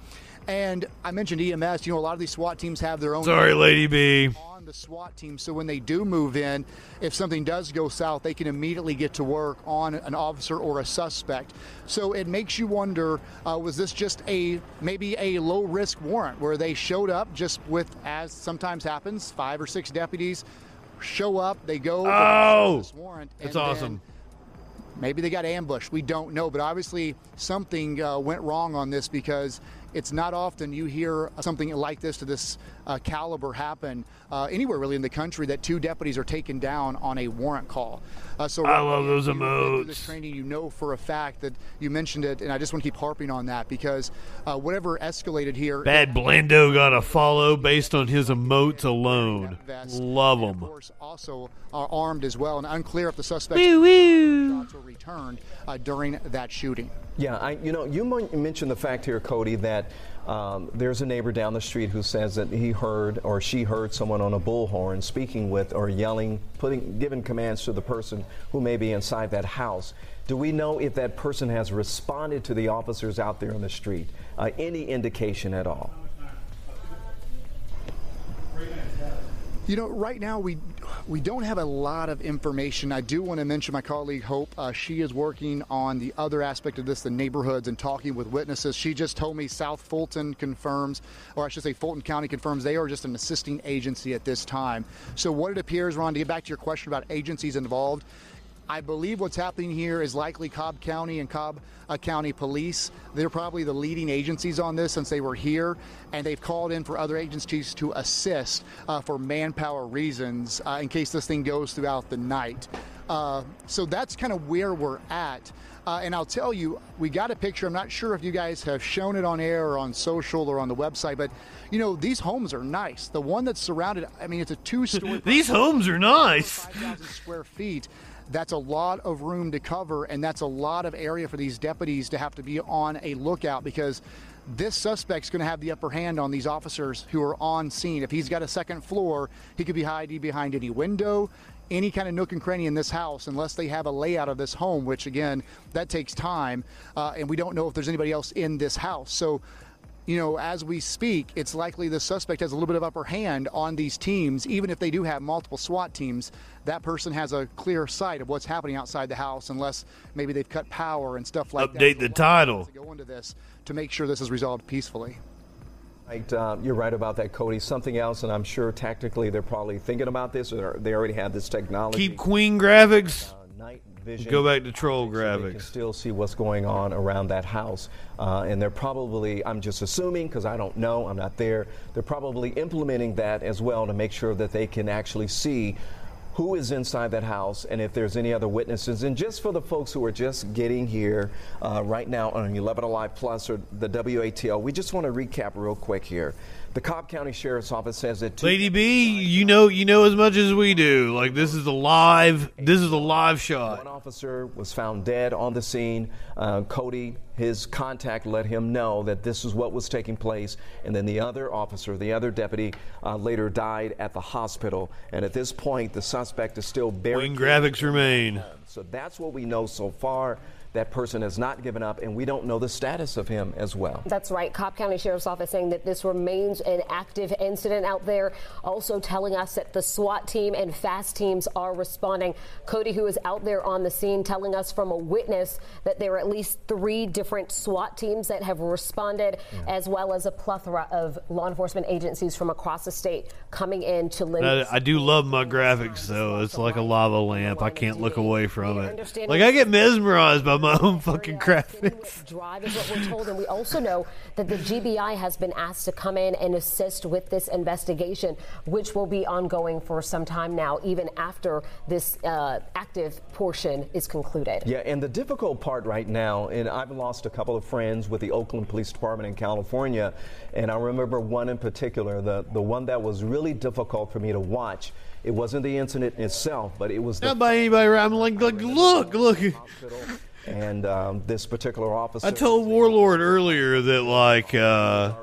And I mentioned EMS. You know, a lot of these SWAT teams have their own. Sorry, Lady B. On the SWAT team, so when they do move in, if something does go south, they can immediately get to work on an officer or a suspect. So it makes you wonder: uh, was this just a maybe a low risk warrant where they showed up just with, as sometimes happens, five or six deputies show up, they go. Oh, this warrant, that's then awesome. Maybe they got ambushed. We don't know, but obviously something uh, went wrong on this because it's not often you hear something like this to this uh, caliber happen uh, anywhere really in the country that two deputies are taken down on a warrant call. Uh, so I love those through This training, you know for a fact that you mentioned it, and I just want to keep harping on that because uh, whatever escalated here. Bad Blando got a follow based on his emotes alone. Love them. Of course, also are armed as well, and unclear if the suspects shots were returned uh, during that shooting. Yeah, I, you know, you mentioned the fact here, Cody, that um, there's a neighbor down the street who says that he heard or she heard someone on a bullhorn speaking with or yelling, putting, giving commands to the person who may be inside that house. Do we know if that person has responded to the officers out there on the street? Uh, any indication at all? You know, right now we we don't have a lot of information. I do want to mention my colleague Hope. Uh, she is working on the other aspect of this, the neighborhoods, and talking with witnesses. She just told me South Fulton confirms, or I should say Fulton County confirms, they are just an assisting agency at this time. So what it appears, Ron, to get back to your question about agencies involved, I believe what's happening here is likely Cobb County and Cobb uh, County Police. They're probably the leading agencies on this since they were here, and they've called in for other agencies to assist uh, for manpower reasons uh, in case this thing goes throughout the night. Uh, so that's kind of where we're at. Uh, and I'll tell you, we got a picture. I'm not sure if you guys have shown it on air or on social or on the website, but you know these homes are nice. The one that's surrounded, I mean, it's a two-story. These homes are nice. 5,000 square feet. That's a lot of room to cover, and that's a lot of area for these deputies to have to be on a lookout because this suspect's going to have the upper hand on these officers who are on scene. If he's got a second floor, he could be hiding behind any window, any kind of nook and cranny in this house, unless they have a layout of this home, which again, that takes time, uh, and we don't know if there's anybody else in this house. So you know, as we speak, it's likely the suspect has a little bit of upper hand on these teams, even if they do have multiple SWAT teams. That person has a clear sight of what's happening outside the house, unless maybe they've cut power and stuff like that. Update the title. To go into this to make sure this is resolved peacefully. Right, uh, you're right about that, Cody. Something else, and I'm sure tactically they're probably thinking about this, or they already have this technology. Keep Queen graphics. night vision. Go back to troll They can graphics. still see what's going on around that house. Uh, and they're probably, I'm just assuming because I don't know, I'm not there, they're probably implementing that as well to make sure that they can actually see who is inside that house and if there's any other witnesses. And just for the folks who are just getting here uh, right now on 11 Alive Plus or the WATL, we just want to recap real quick here. The Cobb County Sheriff's Office says that Lady B, you know you know as much as we do. Like this is a live this is a live shot. One officer was found dead on the scene. Uh, Cody, his contact, let him know that this is what was taking place, and then the other officer, the other deputy, uh, later died at the hospital. And at this point, the suspect is still buried. Queen graphics remain. So that's what we know so far. That person has not given up, and we don't know the status of him as well. That's right. Cobb County Sheriff's Office saying that this remains an active incident out there. Also telling us that the SWAT team and FAST teams are responding. Cody, who is out there on the scene, telling us from a witness that there are at least three different SWAT teams that have responded, as well as a plethora of law enforcement agencies from across the state coming in to lend. I, I do love my graphics though. It's like a lava lamp. I can't look away from it. Like I get mesmerized by my own fucking graphics. drive is what we're told. And we also know that the GBI has been asked to come in and assist with this investigation, which will be ongoing for some time now, even after this uh, active portion is concluded. Yeah, and the difficult part right now, and I've lost a couple of friends with the Oakland Police Department in California, and I remember one in particular, the, the one that was really difficult for me to watch. It wasn't the incident itself, but it was the Not by anybody. I'm like, like look, look. And um, this particular officer. I told Warlord earlier that like, uh,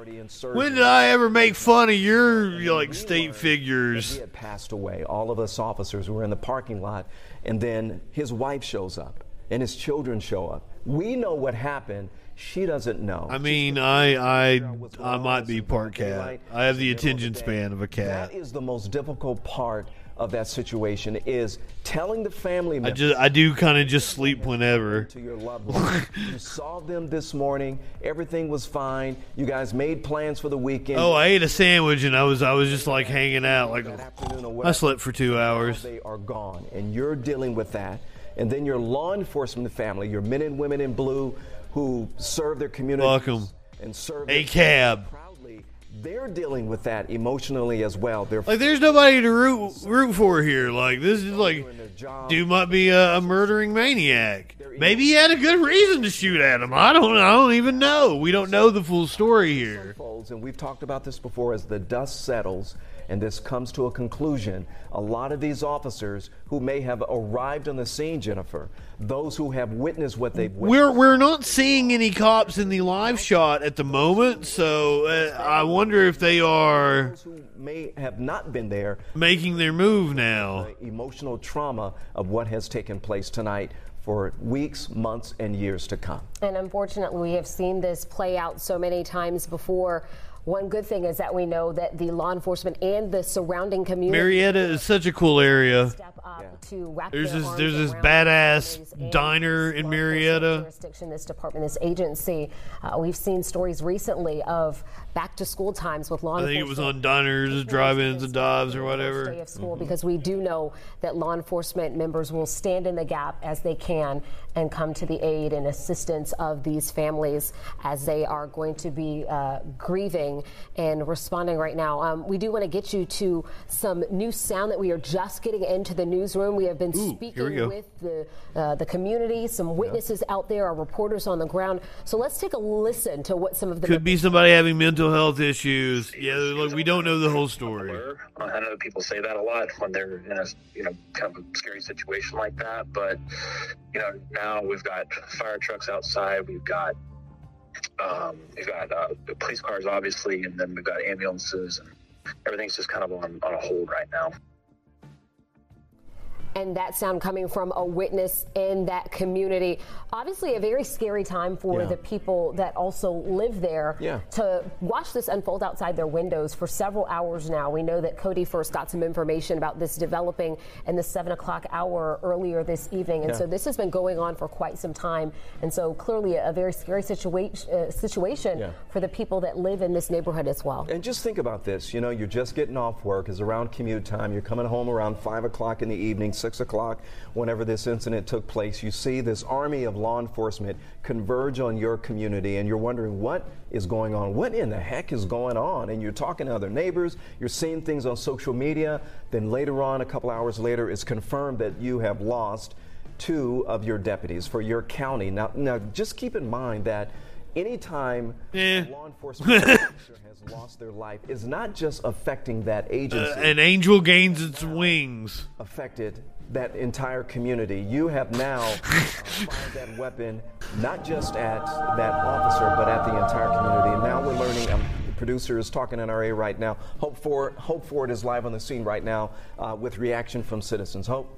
when did I ever make fun of your like state figures? He had passed away. All of us officers were in the parking lot, and then his wife shows up, and his children show up. We know what happened. She doesn't know. I mean, I I I might be part cat. I have the attention span of a cat. That is the most difficult part of that situation is telling the family I just I do kind of just sleep whenever. to your loved ones. you saw them this morning. Everything was fine. You guys made plans for the weekend. Oh, I ate a sandwich and I was I was just like hanging out. Like I slept for two hours. They are gone, and you're dealing with that. And then your law enforcement family, your men and women in blue who serve their community 'em. and serve A cab. They're dealing with that emotionally as well. They're Like there's nobody to root root for here. Like this is like dude might be a, a murdering maniac. Maybe he had a good reason to shoot at him. I don't I don't even know. We don't know the full story here. and we've talked about this before, as the dust settles and this comes to a conclusion, a lot of these officers who may have arrived on the scene, Jennifer, those who have witnessed what they've witnessed, We're we're not seeing any cops in the live shot at the moment, so uh, I wonder if they are who may have not been there, making their move now. emotional trauma of what has taken place tonight for weeks, months, and years to come. And unfortunately, we have seen this play out so many times before. One good thing is that we know that the law enforcement and the surrounding community Marietta is such a cool area. To wrap There's their this arms there's this badass diner in Marietta. jurisdiction, this department, this agency. Uh, we've seen stories recently of back to school times with law enforcement. I think it was on diners, drive-ins, and dives or day whatever. of school because we do know that law enforcement members will stand in the gap as they can and come to the aid and assistance of these families as they are going to be uh, grieving and responding right now. Um, we do want to get you to some new sound that we are just getting into the newsroom. We have been Ooh, speaking here we go. with the uh, the community, some witnesses out there, our reporters on the ground. So let's take a listen to what some of the Could be somebody having mental health issues. Yeah, like we don't know the whole story. I know people say that a lot when they're in a you know kind of a scary situation like that. But you know now we've got fire trucks outside. We've got um, we've got uh, police cars obviously, and then we've got ambulances, and everything's just kind of on, on a hold right now. And that sound coming from a witness in that community. Obviously, a very scary time for Yeah. the people that also live there Yeah. to watch this unfold outside their windows for several hours now. We know that Cody first got some information about this developing in the seven o'clock hour earlier this evening, and Yeah. so this has been going on for quite some time. And so clearly, a very scary situation uh, situation for the people that live in this neighborhood as well. And just think about this. You know, you're just getting off work. It's around commute time. You're coming home around 5 o'clock in the evening, 6 o'clock, whenever this incident took place. You see this army of law enforcement converge on your community, and you're wondering what is going on. What in the heck is going on? And you're talking to other neighbors. You're seeing things on social media. Then later on, a couple hours later, it's confirmed that you have lost two of your deputies for your county. Now, now just keep in mind that anytime a law enforcement officer has lost their life is not just affecting that agency. Uh, an angel gains its wings. affected that entire community. You have now fired that weapon not just at that officer, but at the entire community. And now we're learning. Um, the producer is talking NRA right now. Hope for Hope for it is live on the scene right now uh, with reaction from citizens. Hope.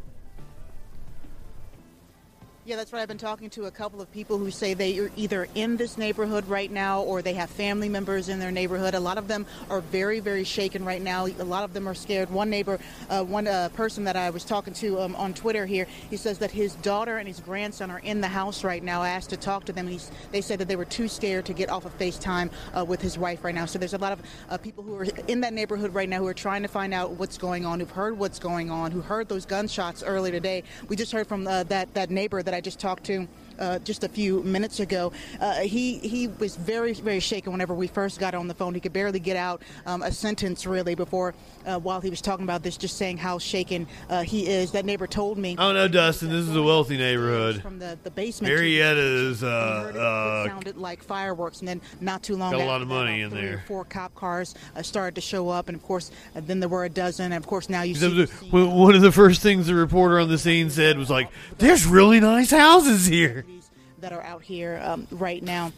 Yeah, that's right. I've been talking to a couple of people who say they are either in this neighborhood right now or they have family members in their neighborhood. A lot of them are very, very shaken right now. A lot of them are scared. One neighbor, uh, one uh, person that I was talking to um, on Twitter here, he says that his daughter and his grandson are in the house right now. I asked to talk to them, and they said that they were too scared to get off of FaceTime uh, with his wife right now. So there's a lot of uh, people who are in that neighborhood right now who are trying to find out what's going on, who've heard what's going on, who heard those gunshots earlier today. We just heard from uh, that that neighbor that I just talked to. Uh, just a few minutes ago, uh, he he was very very shaken whenever we first got on the phone. He could barely get out um, a sentence really before uh, while he was talking about this, just saying how shaken uh, he is. That neighbor told me. Oh no, Dustin, this is a wealthy neighborhood. From the, the basement. Marietta is It uh, sounded like fireworks, and then not too long Got a lot of money in there. Four cop cars uh, started to show up, and of course, uh, then there were a dozen, and of course now you uh, see. One one of the first things the reporter on the scene said was like, "There's really nice houses here." that are out here um, right now.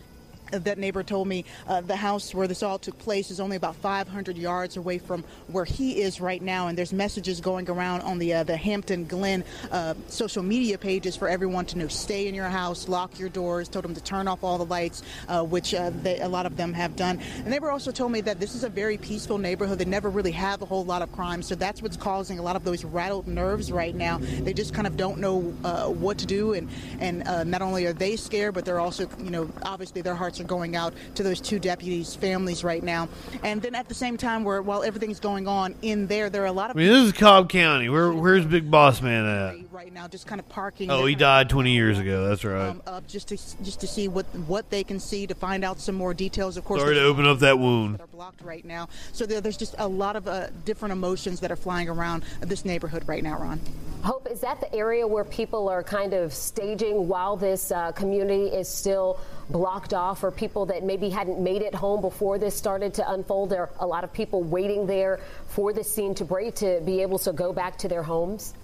That neighbor told me uh, the house where this all took place is only about 500 yards away from where he is right now, and there's messages going around on the uh, the Hampton Glen uh, social media pages for everyone to know stay in your house, lock your doors. Told them to turn off all the lights, uh, which uh, they, a lot of them have done. The neighbor also told me that this is a very peaceful neighborhood. They never really have a whole lot of crime, so that's what's causing a lot of those rattled nerves right now. They just kind of don't know uh, what to do, and and not only are they scared, but they're also, you know, obviously their hearts are going out to those two deputies' families right now. And then at the same time, where while everything's going on in there, there are a lot I of mean, this is Cobb County. Where where's Big Boss Man at? right now just kind of parking. Oh, he died 20 years ago. That's right. um, up just to just to see what what they can see to find out some more details. Of course, Sorry to there's open up that wound. that are blocked right now. So there, there's just a lot of uh, different emotions that are flying around this neighborhood right now, Ron. Hope, is that the area where people are kind of staging while this uh, community is still blocked off for people that maybe hadn't made it home before this started to unfold? There are a lot of people waiting there for this scene to break to be able to go back to their homes.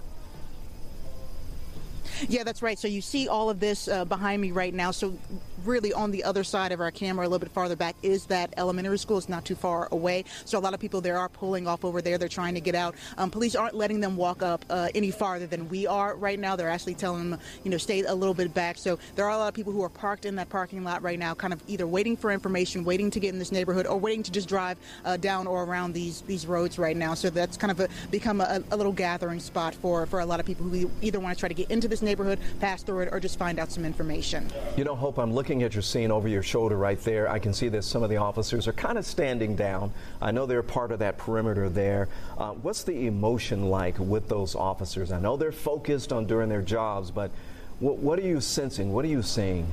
Yeah, that's right. So you see all of this uh, behind me right now. So really on the other side of our camera, a little bit farther back, is that elementary school. It's not too far away. So a lot of people there are pulling off over there. They're trying to get out. Um, police aren't letting them walk up uh, any farther than we are right now. They're actually telling them, you know, stay a little bit back. So there are a lot of people who are parked in that parking lot right now, kind of either waiting for information, waiting to get in this neighborhood, or waiting to just drive uh, down or around these these roads right now. So that's kind of a, become a, a little gathering spot for for a lot of people who either want to try to get into this neighborhood, pass through it, or just find out some information. You know, Hope, I'm looking at your scene over your shoulder right there. I can see that some of the officers are kind of standing down. I know they're part of that perimeter there. Uh, what's the emotion like with those officers? I know they're focused on doing their jobs, but what, what are you sensing? What are you seeing?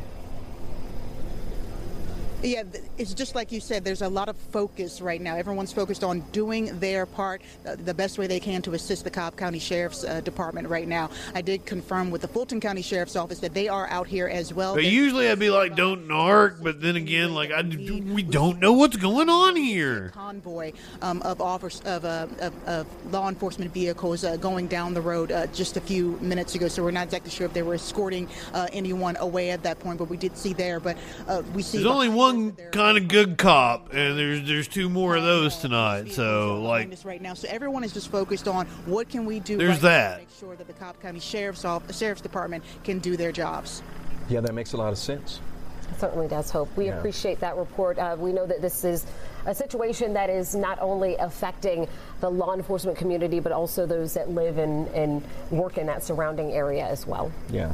Yeah, it's just like you said. There's a lot of focus right now. Everyone's focused on doing their part uh, the best way they can to assist the Cobb County Sheriff's uh, Department right now. I did confirm with the Fulton County Sheriff's Office that they are out here as well. But They- usually I'd be like, "Don't narc," but then again, like I, we don't know what's going on here. convoy um, of, office, of, uh, of, of law enforcement vehicles uh, going down the road uh, just a few minutes ago. So we're not exactly sure if they were escorting uh, anyone away at that point, but we did see there. But uh, we see There's only behind one kind of good cop, and there's there's two more of those tonight. So like, this right now. So everyone is just focused on what can we do. There's right that. to make sure that the Cobb County Sheriff's Office, Sheriff's Department can do their jobs. Yeah, that makes a lot of sense. It certainly does hope. We Yeah. appreciate that report. Uh, we know that this is a situation that is not only affecting the law enforcement community, but also those that live and, and work in that surrounding area as well. Yeah.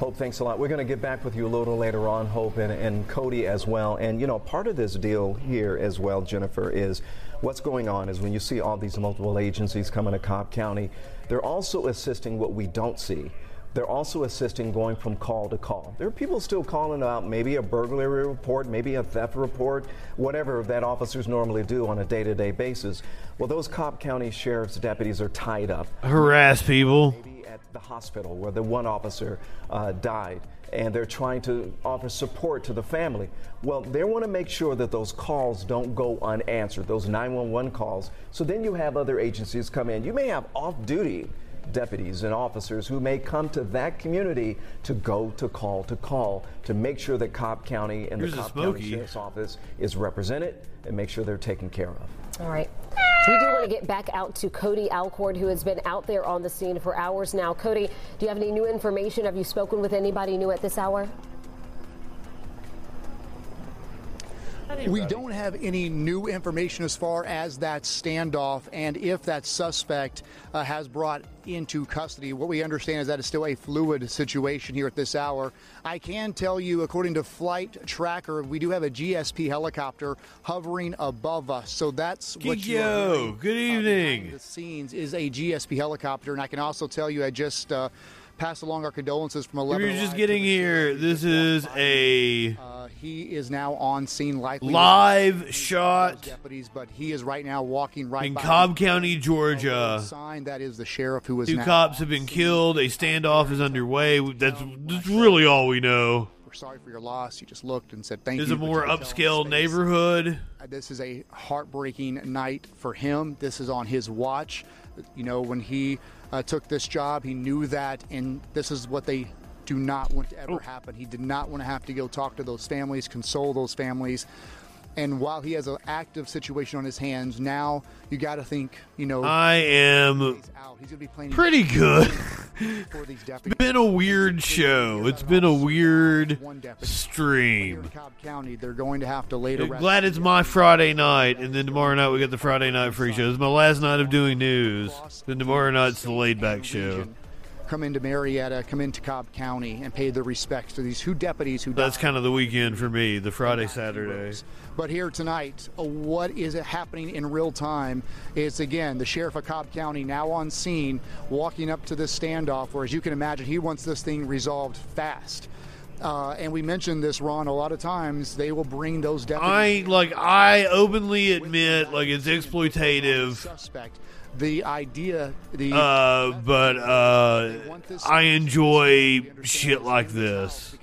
Hope, thanks a lot. We're going to get back with you a little later on, Hope, and, and Cody as well. And, you know, part of this deal here as well, Jennifer, is what's going on is when you see all these multiple agencies coming to Cobb County, they're also assisting what we don't see. They're also assisting going from call to call. There are people still calling out maybe a burglary report, maybe a theft report, whatever that officers normally do on a day to day basis. Well, those Cobb County Sheriff's deputies are tied up harass people. at the hospital where the one officer uh, died and they're trying to offer support to the family. Well, they want to make sure that those calls don't go unanswered, those 911 calls. So then you have other agencies come in. You may have off duty deputies and officers who may come to that community to go to call to call to make sure that Cobb County and Here's the Cobb County Sheriff's Office is represented and make sure they're taken care of. All right. We do want to get back out to Cody Alcord, who has been out there on the scene for hours now. Cody, do you have any new information? Have you spoken with anybody new at this hour? We don't have any new information as far as that standoff and if that suspect uh, has brought into custody. What we understand is that it's still a fluid situation here at this hour. I can tell you, according to Flight Tracker, we do have a GSP helicopter hovering above us. So that's what you are hearing, good uh, evening. the scenes is a GSP helicopter, and I can also tell you, I just uh, passed along our condolences from If 11. you're just getting here, this is a Uh, he is now on scene, likely live shot deputies, but he is right now walking right in Cobb. County, Georgia. Sign that is the sheriff who is Two cops have been killed. A standoff is underway. That's, that's really all we know. We're sorry for your loss. You just looked and said thank It's you. a more you could tell upscale neighborhood. Uh, This is a heartbreaking night for him. This is on his watch. You know, when he uh, took this job, he knew that, and this is what they do not want to ever oh. happen. He did not want to have to go talk to those families, console those families. And while he has an active situation on his hands, now you got to think, you know, I am he's out. He's going to be playing pretty good. for these deputies. It's been a weird show. It's been a weird stream. Cobb County, they're going to have to later. Glad it's my Friday night, and then tomorrow night we got the Friday night free show. It's my last night of doing news. Then tomorrow night's the laid back show. Come into Marietta, come into Cobb County, and pay their respects to these two deputies who That's kind of the weekend for me, the Friday, Saturday. But here tonight, uh, what is happening in real time is again the sheriff of Cobb County now on scene, walking up to this standoff. Where, as you can imagine, he wants this thing resolved fast. Uh, and we mentioned this, Ron. A lot of times they will bring those deputies. I like I openly admit like it's exploitative. Suspect. The idea, the Uh, but uh, I enjoy shit like this.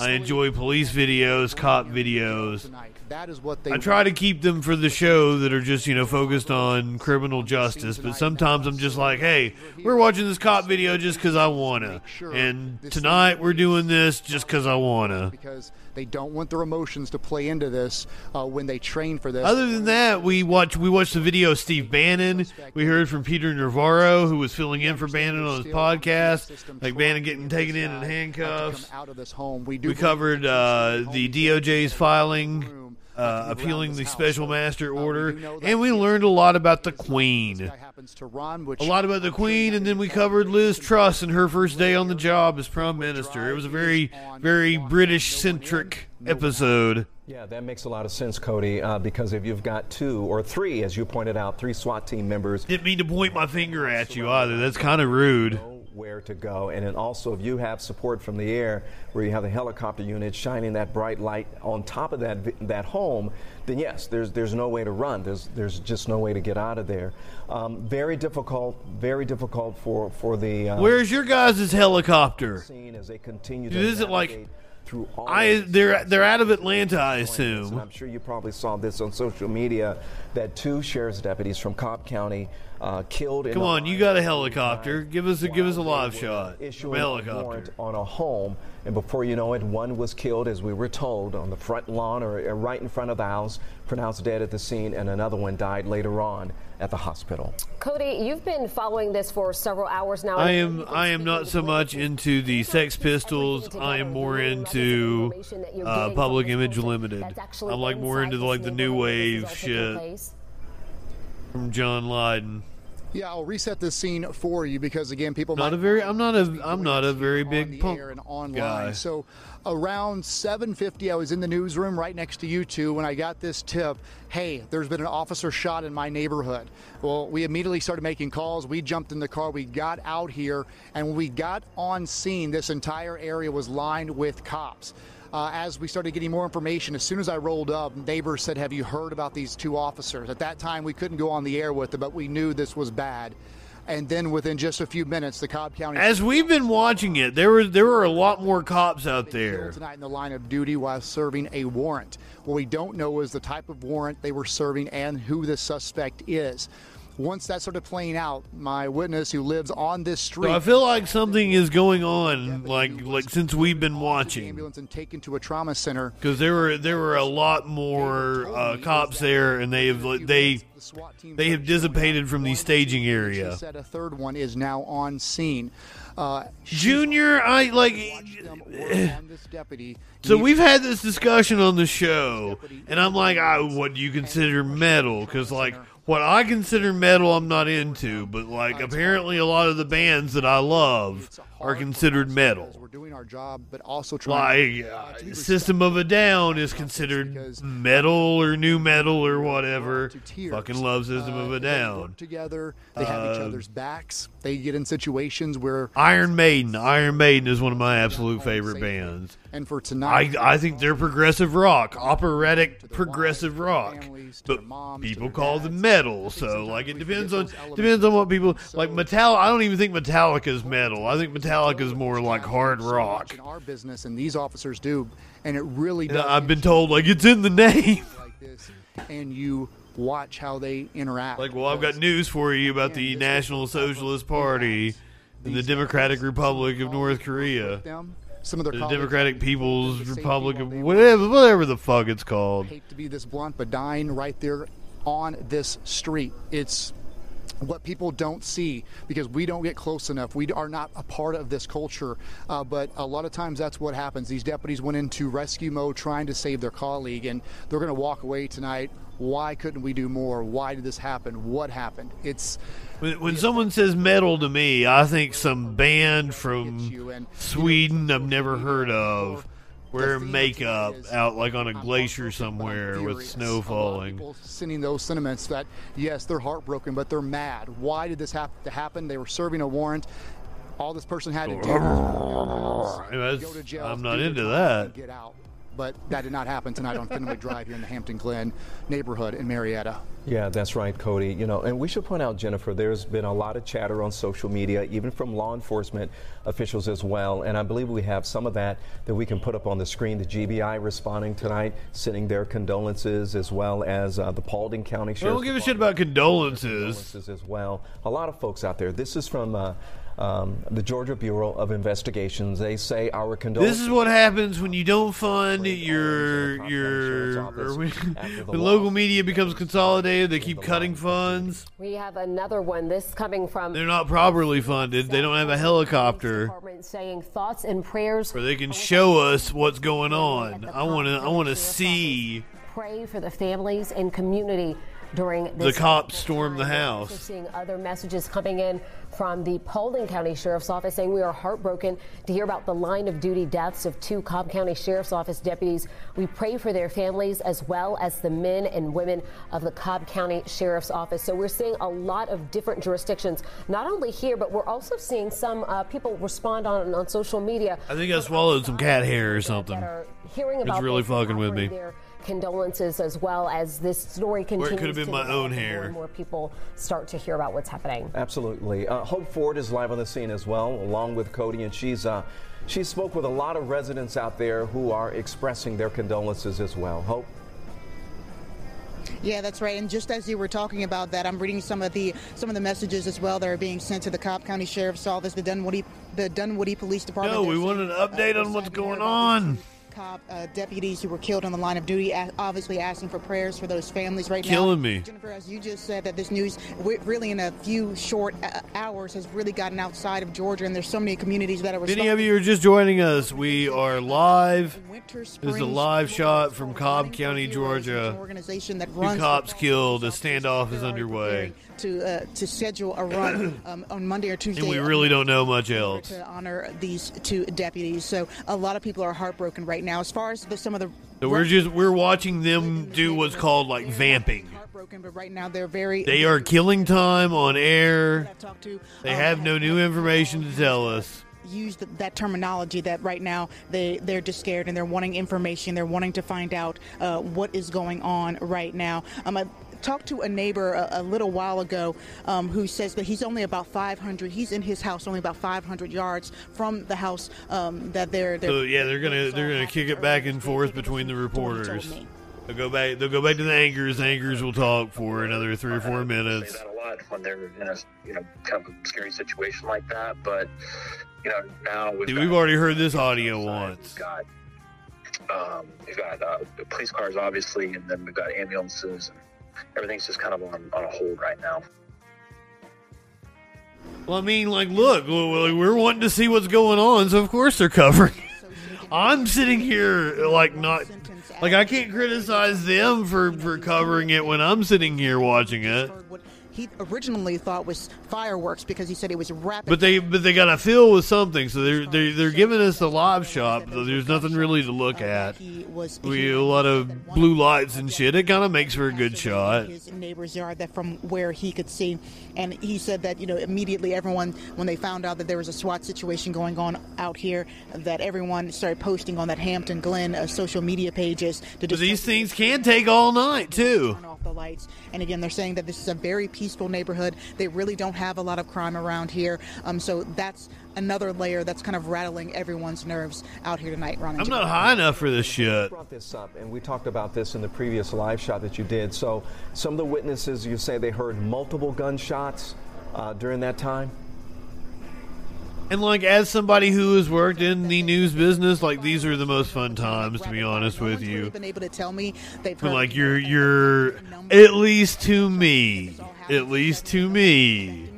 I enjoy police videos, cop videos. That is what they. I try to keep them for the show that are just you know focused on criminal justice. But sometimes I'm just like, hey, we're watching this cop video just because I wanna, and tonight we're doing this just because I wanna. because they don't want their emotions to play into this uh, when they train for this. Other than that, we watch we watched the video of Steve Bannon. We heard from Peter Navarro, who was filling in for Bannon on his podcast. Like Bannon getting taken in in handcuffs. out of this home, we do. We covered uh, the DOJ's filing, uh, appealing the special master order, and we learned a lot about the Queen. to Ron, which A lot about the Queen, and then we covered Liz Truss and her first day on the job as Prime Minister. It was a very, very British centric episode. Yeah, that makes a lot of sense, Cody, uh, because if you've got two or three, as you pointed out, three SWAT team members. Didn't mean to point my finger at you either. That's kind of rude. Where to go, and then also if you have support from the air, where you have the helicopter unit shining that bright light on top of that that home, then yes, there's there's no way to run. There's there's just no way to get out of there. Um, very difficult, very difficult for for the. Uh, Where's your guys' helicopter? Scene as they continue to Dude, is it like through all. I they're they're out of Atlanta, I And assume. I'm sure you probably saw this on social media that two sheriff's deputies from Cobb County uh, killed. Come a on, you got a helicopter. Give us a give us a live shot. From a helicopter. warrant on a home, and before you know it, one was killed, as we were told, on the front lawn or or right in front of the house, pronounced dead at the scene, and another one died later on at the hospital. Cody, you've been following this for several hours now. I am I am not so much into the Sex Pistols. I am more into uh, Public Image Limited. I'm like more into the, like the new wave shit from John Lydon. Yeah, I'll reset this scene for you because again, people Not might a very I'm not a I'm not a very big punk and online. guy. So around 7:50, I was in the newsroom right next to you two when I got this tip. Hey, there's been an officer shot in my neighborhood. Well, we immediately started making calls. We jumped in the car. We got out here, and when we got on scene, this entire area was lined with cops. Uh, as we started getting more information, as soon as I rolled up, neighbors said, "Have you heard about these two officers?" At that time, we couldn't go on the air with them, but we knew this was bad. And then within just a few minutes, the Cobb County As we've been watching it, there were there were a lot more cops out there. tonight in the line of duty while serving a warrant. What we don't know is the type of warrant they were serving and who the suspect is. Once that started playing out, my witness who lives on this street So I feel like something is going on, like like since we've been watching, ambulance and taken to a trauma center. because there were there were a lot more uh, cops there, and they have they they have dissipated from the staging area. said a third one is now on scene. Uh, Junior, I like. So we've had this discussion on the show, and I'm like, I, what do you consider metal? Because like what I consider metal, I'm not into, but like apparently a lot of the bands that I love are considered metal. We're doing our job, but also trying. Like uh, System of a Down is considered metal or new metal or whatever. Fucking love System of a Down. together. They have each Uh, other's backs. They get in situations where Iron Maiden. Iron Maiden is one of my absolute favorite bands. And for tonight, I, I think they're progressive rock, operatic progressive rock, but people call them metal. So like it depends on depends on what people like. Metallica. I don't even think Metallica is metal. I think Metallica is more like hard rock. our business, and these officers do, and it really And. I've been told like it's in the name. like this, and you watch how they interact. Like, well, I've got news for you about the National Socialist Party and the Democratic Republic of North Korea. Some of their the Democratic People's Republic of whatever, whatever the fuck it's called. I hate to be this blunt, but dying right there on this street. It's what people don't see because we don't get close enough. We are not a part of this culture. Uh, but a lot of times that's what happens. These deputies went into rescue mode trying to save their colleague, and they're going to walk away tonight. Why couldn't we do more? Why did this happen? What happened? It's When, when someone says metal to me, I think some band from Sweden I've never heard of wearing makeup out like on a glacier somewhere with snow falling. people sending those sentiments that yes, they're heartbroken, but they're mad. Why did this have to happen? They were serving a warrant. All this person had to do was go to jail. I'm not into that. Get out. But that did not happen tonight on Fenwick Drive here in the Hampton Glen neighborhood in Marietta. Yeah, that's right, Cody. You know, and we should point out, Jennifer, there's been a lot of chatter on social media, even from law enforcement officials as well. And I believe we have some of that that we can put up on the screen. The GBI responding tonight, sending their condolences, as well as uh, the Paulding County I Sheriff's don't give a shit about condolences. condolences as well. A lot of folks out there. This is from uh, um, the Georgia Bureau of Investigations. They say our condolences. This is what happens when you don't fund your your or when, when local media becomes consolidated. They keep cutting funds. We have another one. This coming from They're not properly funded. They don't have a helicopter Department saying thoughts and prayers. where they can show us what's going on. I want to I want to see Pray for the families and community during the this. cops storm the Also house. seeing other messages coming in from the Paulding County Sheriff's Office saying we are heartbroken to hear about the line of duty deaths of two Cobb County Sheriff's Office deputies. We pray for their families as well as the men and women of the Cobb County Sheriff's Office. So we're seeing a lot of different jurisdictions, not only here, but we're also seeing some uh, people respond on on social media. I think I swallowed some cat hair or something. Hearing It's really fucking with me. Their condolences as well as this story Or continues. it could have been to my own and More hair. and more people start to hear about what's happening. Absolutely. Uh, Hope Ford is live on the scene as well, along with Cody, and she's uh, she spoke with a lot of residents out there who are expressing their condolences as well. Hope. Yeah, that's right. And just as you were talking about that, I'm reading some of the some of the messages as well that are being sent to the Cobb County Sheriff's Office, the Dunwoody the Dunwoody Police Department. No, we They're want an update on what's going on. Cobb uh, deputies who were killed on the line of duty, obviously asking for prayers for those families right now. Killing me. Jennifer, as you just said, that this news really in a few short uh, hours has really gotten outside of Georgia, and there's so many communities that are If any of you are just joining us, we are live. This is a live shot from Cobb County, Georgia. organization that Two runs the cops killed. A standoff is underway. to uh, to schedule a run um, on Monday or Tuesday. And we really don't know much else. to honor these two deputies. So a lot of people are heartbroken right now. As far as the, some of the So we're just we're watching them do what's called like vamping. heartbroken, but right now they're very They are killing time on air. They have no new information to tell us. use th- that terminology that right now they they're just scared and they're wanting information. They're wanting to find out uh, what is going on right now. Um, I talked to a neighbor a, a little while ago um, who says that he's only about 500. He's in his house only about 500 yards from the house um, that they're. they're So yeah, they're gonna they're gonna kick it back and forth between the reporters. They'll go back. They'll go back to the anchors. The anchors will talk for another three or four minutes. say that a lot when they're in a you know kind of a scary situation like that. But you know now we've See, got, we've already heard this audio once. We've got um, we've got uh, police cars obviously, and then we've got ambulances. And everything's just kind of on, on a hold right now. Well, I mean, like, look, we're we're wanting to see what's going on, so of course they're covering. I'm sitting here like not like I can't criticize them for for covering it when I'm sitting here watching it. He originally thought was fireworks because he said it was rapid. But they but they got to fill with something, so they're they're they're giving us the live shot. But there's nothing really to look at. was We a lot of blue lights and shit. It kind of makes for a good shot. his neighbor's yard that from where he could see and he said that you know immediately everyone when they found out that there was a SWAT situation going on out here that everyone started posting on that Hampton Glen uh, social media pages to But these things can take all night too. Turn the lights and again they're saying that this is a very peaceful neighborhood they really don't have a lot of crime around here um, so that's another layer that's kind of rattling everyone's nerves out here tonight Ron I'm not high enough for this shit. brought this up, and we talked about this in the previous live shot that you did. So, some of the witnesses, you say they heard multiple gunshots uh, during that time. And like as somebody who has worked in the news business, like these are the most fun times to be honest with you. been able to tell me they've But like you're you're at least to me, at least to me.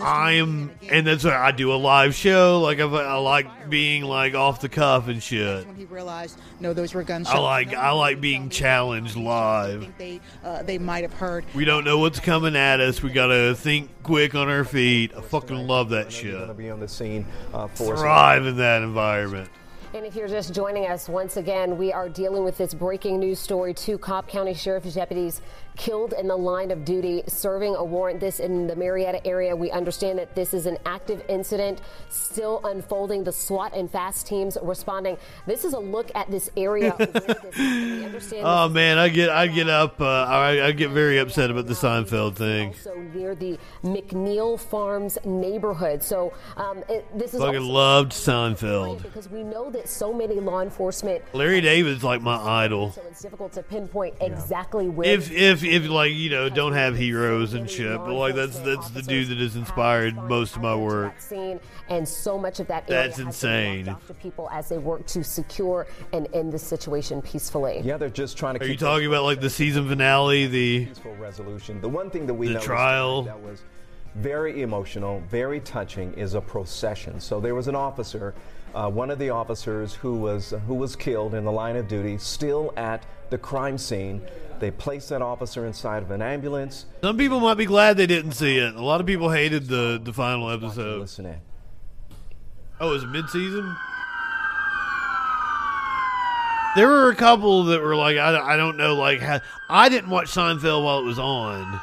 I am, and that's why I do a live show. Like I, I like being like off the cuff and shit. when he realized no those were gunshots I like I like being challenged live. they uh, they might have heard We don't know what's coming at us. We gotta think quick on our feet. I fucking love that shit. Going to be on the scene uh, for us. Thrive in that environment. And if you're just joining us, once again, we are dealing with this breaking news story. Two Cobb County Sheriff's deputies killed in the line of duty serving a warrant. This in the Marietta area. We understand that this is an active incident still unfolding. The SWAT and FAST teams responding. This is a look at this area. this happened. We understand Oh man, I get I get up. Uh, I, I get very upset about the Seinfeld thing. So near the McNeil Farms neighborhood. So um, it, this is Fucking also loved Seinfeld. because we know that so many law enforcement. Larry David's like my idol. So it's difficult to pinpoint exactly where. If if if like you know don't have heroes and shit, but like that's that's the dude that has inspired most of my work. scene, and so much of that That's insane. been to people as they work to secure and end the situation peacefully. Yeah, they're just trying to. Are you talking about like the season finale, the peaceful resolution. The one thing that we The noticed trial. that was very emotional, very touching, is a procession. So there was an officer, uh, one of the officers who was who was killed in the line of duty, still at the crime scene. They placed that officer inside of an ambulance. Some people might be glad they didn't see it. A lot of people hated the the final episode. Listen in. Oh, it was mid season. There were a couple that were like, I, I don't know, like ha- I didn't watch Seinfeld while it was on,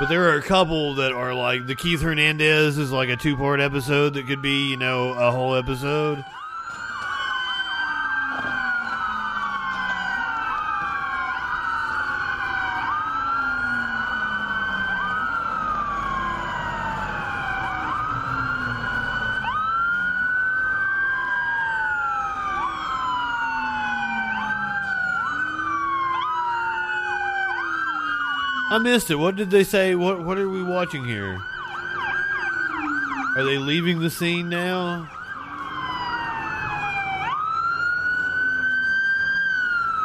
but there are a couple that are like the Keith Hernandez is like a two part episode that could be you know a whole episode. I missed it. What did they say? What What are we watching here? Are they leaving the scene now?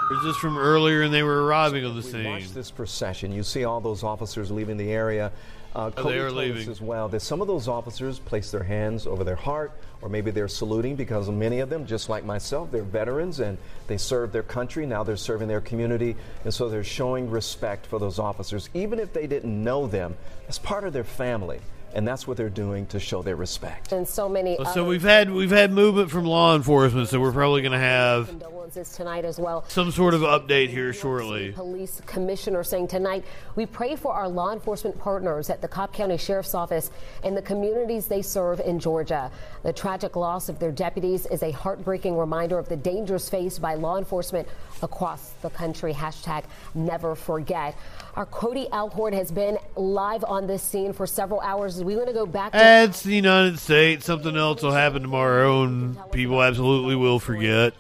Or is this from earlier and they were arriving on the We scene? watch this procession. You see all those officers leaving the area. Uh, Oh, they are leaving. as well that some of those officers place their hands over their heart, or maybe they're saluting because many of them, just like myself, they're veterans and they served their country. Now they're serving their community, and so they're showing respect for those officers, even if they didn't know them. As part of their family, and that's what they're doing to show their respect. And so many. So we've had we've had movement from law enforcement, so we're probably going to have condolences tonight as well. some sort of update here shortly. Police commissioner saying tonight, we pray for our law enforcement partners at the Cobb County Sheriff's Office and the communities they serve in Georgia. The tragic loss of their deputies is a heartbreaking reminder of the dangers faced by law enforcement across the country. Hashtag never forget. Our Cody Alcorn has been live on this scene for several hours. We want to go back to It's the United States. Something else will happen tomorrow, and people absolutely will forget.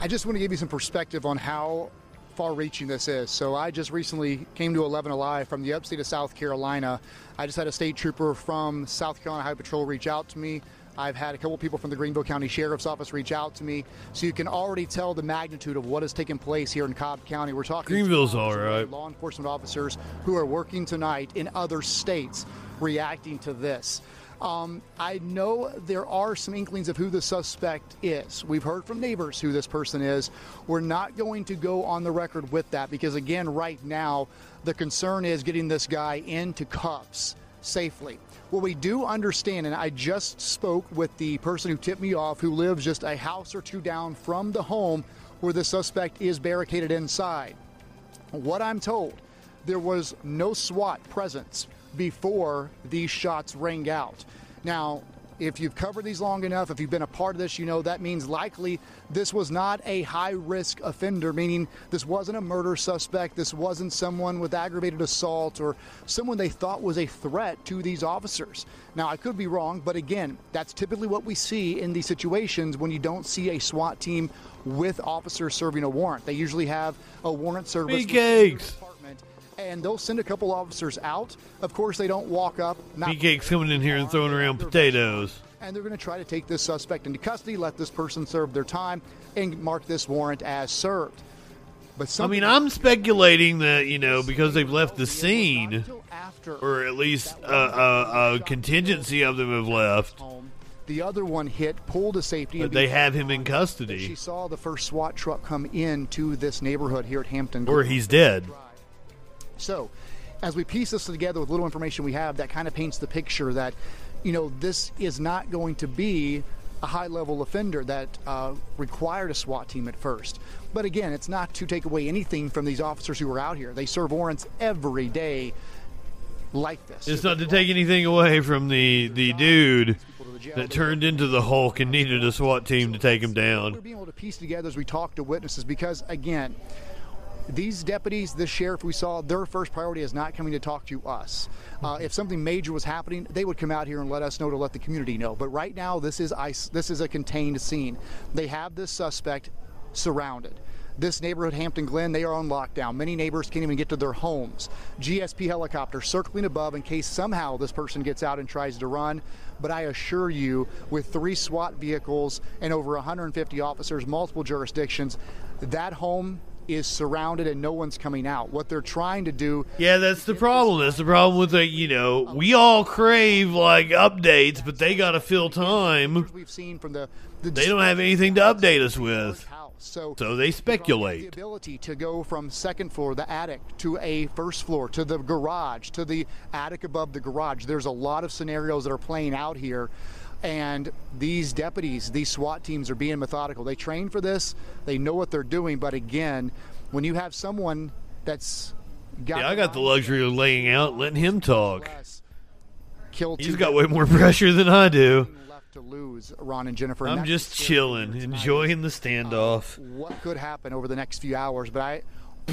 I just want to give you some perspective on how far reaching this is. So I just recently came to 11 Alive from the upstate of South Carolina. I just had a state trooper from South Carolina Highway Patrol reach out to me. I've had a couple people from the Greenville County Sheriff's Office reach out to me. So you can already tell the magnitude of what has taken place here in Cobb County. We're talking Greenville's all right. law enforcement officers who are working tonight in other states reacting to this. Um, I know there are some inklings of who the suspect is. We've heard from neighbors who this person is. We're not going to go on the record with that because, again, right now, the concern is getting this guy into cuffs safely. What we do understand, and I just spoke with the person who tipped me off, who lives just a house or two down from the home where the suspect is barricaded inside. What I'm told, there was no SWAT presence before these shots rang out. Now, if you've covered these long enough, if you've been a part of this, you know that means likely this was not a high risk offender, meaning this wasn't a murder suspect, this wasn't someone with aggravated assault or someone they thought was a threat to these officers. Now, I could be wrong, but again, that's typically what we see in these situations when you don't see a SWAT team with officers serving a warrant. They usually have a warrant service. Big cakes. And they'll send a couple officers out. Of course, they don't walk up. BK's coming in here and throwing around potatoes. and they're going to try to take this suspect into custody, let this person serve their time, and mark this warrant as served. But I mean, I'm speculating that you know because they've left the scene, or at least a, a, a contingency of them have left. the other one hit, pulled to safety, But they have him in custody. She saw the first SWAT truck come into this neighborhood here at Hampton. or he's dead. So, as we piece this together with little information we have, that kind of paints the picture that, you know, this is not going to be a high level offender that uh, required a SWAT team at first. But again, it's not to take away anything from these officers who are out here. They serve warrants every day like this. It's not to take anything away from the the dude that turned into the Hulk and needed a SWAT team to take him down. We're being able to piece together as we talk to witnesses because again these deputies this sheriff we saw their first priority is not coming to talk to us uh, if something major was happening they would come out here and let us know to let the community know but right now this is ice this is a contained scene they have this suspect surrounded this neighborhood, Hampton Glen, they are on lockdown. Many neighbors can't even get to their homes. GSP helicopter circling above in case somehow this person gets out and tries to run. But I assure you, with three SWAT vehicles and over 150 officers, multiple jurisdictions, that home is surrounded and no one's coming out. What they're trying to do Yeah, that's the problem. That's the problem with the you know we all crave like updates, but they got to fill time. we've seen from the, the They don't have anything to update us with, so so they the speculate. ability to go from second floor, the attic, to a first floor, to the garage, to the attic above the garage. There's a lot of scenarios that are playing out here. And these deputies, these SWAT teams are being methodical. They train for this, they know what they're doing. But again, when you have someone that's got Yeah, I got the luxury of laying out, letting him talk. killed He's got way more pressure than I do. to lose, Ron and Jennifer. I'm just chilling, enjoying the uh, standoff. What could happen over the next few hours? But I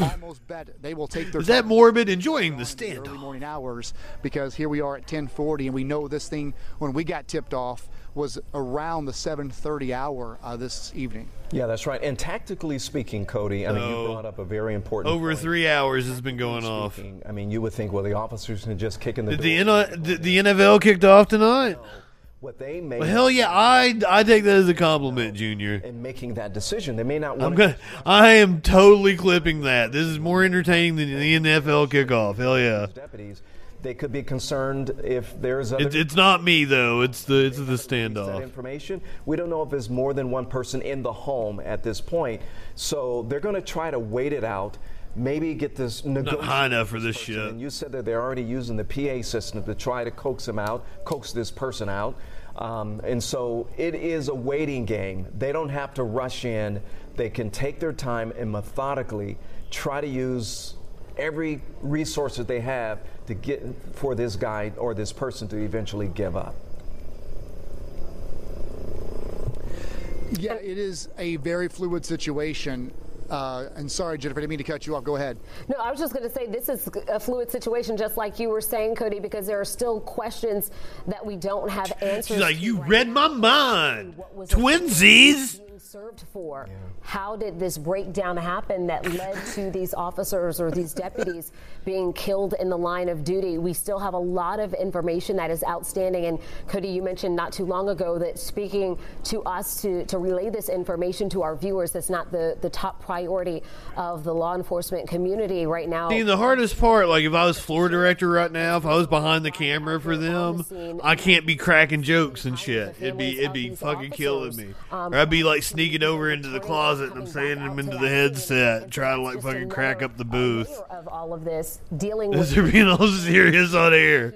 almost bet they will take their Is that morbid? Enjoying the early morning hours because here we are at 10:40 and we know this thing when we got tipped off was around the 7:30 hour uh, this evening. Yeah, that's right. And tactically speaking, Cody, I mean, No. you brought up a very important Over point. three hours has been going off. Speaking, I mean, you would think, well, the officers can just kicking the Did the. N- the, the NFL kicked off tonight? What they may Well, hell yeah, I I take that as a compliment, Junior. in making that decision. They may not want I'm gonna. I am totally clipping that. This is more entertaining than the NFL kickoff. Hell yeah. deputies. They could be concerned if there's other It's it's not me though. It's the it's the standoff. information. We don't know if there's more than one person in the home at this point. So they're going to try to wait it out. Maybe get this Not negotiation. high enough for this shit. And you said that they're already using the PA system to try to coax him out, coax this person out. Um, and so it is a waiting game. They don't have to rush in. They can take their time and methodically try to use every resource that they have to get for this guy or this person to eventually give up. Yeah, it is a very fluid situation. Uh, and sorry, Jennifer, I didn't mean to cut you off. Go ahead. No, I was just going to say this is a fluid situation, just like you were saying, Cody, because there are still questions that we don't have answers. She's like, to you right read now. my mind. Twinsies. Being served for. How did this breakdown happen that led to these officers or these deputies being killed in the line of duty? We still have a lot of information that is outstanding. And Cody, you mentioned not too long ago that speaking to us to, to relay this information to our viewers, that's not the, the top priority of the law enforcement community right now. See, the hardest part, like if I was floor director right now, if I was behind the camera for them, I can't be cracking jokes and shit. It'd be it'd be fucking killing me. Um, or I'd be like sneaking over into the closet and I'm saying them into the headset, trying to like fucking crack up the booth. of all of this, dealing Is with they're being all serious on air.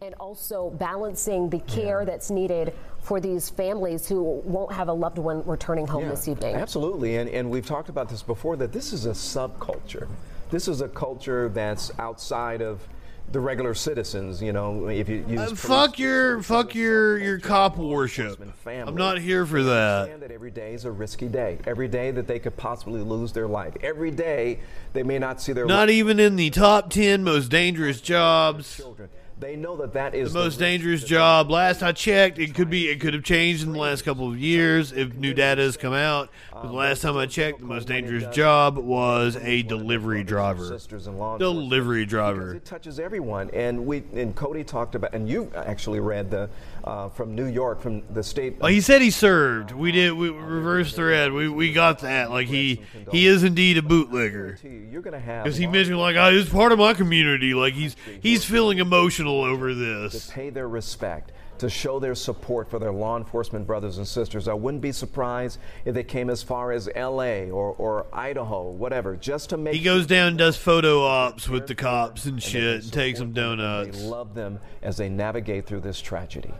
and also balancing the care that's needed for these families who won't have a loved one returning home this evening. Absolutely, and, and we've talked about this before that this is a subculture. This is a culture that's outside of the regular citizens. You know, if you use Uh, fuck your fuck your your cop worship. I'm not here for that. that every day is a risky day. Every day that they could possibly lose their life. Every day they may not see their Not life even in the top ten most dangerous jobs. children. They know that that is The most dangerous job. Last I checked, it could be it could have changed in the last couple of years if new data has come out. But the last time I checked, the most dangerous job was a delivery driver. sisters and law Delivery driver. It touches everyone, and we and Cody talked about, and you actually read the uh, from New York from the state. Well, he said he served. We did. We reverse thread. We we got that. Like he he is indeed a bootlegger. You're to have Because he mentioned like I it's part of my community. Like he's he's feeling emotional over this. to pay their respect, to show their support for their law enforcement brothers and sisters. I wouldn't be surprised if they came as far as L.A. or, or Idaho, whatever, just to make. He goes down and does photo ops with the cops and shit and takes them They donuts. love them as they navigate through this tragedy.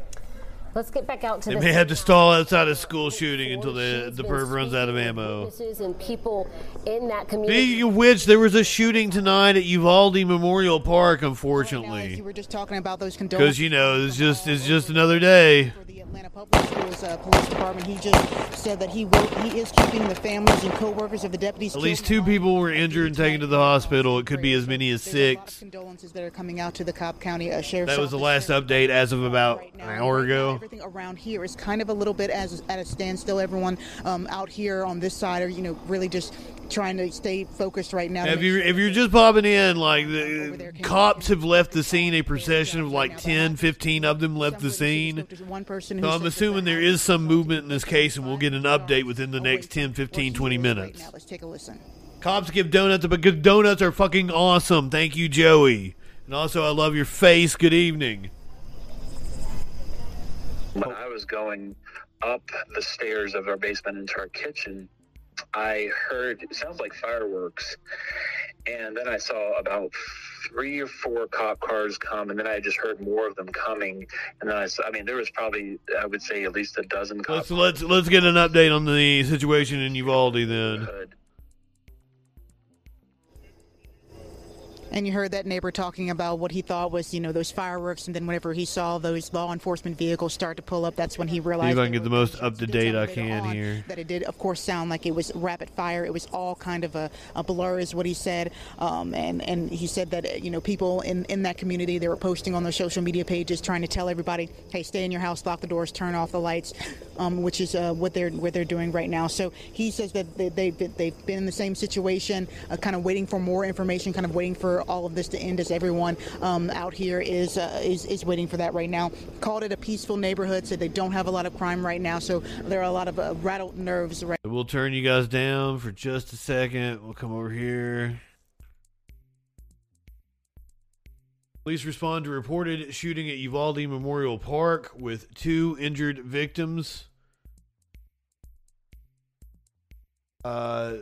Let's get back out to They the may have to stall outside a school shooting until the the perv runs out of ammo. witnesses and people in that community. Speaking of which, there was a shooting tonight at Uvalde Memorial Park. Unfortunately, You were just talking about those condolences. because you know it's just it's just another day. Public Schools uh, Police Department. He just said that he will. He is keeping the families and co-workers of the deputies. At least two people were injured and taken to the hospital. It could be as many as six. condolences that are coming out to the Cobb County uh, Sheriff's That was the last update as of about an hour ago. Everything around here is kind of a little bit as at a standstill. Everyone um, out here on this side are, you know, really just trying to stay focused right now. If you sure if you're just popping in, like the cops have left the scene, a procession of like 10, 15 of them left the scene. one person So I'm assuming there is some movement in this case, and we'll get an update within the next 10, 15, 20 minutes. Now let's take a listen. Cops give donuts, but good donuts are fucking awesome. Thank you, Joey. And also, I love your face. Good evening. When I was going up the stairs of our basement into our kitchen, I heard it sounds like fireworks, and then I saw about three or four cop cars come, and then I just heard more of them coming, and then I, saw, I mean, there was probably I would say at least a dozen cops. Let's let's let's get an update on the situation in Uvalde then. And you heard that neighbor talking about what he thought was, you know, those fireworks, and then whenever he saw those law enforcement vehicles start to pull up, that's when he realized if I can get the most up to date I can on here. that it did, of course, sound like it was rapid fire. It was all kind of a, a blur, is what he said. Um, and and he said that you know people in in that community they were posting on their social media pages trying to tell everybody, hey, stay in your house, lock the doors, turn off the lights, um, which is uh, what they're what they're doing right now. So he says that they, they they've been in the same situation, uh, kind of waiting for more information, kind of waiting for all of this to end, as everyone um, out here is uh, is is waiting for that right now. Called it a peaceful neighborhood. Said they don't have a lot of crime right now, so there are a lot of uh, rattled nerves right. We'll turn you guys down for just a second. We'll come over here. Police respond to reported shooting at Uvalde Memorial Park with two injured victims. Uh,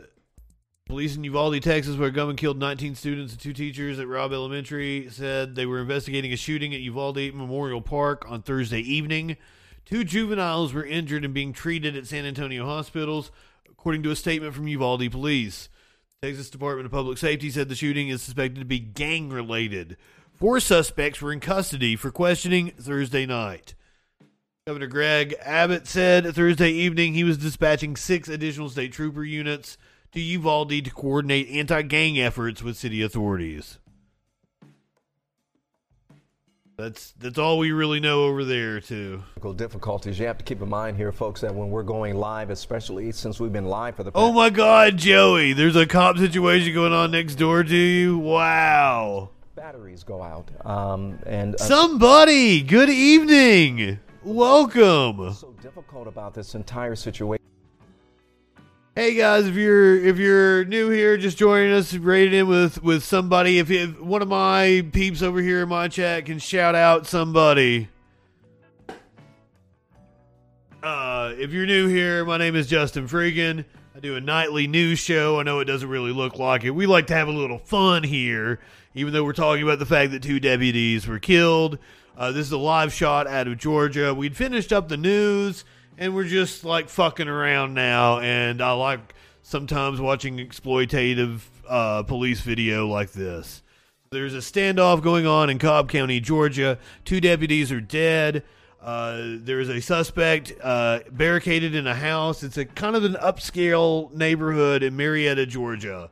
police in Uvalde, Texas, where a gunman killed 19 students and two teachers at Robb Elementary, said they were investigating a shooting at Uvalde Memorial Park on Thursday evening. Two juveniles were injured and being treated at San Antonio hospitals, according to a statement from Uvalde police. Texas Department of Public Safety said the shooting is suspected to be gang related. Four suspects were in custody for questioning Thursday night. Governor Greg Abbott said Thursday evening he was dispatching six additional state trooper units to Uvalde to coordinate anti gang efforts with city authorities. That's that's all we really know over there too. Difficulties. You have to keep in mind here, folks, that when we're going live, especially since we've been live for the Oh my God, Joey! There's a cop situation going on next door to you. Wow. Batteries go out, um, and uh, Somebody, good evening. Welcome. so difficult about this entire situation. Hey guys, if you're if you're new here, just joining us, rated in with with somebody. If, if one of my peeps over here in my chat can shout out somebody. Uh, if you're new here, my name is Justin Freakin. I do a nightly news show. I know it doesn't really look like it. We like to have a little fun here, even though we're talking about the fact that two deputies were killed. Uh, this is a live shot out of Georgia. We'd finished up the news, and we're just like fucking around now. And I like sometimes watching exploitative uh, police video like this. There's a standoff going on in Cobb County, Georgia. Two deputies are dead. Uh, there is a suspect uh, barricaded in a house. It's a kind of an upscale neighborhood in Marietta, Georgia.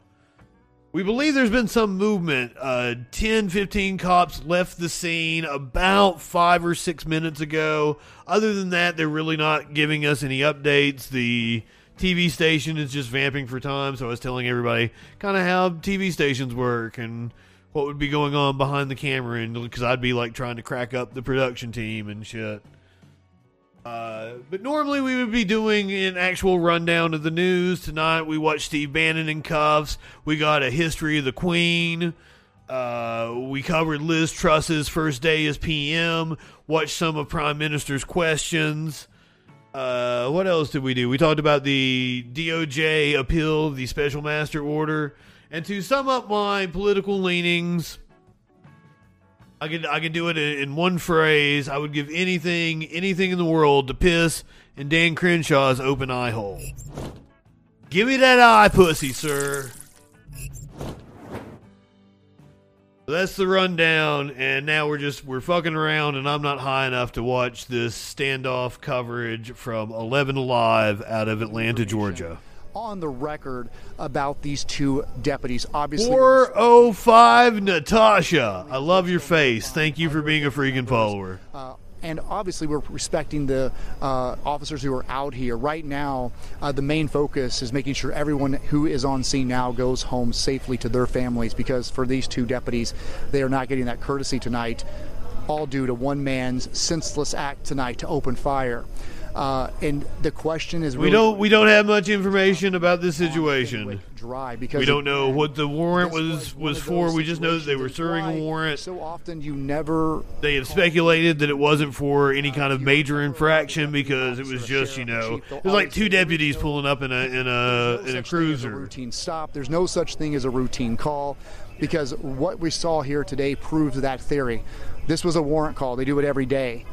We believe there's been some movement. Uh, 10, 15 cops left the scene about five or six minutes ago. Other than that, they're really not giving us any updates. The TV station is just vamping for time, so I was telling everybody kind of how TV stations work and what would be going on behind the camera, and because I'd be like trying to crack up the production team and shit. Uh, but normally we would be doing an actual rundown of the news. Tonight we watched Steve Bannon in cuffs. We got a history of the Queen. Uh, we covered Liz Truss's first day as PM. Watched some of Prime Minister's questions. Uh, what else did we do? We talked about the DOJ appeal, the special master order, and to sum up my political leanings, I can I can do it in, one phrase. I would give anything anything in the world to piss in Dan Crenshaw's open eye hole. Give me that eye, pussy, sir. That's the rundown, and now we're just we're fucking around, and I'm not high enough to watch this standoff coverage from 11 Alive out of Atlanta, Georgia. On the record about these two deputies, obviously. 405 Natasha. I love your face. Thank you for being a freaking follower. Uh, and obviously, we're respecting the uh, officers who are out here. Right now, uh, the main focus is making sure everyone who is on scene now goes home safely to their families because for these two deputies, they are not getting that courtesy tonight, all due to one man's senseless act tonight to open fire. Uh, and the question is We don't we don't have much information about this situation. dry because We don't know what the warrant was was for. We just know that they were serving a warrant. So often you never. They have speculated that it wasn't for any kind of major infraction because it was just you know it was like two deputies pulling up in a in a in a cruiser. routine stop. There's no such thing as a routine call because what we saw here today proves that theory. This was a warrant call. They do it every day.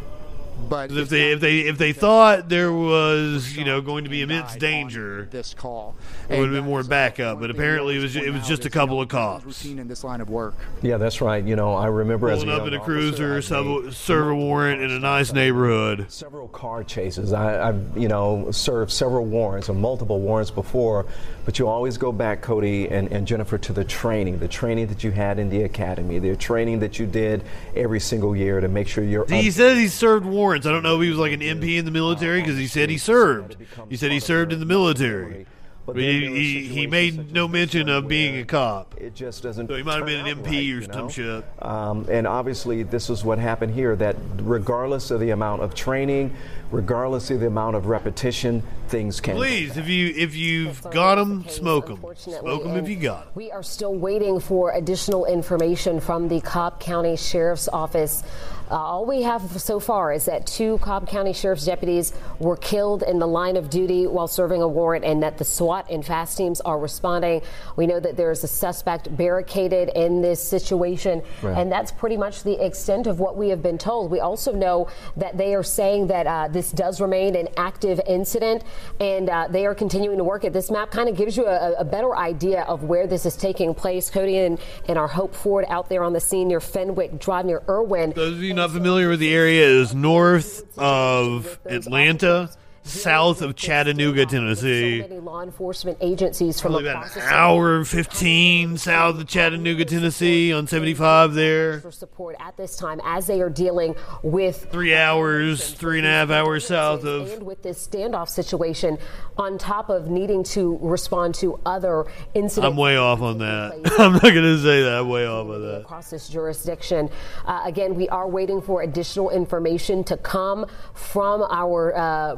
But if they if they if they thought there was you know going to be immense danger, this call it would have been more backup. But apparently it was it was just a couple of cops routine in this line of work. Yeah, that's right. You know, I remember as a pulling up in a cruiser, I've sub, serve a warrant in a nice neighborhood. Several car chases. I, I've you know served several warrants or multiple warrants before, but you always go back, Cody and, and Jennifer, to the training, the training that you had in the academy, the training that you did every single year to make sure you're. He says he served warrants. I don't know if he was like an MP in the military because he said he served. He said he served in the military. But he, he, he made no mention of being a cop. It just doesn't. So he might have been an MP right, or you some shit. Um, and obviously, this is what happened here. That regardless of the amount of training, regardless of the amount of repetition, things can. Please, if you if you've got them, smoke them. Smoke them if you got 'em. We are still waiting for additional information from the Cobb County Sheriff's Office. Uh, all we have so far is that two Cobb County Sheriff's deputies were killed in the line of duty while serving a warrant, and that the SWAT and FAST teams are responding. We know that there is a suspect barricaded in this situation, Right. and that's pretty much the extent of what we have been told. We also know that they are saying that uh, this does remain an active incident, and uh, they are continuing to work it. This map kind of gives you a, a better idea of where this is taking place. Cody and, and our Hope Ford out there on the scene near Fenwick Drive near Irwin. Those of you not familiar with the area is north of Atlanta, south of Chattanooga, Tennessee. Many law enforcement agencies from Probably about an hour and 15 south of Chattanooga, Tennessee on 75 there. for support at this time as they are dealing with Three hours, three and a half hours south of. and with this standoff situation on top of needing to respond to other incidents I'm way off on that. I'm not going to say that. I'm way off on that. across this jurisdiction. Uh, again, we are waiting for additional information to come from our uh,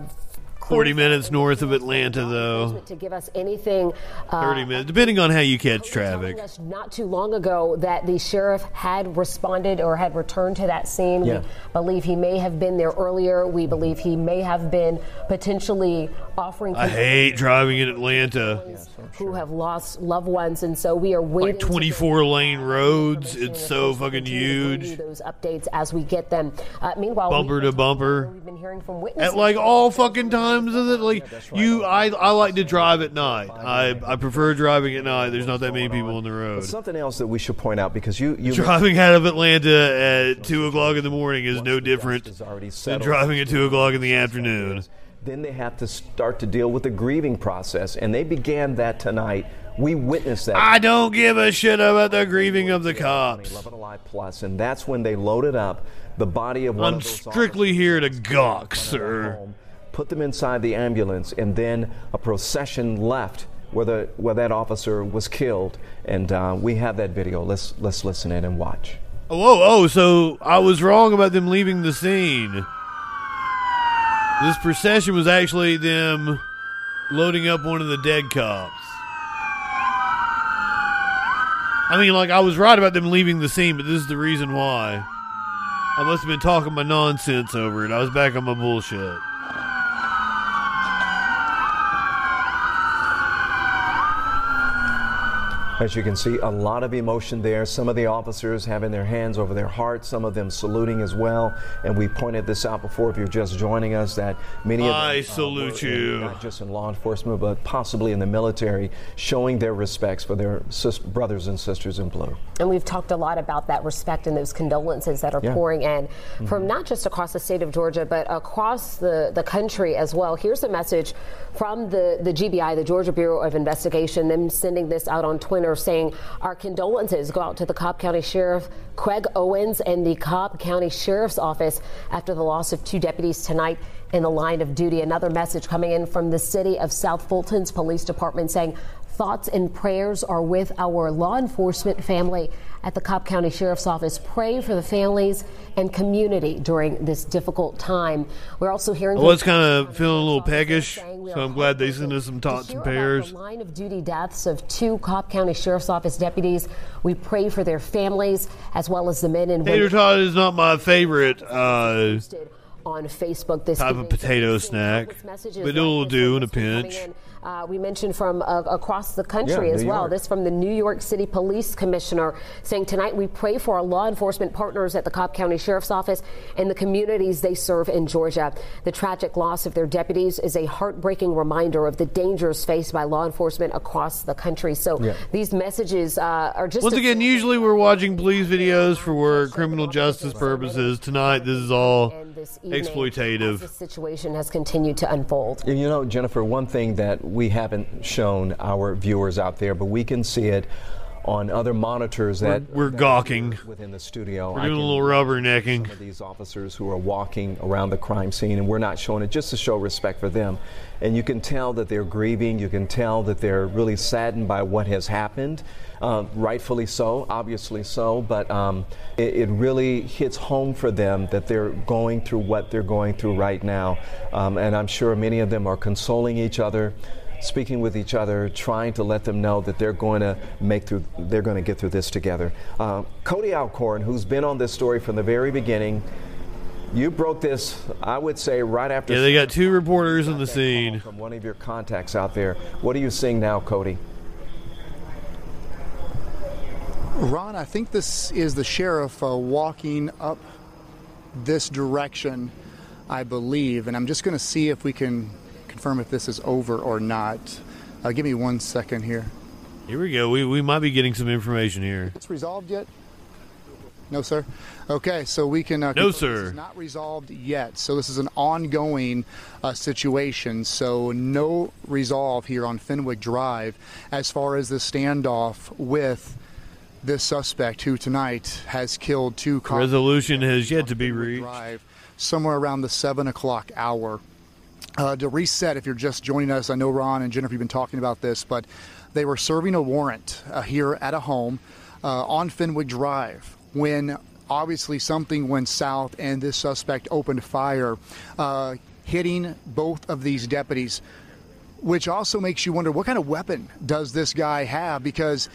40 minutes north of Atlanta, though. to give us anything. Uh, 30 minutes, depending on how you catch traffic. us not too long ago that the sheriff had responded or had returned to that scene. Yeah. We believe he may have been there earlier. We believe he may have been potentially offering I hate driving in Atlanta. who have lost loved ones, and so we are waiting. Like 24 lane roads. It's so fucking to bring you huge. those updates as we get them. Uh, meanwhile, Bumper we, to bumper. we've been hearing from witnesses. At like all fucking times it, like you, I, I like to drive at night. I, I prefer driving at night. There's not that many people on the But road. something else that we should point out because you you Driving out of Atlanta at two o'clock in the morning is no different than driving at two o'clock in the afternoon. Then they have to start to deal with the grieving process, and they began that tonight. We witnessed that. I don't give a shit about the grieving of the cops. 11 Alive Plus, and that's when they loaded up the body of one I'm of strictly here to gawk, sir. Put them inside the ambulance, and then a procession left where, the, where that officer was killed. And uh, we have that video. Let's, let's listen in and watch. Oh, whoa, oh, so I was wrong about them leaving the scene. This procession was actually them loading up one of the dead cops. I mean, like, I was right about them leaving the scene, but this is the reason why. I must have been talking my nonsense over it. I was back on my bullshit. As you can see, a lot of emotion there. Some of the officers having their hands over their hearts, some of them saluting as well. And we pointed this out before if you're just joining us that many of them I uh, salute were in- you. not just in law enforcement, but possibly in the military, showing their respects for their sis- brothers and sisters in blue. And we've talked a lot about that respect and those condolences that are Yeah. pouring in from not just across the state of Georgia, but across the, the country as well. Here's a message from the, the GBI, the Georgia Bureau of Investigation, them sending this out on Twitter saying, Our condolences go out to the Cobb County Sheriff Craig Owens and the Cobb County Sheriff's Office after the loss of two deputies tonight in the line of duty. Another message coming in from the city of South Fulton's police department saying, Thoughts and prayers are with our law enforcement family at the Cobb County Sheriff's Office. Pray for the families and community during this difficult time. We're also hearing I was kind of feeling a little peckish, so I'm glad they sent us some tots and pears. line of duty deaths of two Cobb County Sheriff's Office deputies. We pray for their families as well as the men and women. Tater tot is not my favorite uh, on Facebook this type of potato snack, but it'll do in a that's been coming pinch. In Uh, we mentioned from uh, across the country Yeah, as New well. York. This from the New York City Police Commissioner saying tonight we pray for our law enforcement partners at the Cobb County Sheriff's Office and the communities they serve in Georgia. The tragic loss of their deputies is a heartbreaking reminder of the dangers faced by law enforcement across the country. So Yeah. these messages uh, are just Once a- again, usually we're watching police videos for work, criminal justice purposes. Tonight, this is all evening exploitative. the situation has continued to unfold. You know, Jennifer, one thing that we haven't shown our viewers out there, but we can see it on other monitors that We're- we're that gawking. within the studio. We're doing a little rubbernecking. Some of these officers who are walking around the crime scene, and we're not showing it just to show respect for them. And you can tell that they're grieving. You can tell that they're really saddened by what has happened. Uh, rightfully so, obviously so, but um, it, it really hits home for them that they're going through what they're going through right now. Um, and I'm sure many of them are consoling each other speaking with each other, trying to let them know that they're going to make through, they're going to get through this together. Uh, Cody Alcorn, who's been on this story from the very beginning, you broke this, I would say, right after. Yeah, they got two reporters on the scene. From one of your contacts out there. What are you seeing now, Cody? Ron, I think this is the sheriff uh, walking up this direction, I believe, and I'm just going to see if we can confirm if this is over or not. Uh, give me one second here. Here we go. We, we might be getting some information here. It's resolved yet? No, sir. Okay, so we can. Uh, No, sir. Not resolved yet. So this is an ongoing uh, situation. So no resolve here on Fenwick Drive as far as the standoff with this suspect who tonight has killed two. Resolution has yet to be reached. Drive somewhere around the seven o'clock hour. Uh, to reset, if you're just joining us, I know Ron and Jennifer have been talking about this, but they were serving a warrant uh, here at a home uh, on Fenwick Drive when obviously something went south and this suspect opened fire, uh, hitting both of these deputies. Which also makes you wonder what kind of weapon does this guy have? Because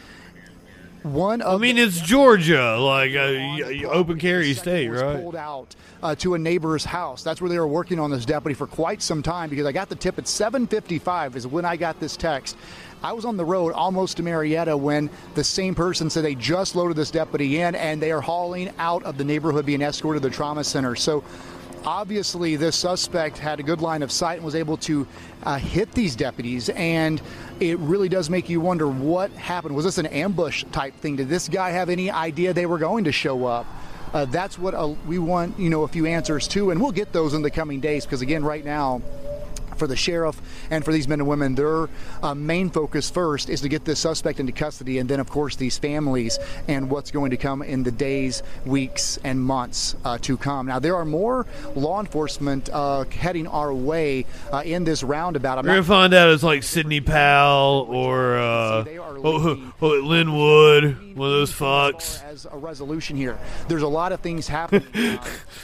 one of I mean, it's Georgia, like uh, open carry state, right? pulled out uh, to a neighbor's house. That's where they were working on this deputy for quite some time because I got the tip at 7:55 is when I got this text. I was on the road almost to Marietta when the same person said they just loaded this deputy in and they are hauling out of the neighborhood being escorted to the trauma center. So obviously this suspect had a good line of sight and was able to uh, hit these deputies and it really does make you wonder what happened. Was this an ambush type thing? Did this guy have any idea they were going to show up? Uh, that's what uh, we want you know a few answers to and we'll get those in the coming days because again right now for the sheriff and for these men and women, their uh, main focus first is to get this suspect into custody, and then, of course, these families and what's going to come in the days, weeks, and months uh, to come. Now, there are more law enforcement uh, heading our way uh, in this roundabout. I'm We're gonna find out it's like Sidney Powell or uh, oh, oh, Lin Wood, one of those fucks. as a resolution here. There's a lot of things happening.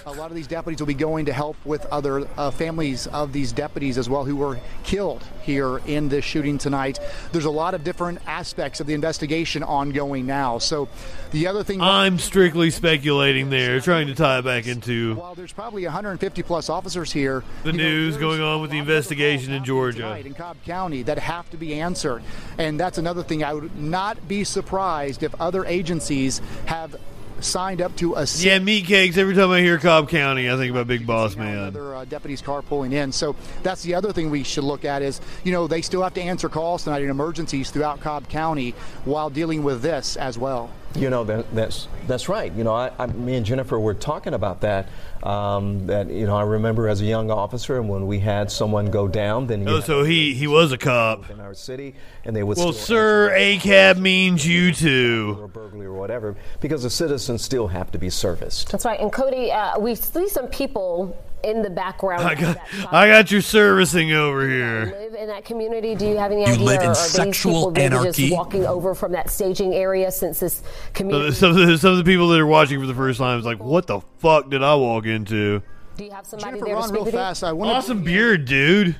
A lot of these deputies will be going to help with other uh, families of these deputies as well who were killed here in this shooting tonight. There's a lot of different aspects of the investigation ongoing now. So the other thing. I'm strictly speculating there, trying to tie it back into While there's probably 150 plus officers here, the news going on with the investigation in Georgia. in Cobb County that have to be answered. And that's another thing. I would not be surprised if other agencies have signed up to assist. Yeah, meat cakes. Every time I hear Cobb County, I think about Big Boss Man. Another uh, deputy's car pulling in. So that's the other thing we should look at is, you know, they still have to answer calls tonight in emergencies throughout Cobb County while dealing with this as well. You know that, that's that's right. You know, I, I, me and Jennifer were talking about that. Um, that you know, I remember as a young officer, and when we had someone go down, then you Oh, so he he was a cop. in our city, and they would Well, still sir, a cab means you too. or burglary or whatever, because the citizens still have to be serviced. That's right. And Cody, uh, we see some people in the background I got that I got your servicing over here. live in that community. Do you have any You idea? live in or are sexual these people maybe anarchy? just walking over from that staging area since this community? some of the, some of the people that are watching for the first time is like, "What the fuck did I walk into?" Do you have somebody Jennifer, there to Ron, speak real fast. I want to Awesome beard, dude.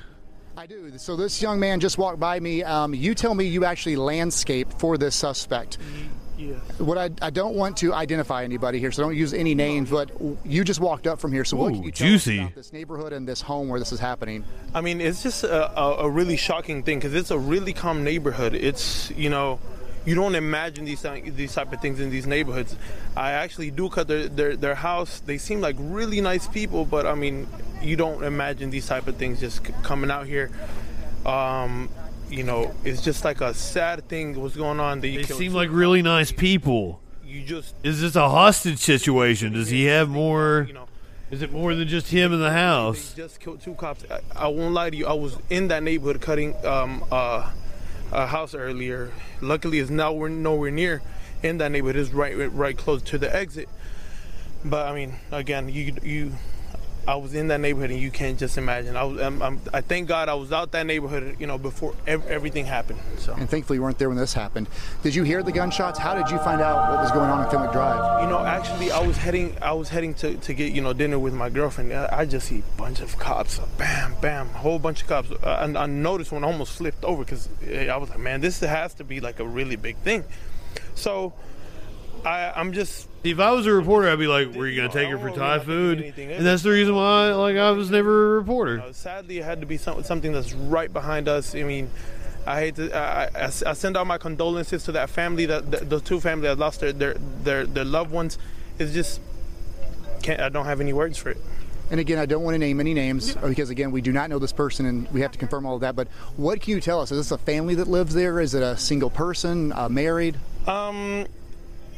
I do. So this young man just walked by me. Um, you tell me you actually landscape for this suspect. What I, I don't want to identify anybody here, so don't use any names. But you just walked up from here, so what Ooh, can you tell us juicy. about this neighborhood and this home where this is happening? I mean, it's just a, a, a really shocking thing because it's a really calm neighborhood. It's you know, you don't imagine these these type of things in these neighborhoods. I actually do cut their, their their house. They seem like really nice people, but I mean, you don't imagine these type of things just coming out here. Um, you know, it's just like a sad thing what's going on. That you They seem like really nice people. You just Is this a hostage situation? Does he have more? You know, Is it more than just him in the house? just killed two cops. I, I won't lie to you. I was in that neighborhood cutting um, uh, a house earlier. Luckily, it's now we're nowhere near in that neighborhood. It's right right close to the exit. But I mean, again, you you. I was in that neighborhood, and you can't just imagine. I was, I'm, I'm, I thank God I was out that neighborhood, you know, before ev- everything happened. So. And thankfully, you weren't there when this happened. Did you hear the gunshots? How did you find out what was going on in Fenwick Drive? You know, actually, I was heading. I was heading to, to get you know dinner with my girlfriend. I, I just see a bunch of cops. Bam, bam, a whole bunch of cops. Uh, and I noticed one almost flipped over because eh, I was like, man, this has to be like a really big thing. So, I, I'm just. If I was a reporter, I'd be like, "Were you going to take her for Thai food?" And that's the reason why, like, I was never a reporter. Uh, sadly, it had to be some, something that's right behind us. I mean, I hate to. I, I, I send out my condolences to that family, that the, the two family that lost their, their their their loved ones. It's just can't. I don't have any words for it. And again, I don't want to name any names because, again, we do not know this person and we have to confirm all of that. But what can you tell us? Is this a family that lives there? Is it a single person, uh, married? Um,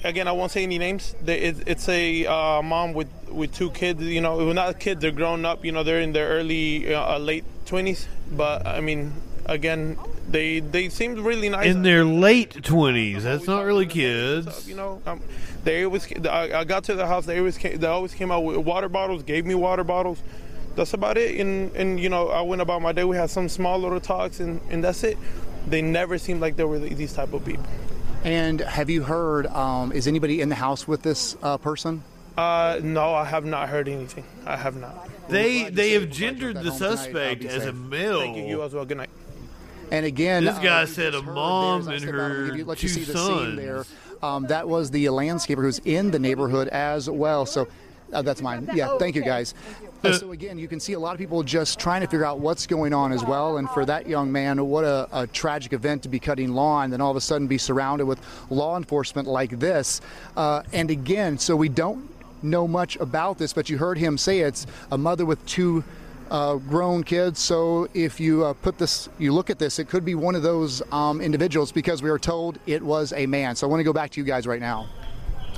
again, I won't say any names. It's a uh, mom with with two kids. You know, well, not kids. They're grown up. You know, they're in their early, uh, late twenties. But I mean, again, they they seemed really nice. In their late twenties, that's not really kids. you know, um, they always. I, I got to the house. They always came, they always came out with water bottles. Gave me water bottles. That's about it. And and you know, I went about my day. We had some small little talks, and and that's it. They never seemed like they were these type of people. And have you heard, um, is anybody in the house with this uh, person? Uh, no, I have not heard anything. I have not. They they have gendered the suspect as a male. Thank you. You as well. Good night. And again, This guy uh, said a mom and stepped out, I'm gonna her you- let two you see the sons. scene there. Um, that was the landscaper who's in the neighborhood as well. So uh, that's mine. Yeah, thank you guys. Uh, so again, you can see a lot of people just trying to figure out what's going on as well. And for that young man, what a, a tragic event to be cutting lawn, and then all of a sudden be surrounded with law enforcement like this. Uh, and again, so we don't know much about this, but you heard him say it's a mother with two uh, grown kids. So if you uh, put this, you look at this, it could be one of those um, individuals because we were told it was a man. So I want to go back to you guys right now.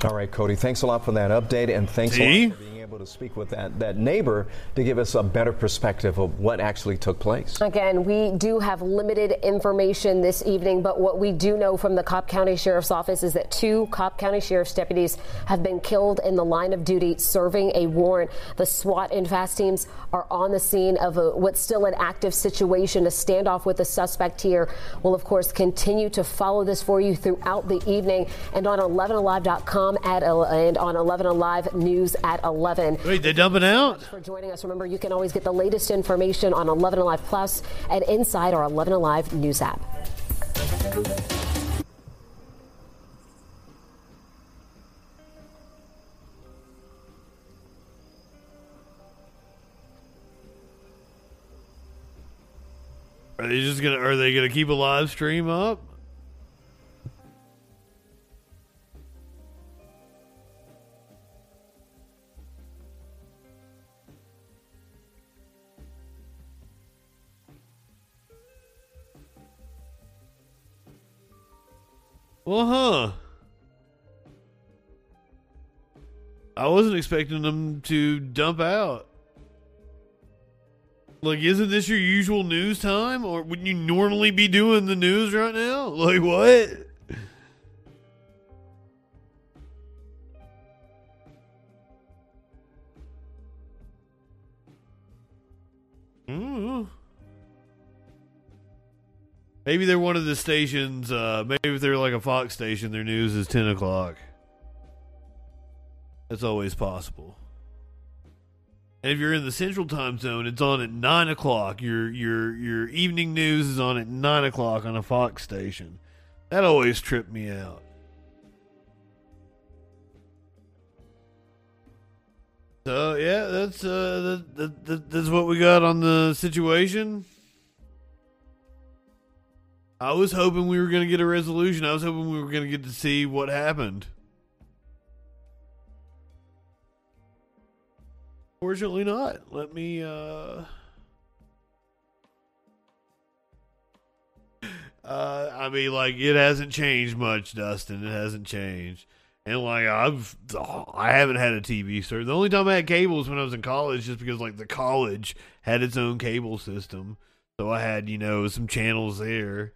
All right, Cody, thanks a lot for that update, and thanks a lot able to speak with that, that neighbor to give us a better perspective of what actually took place. Again, we do have limited information this evening, but what we do know from the Cobb County Sheriff's Office is that two Cobb County Sheriff's deputies have been killed in the line of duty serving a warrant. The SWAT and FAST teams are on the scene of a, what's still an active situation. A standoff with the suspect here We'll, of course, continue to follow this for you throughout the evening and on 11alive.com at, and on 11 Alive News at 11 Wait, they dumping out? for joining us. Remember, you can always get the latest information on 11 Alive Plus and inside our 11 Alive news app. Are they just gonna? Are they gonna keep a live stream up? Well, huh. I wasn't expecting them to dump out. Like, isn't this your usual news time? Or wouldn't you normally be doing the news right now? Like, what? Mm. Maybe they're one of the stations. Uh, maybe if they're like a Fox station, their news is ten o'clock. That's always possible. And if you're in the Central Time Zone, it's on at nine o'clock. Your your your evening news is on at nine o'clock on a Fox station. That always tripped me out. So yeah, that's uh, that, that, that's what we got on the situation. I was hoping we were going to get a resolution. I was hoping we were going to get to see what happened. Fortunately, not. Let me. uh Uh, I mean, like it hasn't changed much, Dustin. It hasn't changed, and like I've, I haven't had a TV service. The only time I had cable was when I was in college, just because like the college had its own cable system, so I had you know some channels there.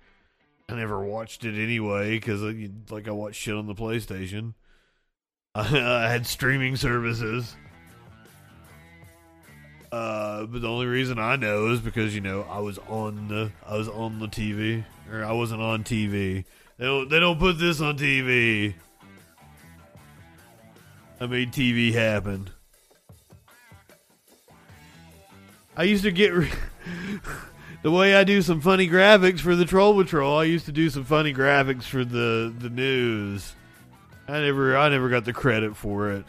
I never watched it anyway because like I watched shit on the PlayStation. I had streaming services. Uh, but the only reason I know is because you know I was on the I was on the TV or I wasn't on TV. They don't they don't put this on TV. I made TV happen. I used to get re- the way I do some funny graphics for the Troll Patrol. I used to do some funny graphics for the the news. I never I never got the credit for it.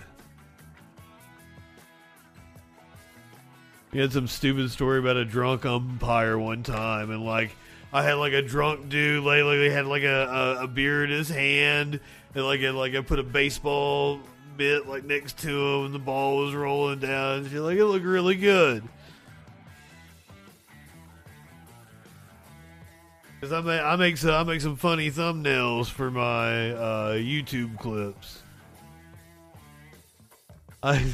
He had some stupid story about a drunk umpire one time, and like I had like a drunk dude, like, like he had like a, a, a beer in his hand, and like like I put a baseball mitt like next to him, and the ball was rolling down. And shit. like it looked really good. Cause I make I make some I make some funny thumbnails for my uh, YouTube clips. I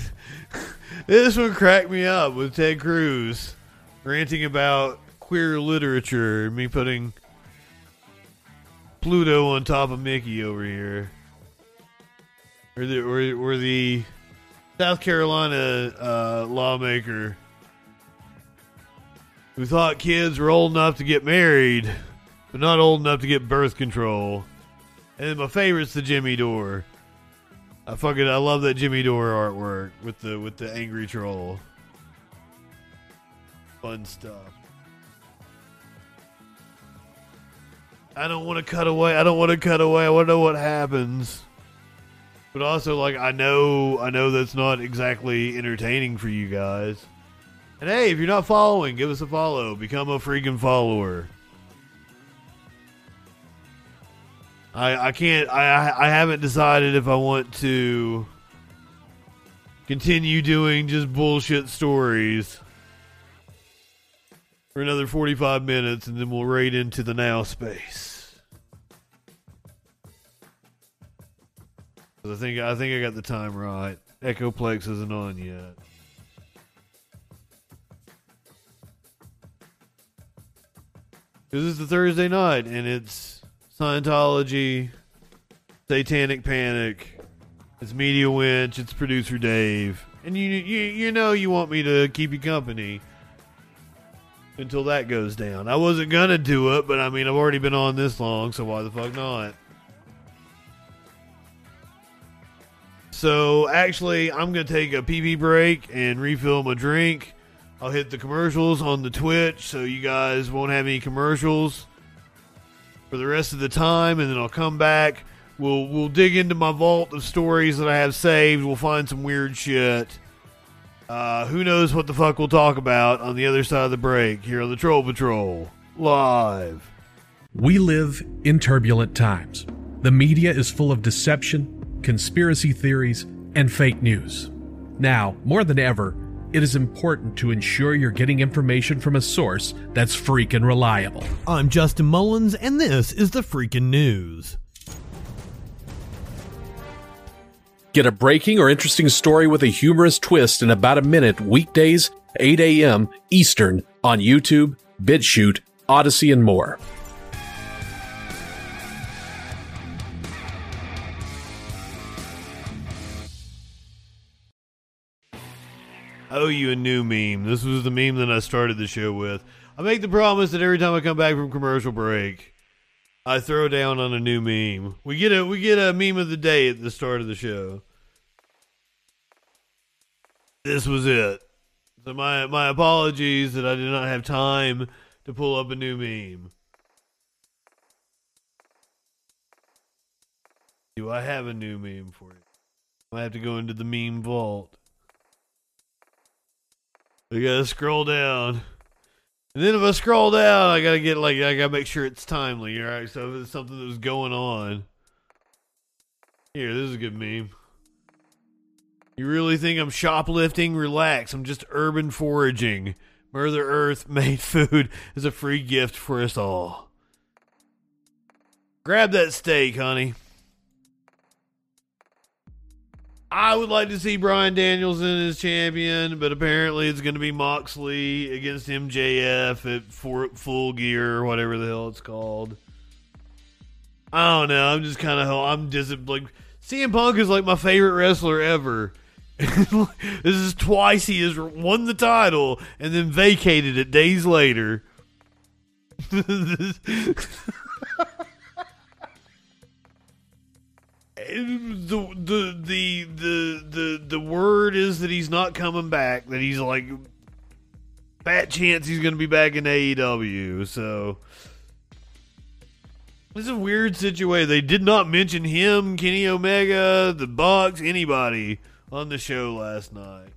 this one cracked me up with Ted Cruz ranting about queer literature. Me putting Pluto on top of Mickey over here, or the or, or the South Carolina uh, lawmaker who thought kids were old enough to get married, but not old enough to get birth control. And then my favorite's the Jimmy Dore. I fucking I love that Jimmy Dore artwork with the with the angry troll. Fun stuff. I don't want to cut away. I don't want to cut away. I want to know what happens. But also like I know I know that's not exactly entertaining for you guys. And hey, if you're not following, give us a follow. Become a freaking follower. I I can't I I haven't decided if I want to continue doing just bullshit stories for another 45 minutes and then we'll raid into the now space. I think I think I got the time right. Echoplex isn't on yet. This is the Thursday night and it's Scientology, Satanic Panic, it's Media Winch, it's producer Dave. And you you you know you want me to keep you company until that goes down. I wasn't gonna do it, but I mean I've already been on this long, so why the fuck not? So actually, I'm gonna take a pee break and refill my drink. I'll hit the commercials on the Twitch, so you guys won't have any commercials for the rest of the time, and then I'll come back. We'll we'll dig into my vault of stories that I have saved. We'll find some weird shit. Uh, who knows what the fuck we'll talk about on the other side of the break here on the Troll Patrol live. We live in turbulent times. The media is full of deception, conspiracy theories, and fake news. Now, more than ever, it is important to ensure you're getting information from a source that's freaking reliable. I'm Justin Mullins, and this is the freaking news. Get a breaking or interesting story with a humorous twist in about a minute weekdays, 8 a.m. Eastern on YouTube, BitChute, Odysee, and more. Owe you a new meme. This was the meme that I started the show with. I make the promise that every time I come back from commercial break, I throw down on a new meme. We get a we get a meme of the day at the start of the show. This was it. So my my apologies that I did not have time to pull up a new meme. Do I have a new meme for you? I have to go into the meme vault. I gotta scroll down. And then if I scroll down, I gotta get like I gotta make sure it's timely, alright? So if it's something that was going on. Here, this is a good meme. You really think I'm shoplifting? Relax. I'm just urban foraging. Mother Earth made food as a free gift for us all. Grab that steak, honey. I would like to see Bryan Danielson as champion, but apparently it's going to be Moxley against MJF at for, Full Gear or whatever the hell it's called. I don't know. I'm just kind of I'm just like CM Punk is like my favorite wrestler ever. this is twice he has won the title and then vacated it days later. the, the the the the the word is that he's not coming back. That he's like fat chance he's going to be back in AEW. So this is a weird situation. They did not mention him, Kenny Omega, the Bucks, anybody on the show last night.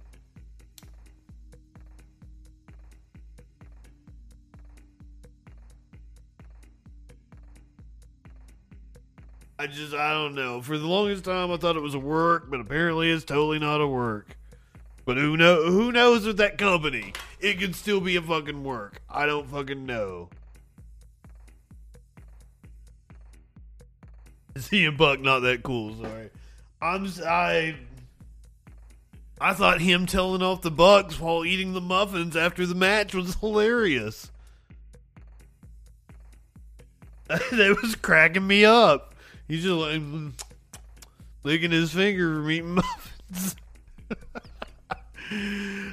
I just I don't know. For the longest time, I thought it was a work, but apparently it's totally not a work. But who know who knows with that company? It could still be a fucking work. I don't fucking know. CM Buck not that cool. Sorry, I'm I. I thought him telling off the Bucks while eating the muffins after the match was hilarious. that was cracking me up. He's just like licking his finger from eating muffins.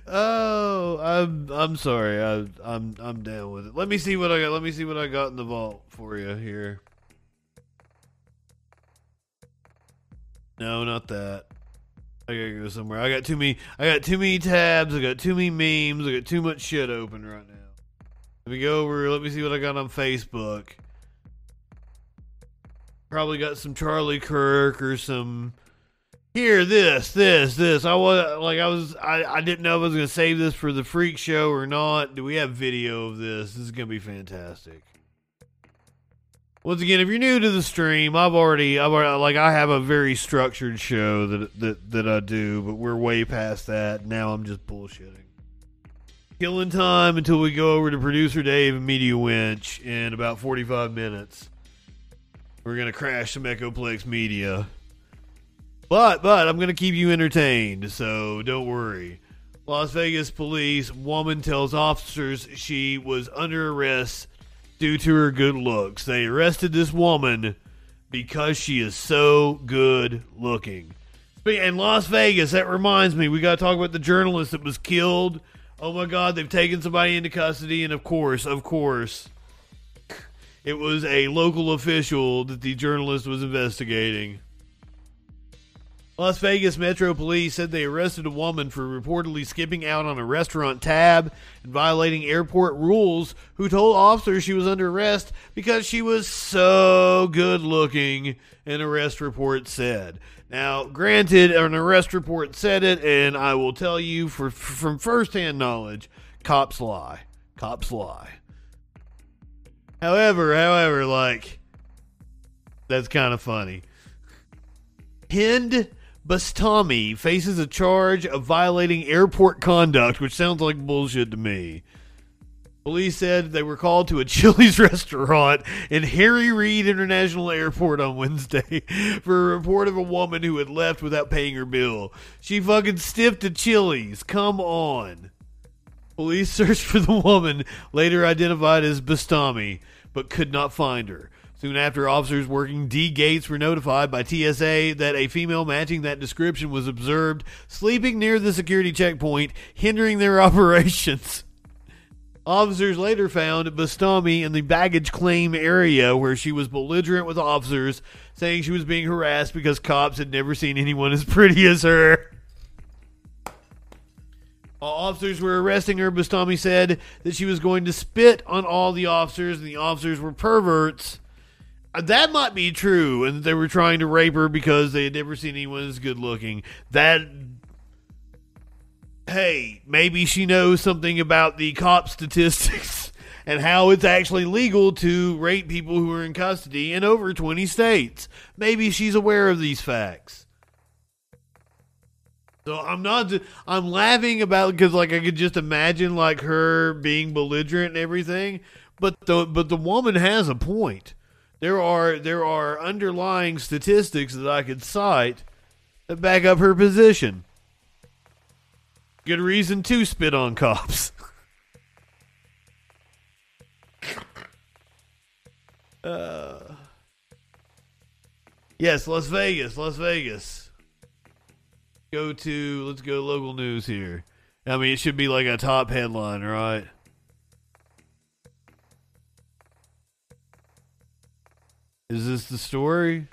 oh, I'm I'm sorry. I I'm I'm down with it. Let me see what I got. Let me see what I got in the vault for you here. No, not that. I gotta go somewhere. I got too many. I got too many tabs. I got too many memes. I got too much shit open right now. Let me go over. Let me see what I got on Facebook. Probably got some Charlie Kirk or some. Here, this, this, this. I was like, I was, I, I didn't know if I was gonna save this for the freak show or not. Do we have video of this? This is gonna be fantastic. Once again, if you're new to the stream, I've already, I've already, like, I have a very structured show that that that I do, but we're way past that. Now I'm just bullshitting. Killing time until we go over to producer Dave and Media Winch in about 45 minutes. We're gonna crash some Echoplex Media, but but I'm gonna keep you entertained, so don't worry. Las Vegas police woman tells officers she was under arrest due to her good looks. They arrested this woman because she is so good looking. And Las Vegas, that reminds me, we got to talk about the journalist that was killed. Oh my God, they've taken somebody into custody, and of course, of course, it was a local official that the journalist was investigating. Las Vegas Metro Police said they arrested a woman for reportedly skipping out on a restaurant tab and violating airport rules, who told officers she was under arrest because she was so good looking, an arrest report said. Now, granted, an arrest report said it, and I will tell you for, from firsthand knowledge, cops lie. Cops lie. However, however, like, that's kind of funny. Hind Bastami faces a charge of violating airport conduct, which sounds like bullshit to me. Police said they were called to a Chili's restaurant in Harry Reid International Airport on Wednesday for a report of a woman who had left without paying her bill. She fucking stiffed a Chili's. Come on. Police searched for the woman, later identified as Bastami, but could not find her. Soon after, officers working D gates were notified by TSA that a female matching that description was observed sleeping near the security checkpoint, hindering their operations. Officers later found Bastami in the baggage claim area where she was belligerent with officers, saying she was being harassed because cops had never seen anyone as pretty as her. While officers were arresting her, Bastami said that she was going to spit on all the officers and the officers were perverts. Uh, That might be true, and they were trying to rape her because they had never seen anyone as good looking. That hey, maybe she knows something about the cop statistics and how it's actually legal to rape people who are in custody in over 20 states. Maybe she's aware of these facts. So I'm not. I'm laughing about because like I could just imagine like her being belligerent and everything, but the but the woman has a point. There are there are underlying statistics that I could cite that back up her position. Good reason to spit on cops. uh, yes, Las Vegas, Las Vegas. Go to let's go local news here. I mean, it should be like a top headline, right? Is this the story?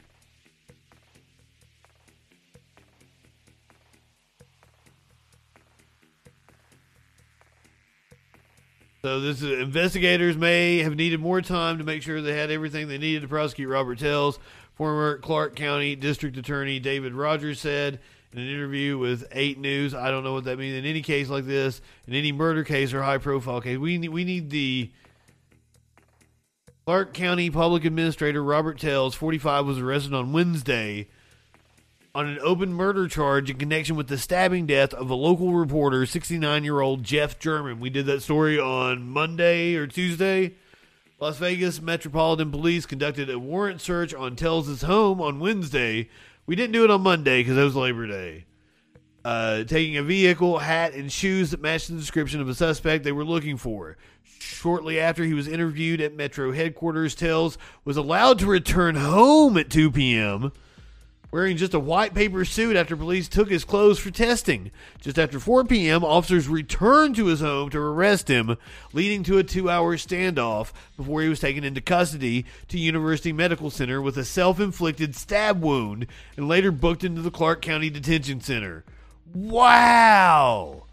So this is, investigators may have needed more time to make sure they had everything they needed to prosecute Robert Telles. Former Clark County District Attorney David Rogers said in an interview with 8 News, I don't know what that means. In any case like this, in any murder case or high profile case, we need, we need the Clark County Public Administrator Robert Telles, 45, was arrested on Wednesday on an open murder charge in connection with the stabbing death of a local reporter, 69 year old Jeff German. We did that story on Monday or Tuesday. Las Vegas Metropolitan Police conducted a warrant search on Telles's home on Wednesday. We didn't do it on Monday because it was Labor Day. Uh, taking a vehicle, hat, and shoes that matched the description of a suspect they were looking for. Shortly after he was interviewed at Metro headquarters, Telles was allowed to return home at 2 p.m wearing just a white paper suit after police took his clothes for testing. Just after 4 p.m., officers returned to his home to arrest him, leading to a two hour standoff before he was taken into custody to University Medical Center with a self inflicted stab wound and later booked into the Clark County Detention Center. Wow!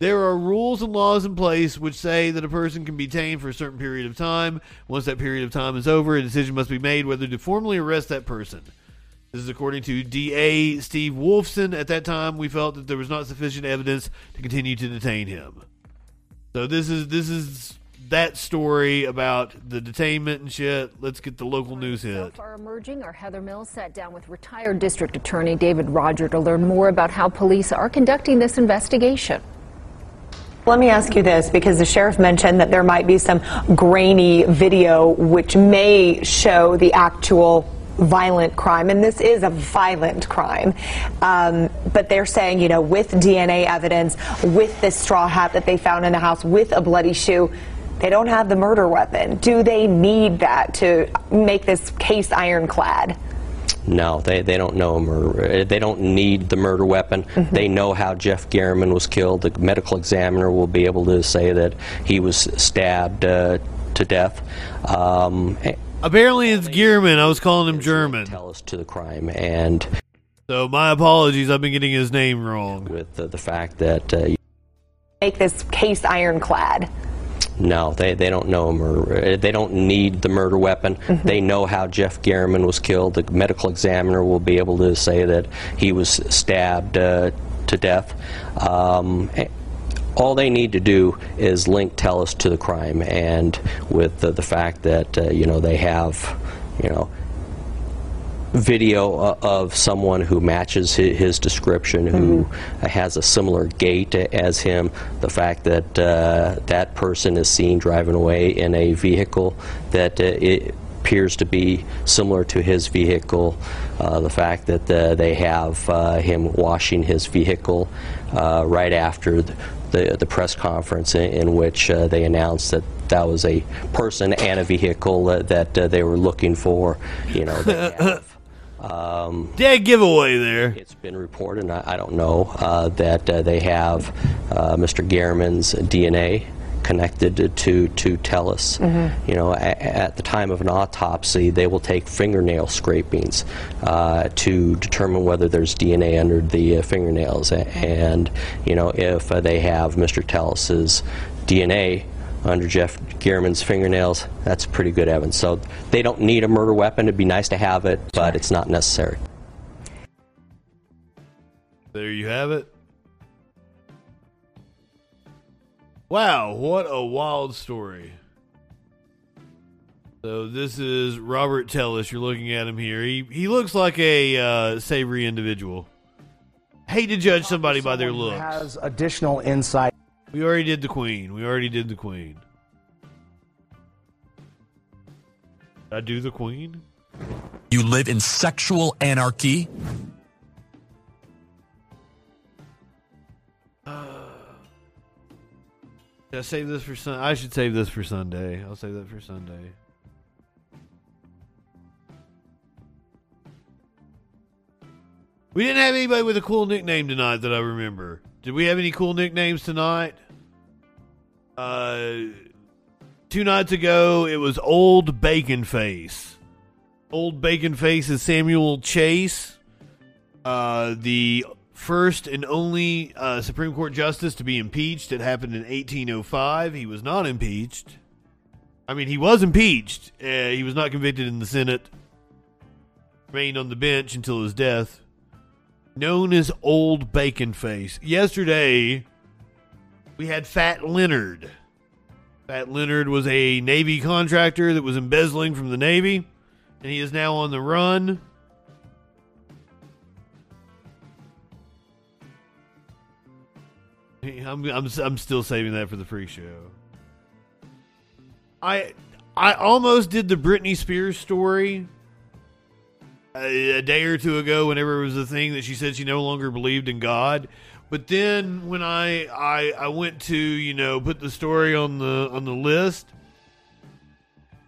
There are rules and laws in place which say that a person can be detained for a certain period of time. Once that period of time is over, a decision must be made whether to formally arrest that person. This is according to DA Steve Wolfson. At that time, we felt that there was not sufficient evidence to continue to detain him. So this is this is that story about the detainment and shit. Let's get the local news hit. So far emerging, our Heather Mills sat down with retired district attorney David Roger to learn more about how police are conducting this investigation. Let me ask you this because the sheriff mentioned that there might be some grainy video which may show the actual violent crime, and this is a violent crime. Um, but they're saying, you know, with DNA evidence, with this straw hat that they found in the house, with a bloody shoe, they don't have the murder weapon. Do they need that to make this case ironclad? No, they, they don't know murder. They don't need the murder weapon. Mm-hmm. They know how Jeff German was killed. The medical examiner will be able to say that he was stabbed uh, to death. Um, Apparently, it's Gearman. I was calling him German. Tell us to the crime, and so my apologies. I've been getting his name wrong. With the, the fact that uh, make this case ironclad. No, they, they don't know murder. They don't need the murder weapon. Mm-hmm. They know how Jeff German was killed. The medical examiner will be able to say that he was stabbed uh, to death. Um, all they need to do is link Telles to the crime, and with the, the fact that uh, you know they have, you know, video of someone who matches his, description, who mm-hmm. has a similar gait as him, the fact that uh, that person is seen driving away in a vehicle that uh, it appears to be similar to his vehicle, uh, the fact that uh, they have uh, him washing his vehicle uh, right after the, the, press conference in, in which uh, they announced that that was a person and a vehicle uh, that uh, they were looking for. You know, have, um, dead giveaway there. It's been reported, and I, I don't know uh, that uh, they have uh, Mr. German's DNA connected to to Telles. Mm-hmm. You know, at, at, the time of an autopsy, they will take fingernail scrapings uh, to determine whether there's DNA under the uh, fingernails, and you know if uh, they have Mr. Telles's DNA under Jeff German's fingernails, that's pretty good evidence. So they don't need a murder weapon. It'd be nice to have it, but it's not necessary. There you have it. Wow, what a wild story. So this is Robert Telles. You're looking at him here. He he looks like a uh, savory individual. Hate to judge somebody by their Someone looks. Has additional insight. We already did the queen. We already did the queen. Did I do the queen? You live in sexual anarchy? I save this for Sun? I should save this for Sunday. I'll save that for Sunday. We didn't have anybody with a cool nickname tonight that I remember. Did we have any cool nicknames tonight? Uh, two nights ago, it was Old Bacon Face. Old Bacon Face is Samuel Chase, uh, the first and only uh, Supreme Court justice to be impeached. It happened in 1805. He was not impeached. I mean, he was impeached. Uh, he was not convicted in the Senate. Remained on the bench until his death. Known as Old Bacon Face. Yesterday, we had Fat Leonard. Fat Leonard was a Navy contractor that was embezzling from the Navy, and he is now on the run. I'm, I'm, I'm still saving that for the free show. I I almost did the Britney Spears story a, a day or two ago whenever it was a thing that she said she no longer believed in God. But then when I, I I went to, you know, put the story on the on the list,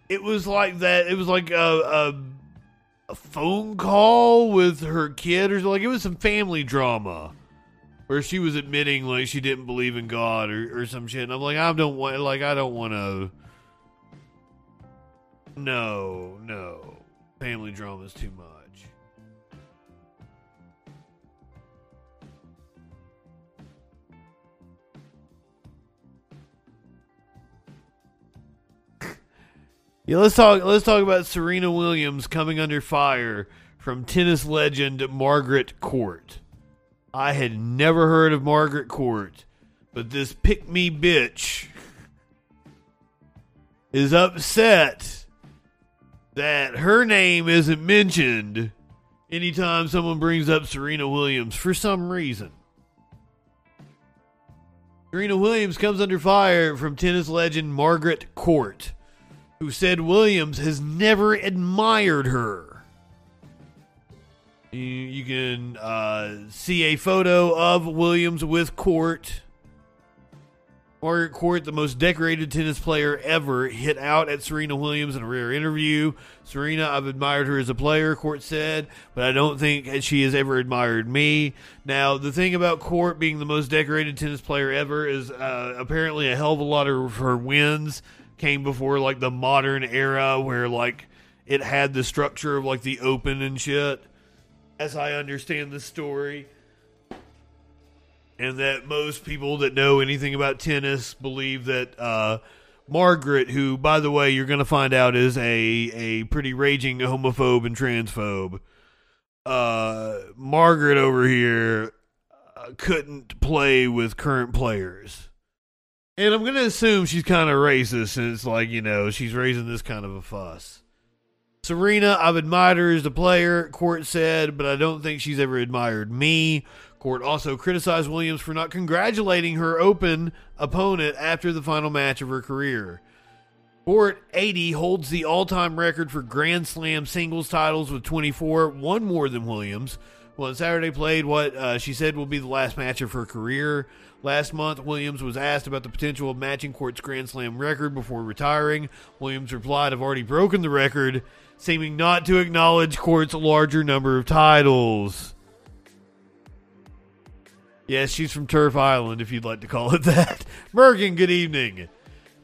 it was like that it was like a, a a phone call with her kid or something. like it was some family drama where she was admitting like she didn't believe in God or, or some shit. And I'm like, I don't want like I don't want to. No, no, family drama is too much. Yeah, let's talk. Let's talk about Serena Williams coming under fire from tennis legend Margaret Court. I had never heard of Margaret Court, but this pick me bitch is upset that her name isn't mentioned anytime someone brings up Serena Williams for some reason. Serena Williams comes under fire from tennis legend Margaret Court, who said Williams has never admired her. You, you can uh, see a photo of Williams with Court. Margaret Court, the most decorated tennis player ever, hit out at Serena Williams in a rare interview. Serena, I've admired her as a player, Court said, but I don't think she has ever admired me. Now, the thing about Court being the most decorated tennis player ever is uh, apparently a hell of a lot of her wins came before like the modern era where like it had the structure of like the open and shit as I understand the story. And that most people that know anything about tennis believe that uh, Margaret, who, by the way, you're going to find out is a, a pretty raging homophobe and transphobe, uh, Margaret over here uh, couldn't play with current players. And I'm going to assume she's kind of racist since, like, you know, she's raising this kind of a fuss. Serena, I've admired her as a player, Court said, but I don't think she's ever admired me. Court also criticized Williams for not congratulating her open opponent after the final match of her career. Court 80 holds the all time record for Grand Slam singles titles with 24, one more than Williams. Well, on Saturday played what uh, she said will be the last match of her career. Last month, Williams was asked about the potential of matching Court's Grand Slam record before retiring. Williams replied, I've already broken the record, seeming not to acknowledge Court's larger number of titles. Yes, she's from Turf Island, if you'd like to call it that. Mergen, good evening.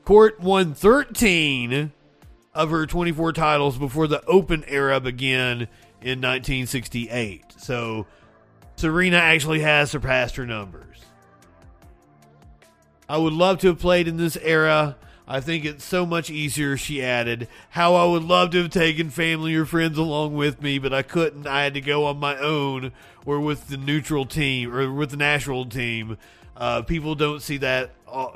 Court won 13 of her 24 titles before the Open era began in 1968. So Serena actually has surpassed her numbers. I would love to have played in this era. I think it's so much easier, she added. How I would love to have taken family or friends along with me, but I couldn't. I had to go on my own or with the neutral team or with the national team. Uh, people don't see that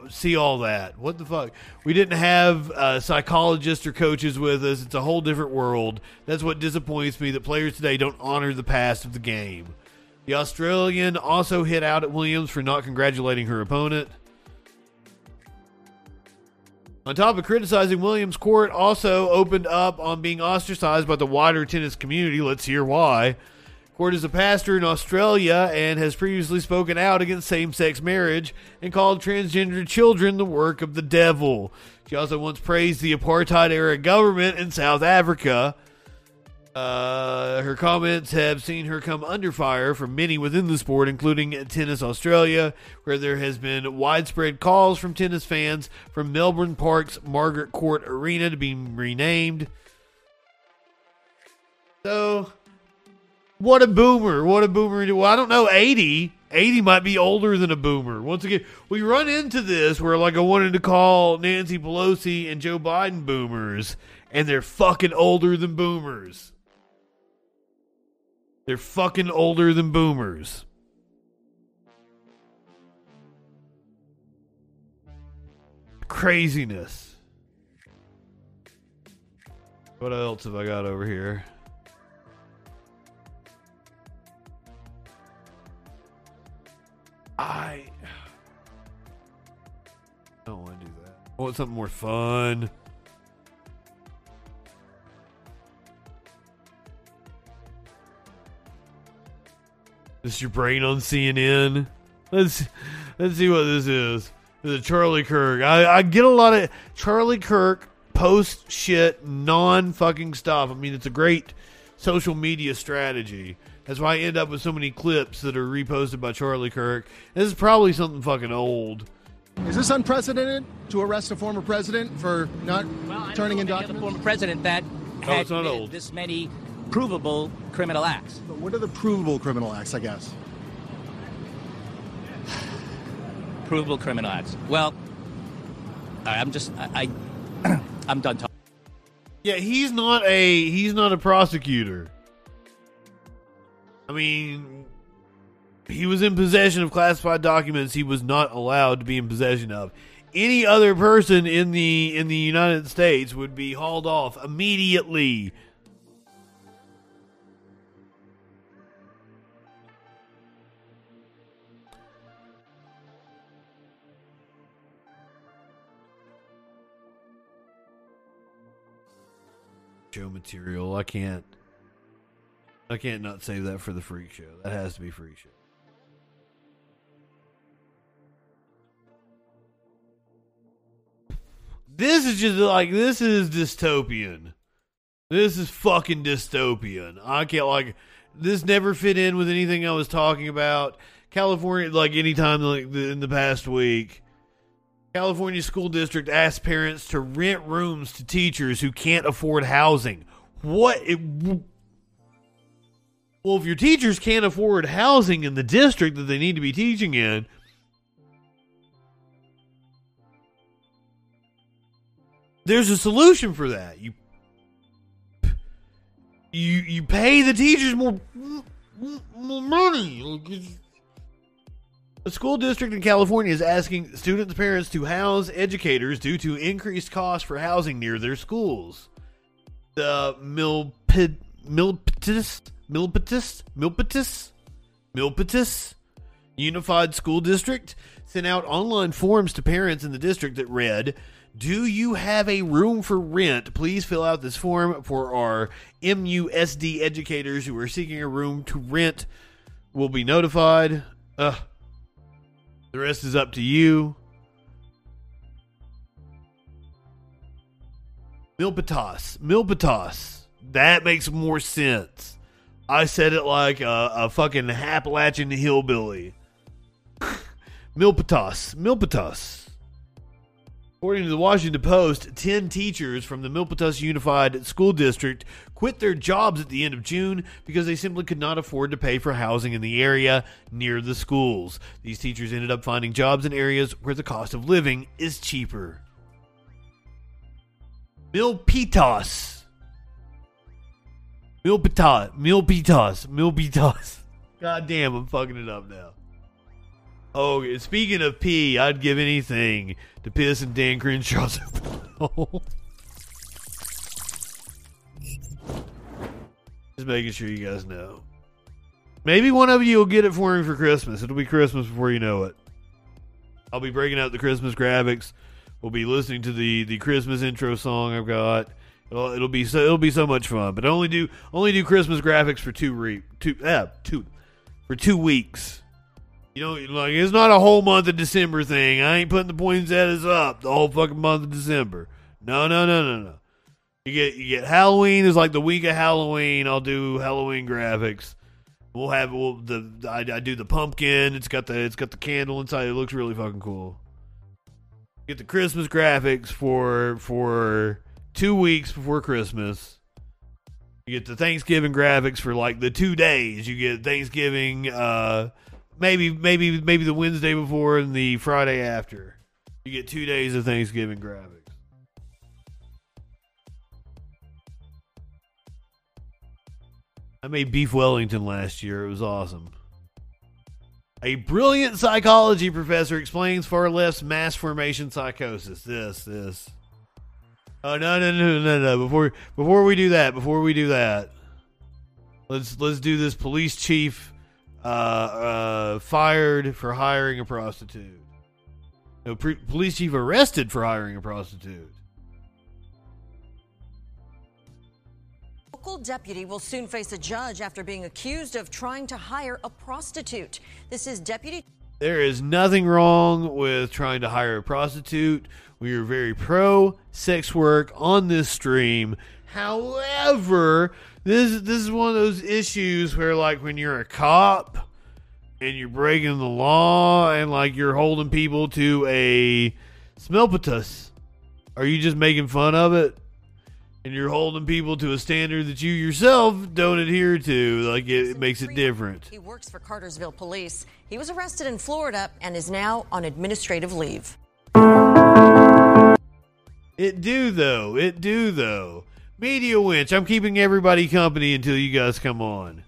see all that. What the fuck? We didn't have uh, psychologists or coaches with us. It's a whole different world. That's what disappoints me that players today don't honor the past of the game. The Australian also hit out at Williams for not congratulating her opponent. On top of criticizing Williams, Court also opened up on being ostracized by the wider tennis community. Let's hear why. Court is a pastor in Australia and has previously spoken out against same sex marriage and called transgender children the work of the devil. She also once praised the apartheid era government in South Africa. Uh, her comments have seen her come under fire from many within the sport, including Tennis Australia, where there has been widespread calls from tennis fans from Melbourne Park's Margaret Court Arena to be renamed. So, what a boomer! What a boomer! Well, I don't know. Eighty. 80 might be older than a boomer. Once again, we run into this where like I wanted to call Nancy Pelosi and Joe Biden boomers, and they're fucking older than boomers. They're fucking older than boomers. Craziness. What else have I got over here? I don't want to do that. I want something more fun. This your brain on CNN? Let's let's see what this is. This is Charlie Kirk. I, I get a lot of Charlie Kirk post shit non fucking stuff. I mean, it's a great social media strategy. That's why I end up with so many clips that are reposted by Charlie Kirk. This is probably something fucking old. Is this unprecedented to arrest a former president for not turning in documents? former president that Oh, had it's not old. this many provable criminal acts. But what are the provable criminal acts? I guess. Provable criminal acts. Well, I- I'm just I, I I'm done talking. Yeah, he's not a he's not a prosecutor. I mean, he was in possession of classified documents he was not allowed to be in possession of. Any other person in the in the United States would be hauled off immediately. Show material. I can't. I can't not save that for the freak show. That has to be freak show. This is just like this is dystopian. This is fucking dystopian. I can't like this never fit in with anything I was talking about. California, like anytime like in the past week, California school district asked parents to rent rooms to teachers who can't afford housing. What? It, well, if your teachers can't afford housing in the district that they need to be teaching in, there's a solution for that. You you you pay the teachers more more money. A school district in California is asking students' parents to house educators due to increased costs for housing near their schools. The Milpid Milpitis Milpitis Milpitis Milpitis Unified School District sent out online forms to parents in the district that read, "Do you have a room for rent? Please fill out this form for our MUSD educators who are seeking a room to rent. Will be notified." The rest is up to you. Milpitas. Milpitas. That makes more sense. I said it like a, a fucking Appalachian hillbilly. Milpitas. Milpitas. According to the Washington Post, 10 teachers from the Milpitas Unified School District quit their jobs at the end of June because they simply could not afford to pay for housing in the area near the schools. These teachers ended up finding jobs in areas where the cost of living is cheaper. Milpitas. Milpitas. Milpitas. Milpitas. God damn, I'm fucking it up now. Oh, speaking of pee, I'd give anything to piss in Dan Crenshaw's hole. Just making sure you guys know. Maybe one of you will get it for me for Christmas. It'll be Christmas before you know it. I'll be breaking out the Christmas graphics. We'll be listening to the the Christmas intro song I've got. It'll, it'll be so it'll be so much fun. But only do only do Christmas graphics for two re, two two for two weeks. You know, like it's not a whole month of December thing. I ain't putting the poinsettias up the whole fucking month of December. No, no, no, no, no. You get you get Halloween is like the week of Halloween. I'll do Halloween graphics. We'll have we'll, the I, I do the pumpkin. It's got the it's got the candle inside. It looks really fucking cool. Get the Christmas graphics for for two weeks before Christmas. You get the Thanksgiving graphics for like the two days. You get Thanksgiving, uh, maybe maybe maybe the Wednesday before and the Friday after. You get two days of Thanksgiving graphics. I made beef Wellington last year. It was awesome. A brilliant psychology professor explains far less mass formation psychosis. This, this. Oh no, no, no, no, no! Before before we do that, before we do that, let's let's do this. Police chief uh, uh, fired for hiring a prostitute. No, pre- police chief arrested for hiring a prostitute. Local deputy will soon face a judge after being accused of trying to hire a prostitute. This is Deputy. There is nothing wrong with trying to hire a prostitute. We are very pro sex work on this stream. However, this this is one of those issues where like when you're a cop and you're breaking the law and like you're holding people to a smellpatus, are you just making fun of it? And you're holding people to a standard that you yourself don't adhere to. Like it, makes it different. He works for Cartersville Police. He was arrested in Florida and is now on administrative leave. It do though. It do though. Media winch. I'm keeping everybody company until you guys come on.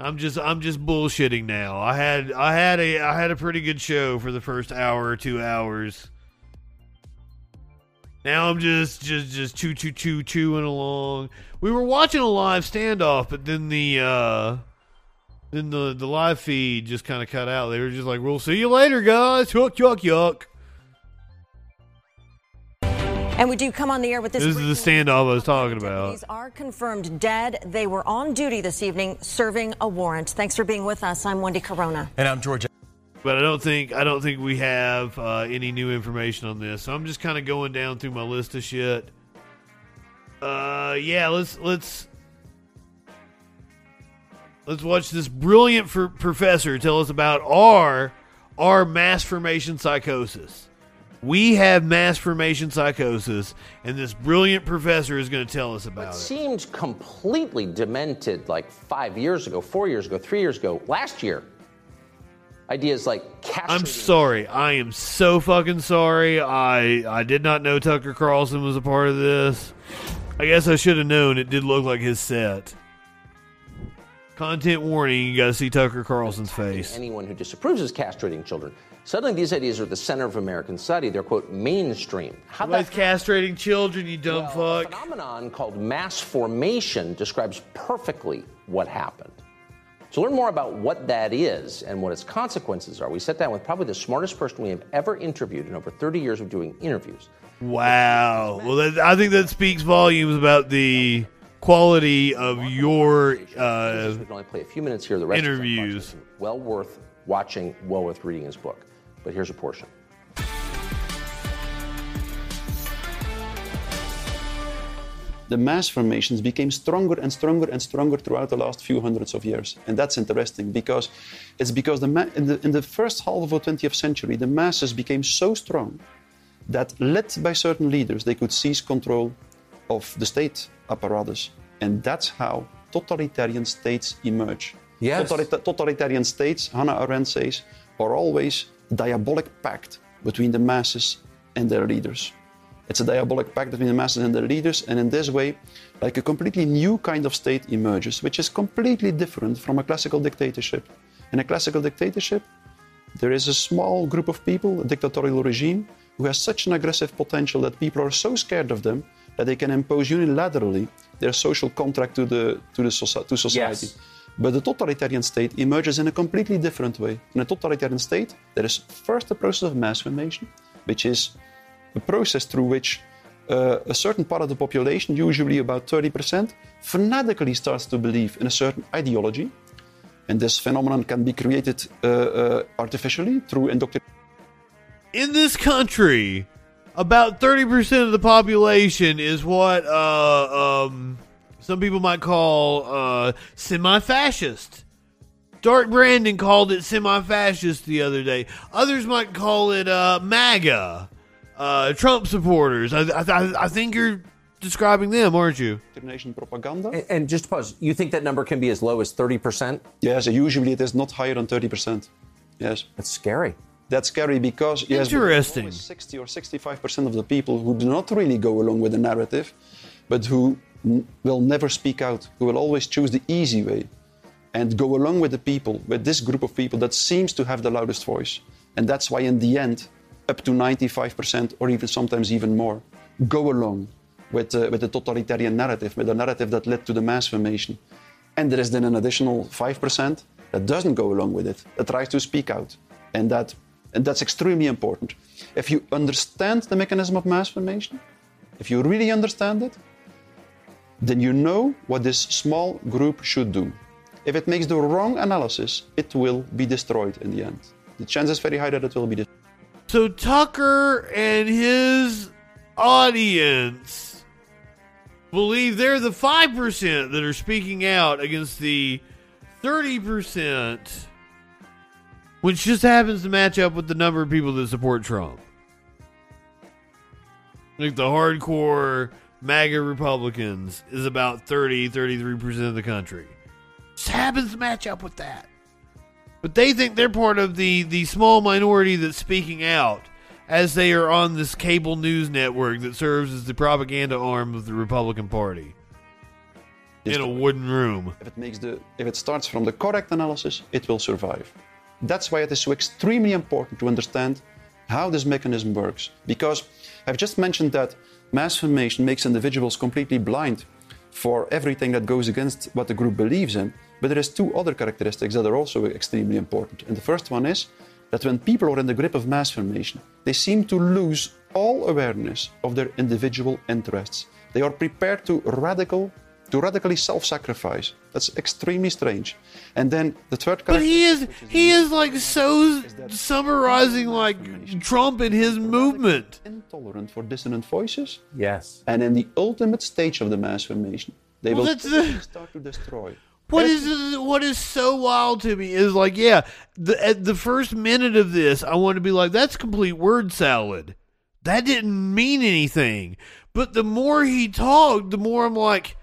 I'm just I'm just bullshitting now. I had I had a I had a pretty good show for the first hour or two hours. Now I'm just just just choo choo choo chewing along. We were watching a live standoff, but then the uh then the the live feed just kind of cut out. They were just like, "We'll see you later, guys." Yuck yuck yuck. And we do come on the air with this. This is the standoff I was talking about. These are confirmed dead. They were on duty this evening serving a warrant. Thanks for being with us. I'm Wendy Corona. And I'm George. But I don't think I don't think we have uh, any new information on this. So I'm just kind of going down through my list of shit. Uh, yeah, let's let's let's watch this brilliant for professor tell us about our our mass formation psychosis. We have mass formation psychosis, and this brilliant professor is going to tell us about It it. seemed completely demented like five years ago, four years ago, three years ago, last year. Ideas like castrating. I'm sorry. I am so fucking sorry. I I did not know Tucker Carlson was a part of this. I guess I should have known. It did look like his set. Content warning: You got to see Tucker Carlson's face. anyone who disapproves of castrating children. Suddenly, these ideas are at the center of American society. They're quote mainstream. How Somebody's castrating children, you dumb well, fuck. A phenomenon called mass formation describes perfectly what happened. To learn more about what that is and what its consequences are, we sat down with probably the smartest person we have ever interviewed in over 30 years of doing interviews. Wow. Well, that, I think that speaks volumes about the quality of your uh, We can only play a few minutes here. The rest interviews. Well worth watching, well worth reading his book. But here's a portion. The mass formations became stronger and stronger and stronger throughout the last few hundreds of years. And that's interesting because it's because the ma- in, the, in the first half of the 20th century, the masses became so strong that, led by certain leaders, they could seize control of the state apparatus. And that's how totalitarian states emerge. Yes. Totalita- totalitarian states, Hannah Arendt says, are always diabolic pact between the masses and their leaders. It's a diabolic pact between the masses and their leaders, and in this way, like a completely new kind of state emerges, which is completely different from a classical dictatorship. In a classical dictatorship, there is a small group of people, a dictatorial regime, who has such an aggressive potential that people are so scared of them that they can impose unilaterally their social contract to the to the to society. Yes. But the totalitarian state emerges in a completely different way. In a totalitarian state, there is first the process of mass formation, which is a process through which uh, a certain part of the population, usually about 30%, fanatically starts to believe in a certain ideology. And this phenomenon can be created uh, uh, artificially through indoctrination. in this country, about 30% of the population is what uh, um, some people might call uh, semi fascist. Dark Brandon called it semi fascist the other day. Others might call it uh, MAGA, uh, Trump supporters. I, I, I think you're describing them, aren't you? propaganda. And, and just pause. You think that number can be as low as 30%? Yes, usually it is not higher than 30%. Yes. That's scary. That's scary because yes, but Interesting. 60 or 65% of the people who do not really go along with the narrative, but who n- will never speak out, who will always choose the easy way and go along with the people, with this group of people that seems to have the loudest voice. And that's why, in the end, up to 95% or even sometimes even more go along with, uh, with the totalitarian narrative, with the narrative that led to the mass formation. And there is then an additional 5% that doesn't go along with it, that tries to speak out. And, that, and that's extremely important. If you understand the mechanism of mass formation, if you really understand it, then you know what this small group should do. If it makes the wrong analysis, it will be destroyed in the end. The chance is very high that it will be destroyed. So Tucker and his audience believe they're the 5% that are speaking out against the 30%, which just happens to match up with the number of people that support Trump. Like the hardcore MAGA Republicans is about 30, 33% of the country. Just happens to match up with that. But they think they're part of the, the small minority that's speaking out as they are on this cable news network that serves as the propaganda arm of the Republican Party. In a wooden room. If it makes the if it starts from the correct analysis, it will survive. That's why it is so extremely important to understand how this mechanism works. Because I've just mentioned that mass formation makes individuals completely blind for everything that goes against what the group believes in. But there is two other characteristics that are also extremely important. And the first one is that when people are in the grip of mass formation, they seem to lose all awareness of their individual interests. They are prepared to radical to radically self-sacrifice. That's extremely strange. And then the third But he is he is like so summarizing like Trump and his movement. intolerant for dissonant voices. Yes. And in the ultimate stage of the mass formation, they Well, will the- start to destroy. What is what is so wild to me is like, yeah, the at the first minute of this, I want to be like, that's complete word salad. That didn't mean anything. But the more he talked, the more I'm like,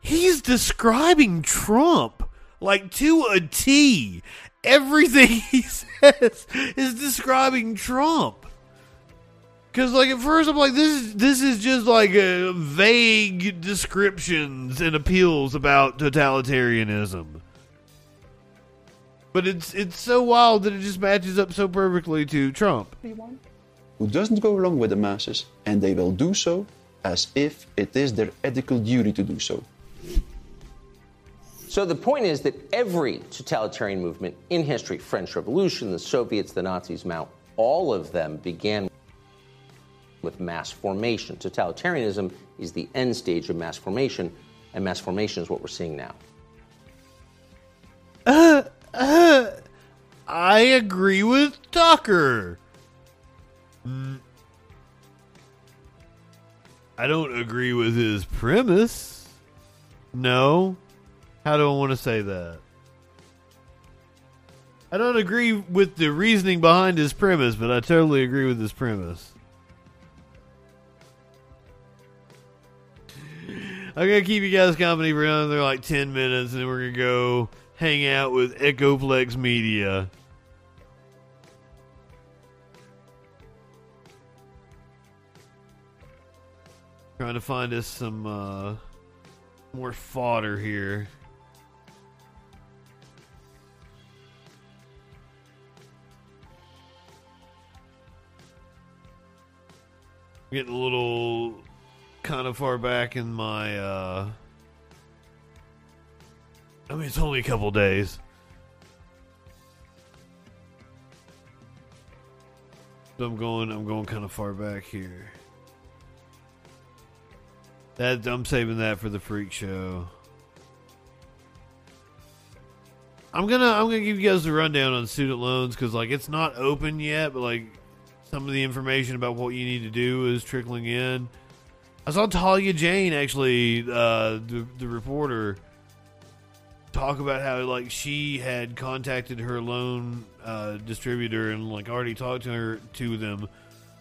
he's describing Trump like to a T. Everything he says is describing Trump. Cause like at first I'm like this is this is just like a vague descriptions and appeals about totalitarianism. But it's it's so wild that it just matches up so perfectly to Trump. Who doesn't go along with the masses, and they will do so as if it is their ethical duty to do so. So the point is that every totalitarian movement in history, French Revolution, the Soviets, the Nazis, Mao, all of them began with mass formation. Totalitarianism is the end stage of mass formation, and mass formation is what we're seeing now. Uh, uh, I agree with Tucker. Mm. I don't agree with his premise. No. How do I want to say that? I don't agree with the reasoning behind his premise, but I totally agree with his premise. I'm gonna keep you guys company for another like ten minutes, and then we're gonna go hang out with Echoplex Media. Trying to find us some uh, more fodder here. Getting a little kind of far back in my. uh I mean, it's only a couple days. So I'm going. I'm going kind of far back here. That I'm saving that for the freak show. I'm gonna I'm gonna give you guys the rundown on student loans because like it's not open yet, but like some of the information about what you need to do is trickling in. I saw Talia Jane actually, uh, the the reporter, talk about how like she had contacted her loan uh, distributor and like already talked to her to them.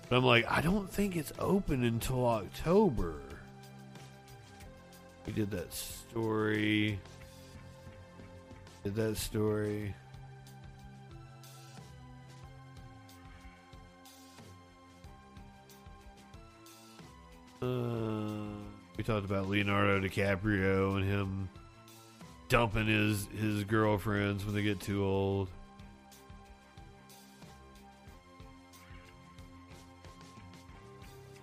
But I'm like, I don't think it's open until October. We did that story. Did that story. Uh, we talked about Leonardo DiCaprio and him dumping his his girlfriends when they get too old.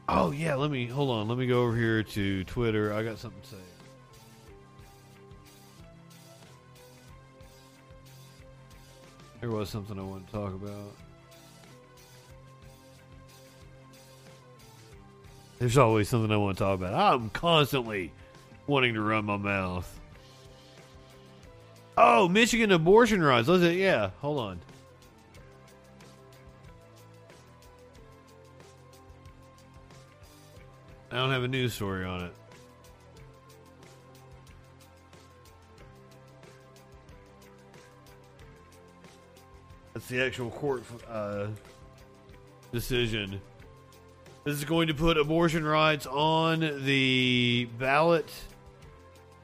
Oh yeah, let me hold on. Let me go over here to Twitter. I got something to say. There was something I wanted to talk about. There's always something I want to talk about. I'm constantly wanting to run my mouth. Oh, Michigan abortion rights. Let's yeah. Hold on. I don't have a news story on it. That's the actual court uh, decision. This is going to put abortion rights on the ballot.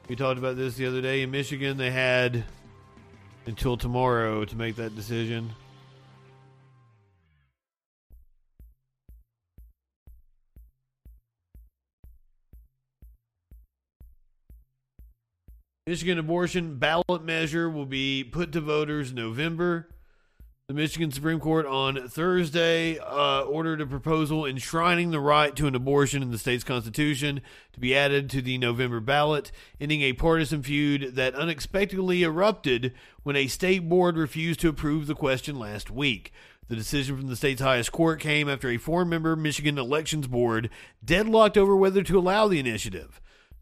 We talked about this the other day in Michigan. They had until tomorrow to make that decision. Michigan abortion ballot measure will be put to voters November. The Michigan Supreme Court on Thursday uh, ordered a proposal enshrining the right to an abortion in the state's constitution to be added to the November ballot, ending a partisan feud that unexpectedly erupted when a state board refused to approve the question last week. The decision from the state's highest court came after a four member Michigan Elections Board deadlocked over whether to allow the initiative.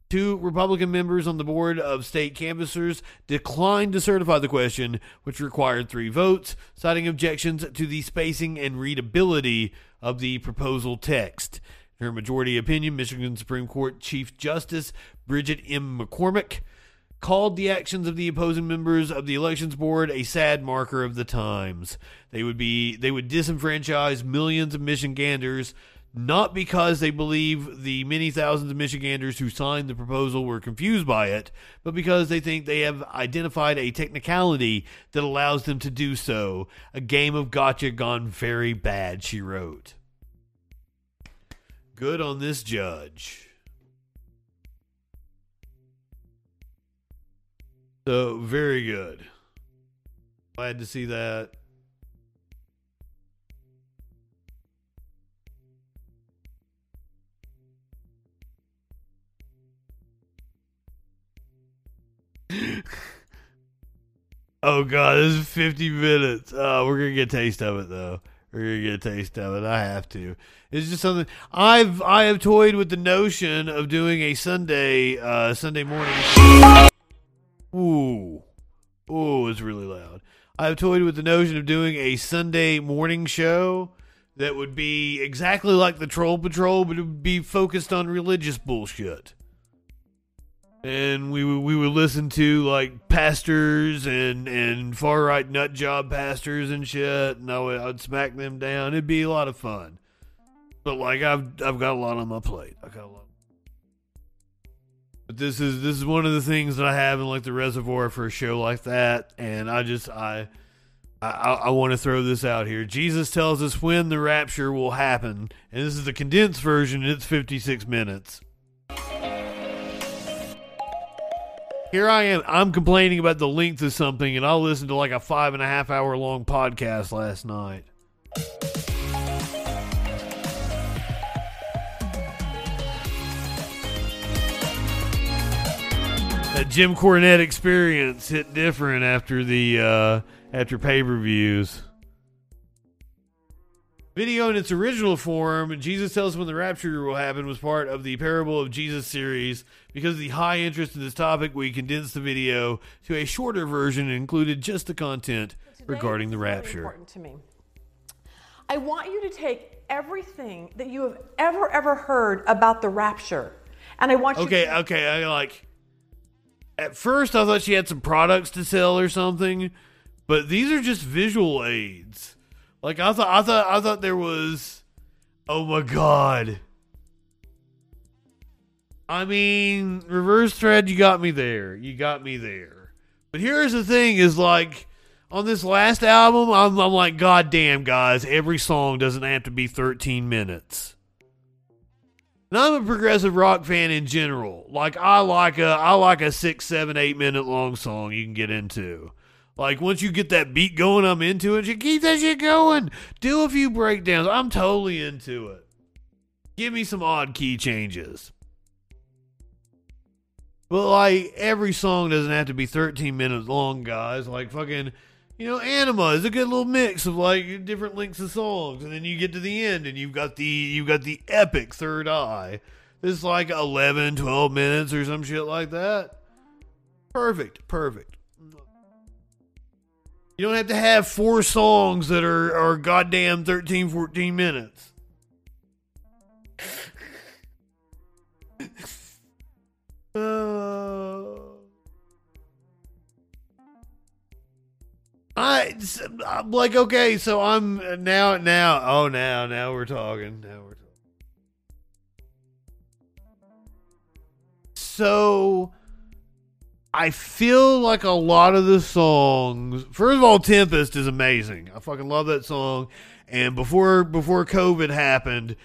Two Republican members on the board of state canvassers declined to certify the question, which required three votes, citing objections to the spacing and readability of the proposal text. In her majority opinion, Michigan Supreme Court Chief Justice Bridget M. McCormack called the actions of the opposing members of the elections board a sad marker of the times. They would be they would disenfranchise millions of Michiganders not because they believe the many thousands of Michiganders who signed the proposal were confused by it, but because they think they have identified a technicality that allows them to do so. A game of gotcha gone very bad, she wrote. Good on this judge. So, very good. Glad to see that. Oh god, this is 50 minutes. Oh, we're gonna get a taste of it though. We're gonna get a taste of it. I have to. It's just something I've I have toyed with the notion of doing a Sunday uh Sunday morning. Ooh, ooh, it's really loud. I've toyed with the notion of doing a Sunday morning show that would be exactly like the Troll Patrol, but it would be focused on religious bullshit and we we would listen to like pastors and and far right nut job pastors and shit, and I would I'd smack them down. It'd be a lot of fun, but like I've I've got a lot on my plate. I got a lot. But this is this is one of the things that I have in like the reservoir for a show like that, and I just I. I, I want to throw this out here. Jesus tells us when the rapture will happen, and this is the condensed version. It's 56 minutes here I am. I'm complaining about the length of something, and I'll listen to like a five and a half hour long podcast last night. That Jim Cornette experience hit different after the uh, after pay per views. Video in its original form, Jesus Tells When the Rapture Will Happen, was part of the Parable of Jesus series. Because of the high interest in this topic, we condensed the video to a shorter version and included just the content regarding the rapture. important to me. I want you to take everything that you have ever, ever heard about the rapture, and I want you Okay, to. okay, I like. At first, I thought she had some products to sell or something, but these are just visual aids. Like I thought, I thought, I thought there was. Oh my god! I mean, reverse thread, you got me there. You got me there. But here's the thing: is like on this last album, I'm, I'm like, God damn, guys, every song doesn't have to be 13 minutes. And I'm a progressive rock fan in general. Like I like a I like a six, seven, eight minute long song you can get into. Like once you get that beat going, I'm into it. You keep that shit going. Do a few breakdowns. I'm totally into it. Give me some odd key changes. But like every song doesn't have to be 13 minutes long, guys. Like fucking you know, Ænima is a good little mix of like different lengths of songs, and then you get to the end, and you've got the you've got the epic Third Eye. It's like 11, 12 minutes or some shit like that. Perfect, perfect. You don't have to have four songs that are are goddamn 13, 14 minutes. Uh, I I'm like okay, so I'm now now oh now now we're talking now we're talking. So I feel like a lot of the songs. First of all, Tempest is amazing. I fucking love that song. And before before COVID happened,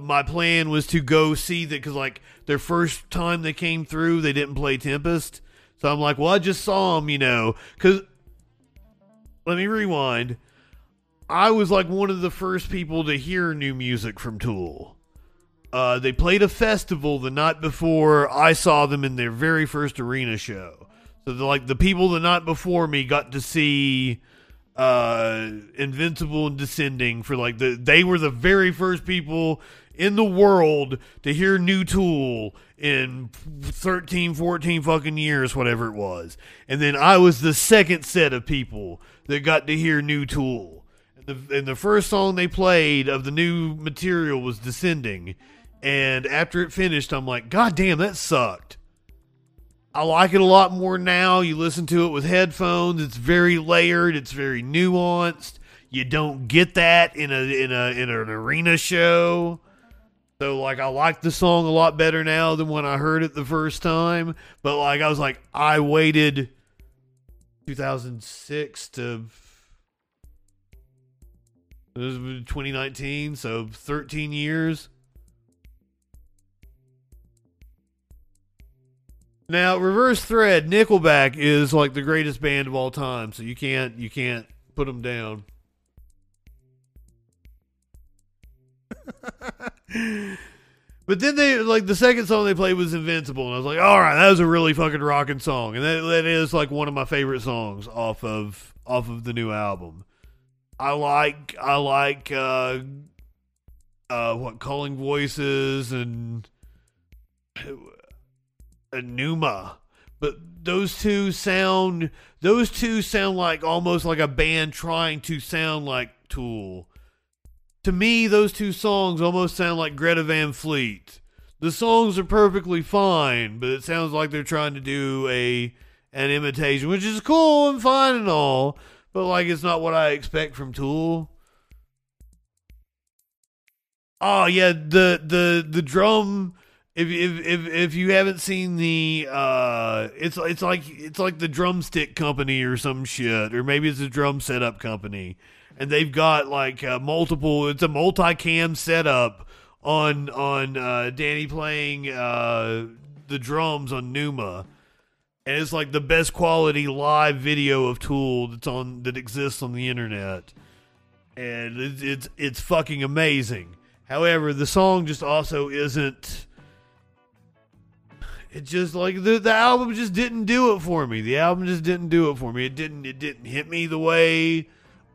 my plan was to go see that because like their first time they came through, they didn't play Tempest. So I'm like, well, I just saw them, you know, because let me rewind. I was like one of the first people to hear new music from Tool. Uh, they played a festival the night before I saw them in their very first arena show. So like the people the night before me got to see uh, Invincible and Descending for like the they were the very first people in the world to hear new Tool in 13 14 fucking years whatever it was. And then I was the second set of people that got to hear new Tool. And the, and the first song they played of the new material was Descending. And after it finished, I'm like, God damn, that sucked. I like it a lot more now. You listen to it with headphones. It's very layered. It's very nuanced. You don't get that in a in a in an arena show. So like I like the song a lot better now than when I heard it the first time. But like I was like I waited 2006 to it was 2019, so 13 years. Now, Reverse Thread, Nickelback is like the greatest band of all time, so you can't you can't put them down. but then they like the second song they played was Invincible, and I was like, all right, that was a really fucking rocking song, and that that is like one of my favorite songs off of off of the new album. I like I like uh uh what Culling Voices and Pneuma. But those two sound those two sound like almost like a band trying to sound like Tool. To me, those two songs almost sound like Greta Van Fleet. The songs are perfectly fine, but it sounds like they're trying to do a an imitation, which is cool and fine and all, but like it's not what I expect from Tool. Oh yeah, the the the drum if if if if you haven't seen the uh it's it's like it's like the drumstick company or some shit or maybe it's a drum setup company. And they've got like uh, multiple it's a multi-cam setup on on uh Danny playing uh the drums on Pneuma. And it's like the best quality live video of Tool that's on that exists on the internet. And it's it's, it's fucking amazing. However the song just also isn't it just like the the album just didn't do it for me. The album just didn't do it for me. It didn't it didn't hit me the way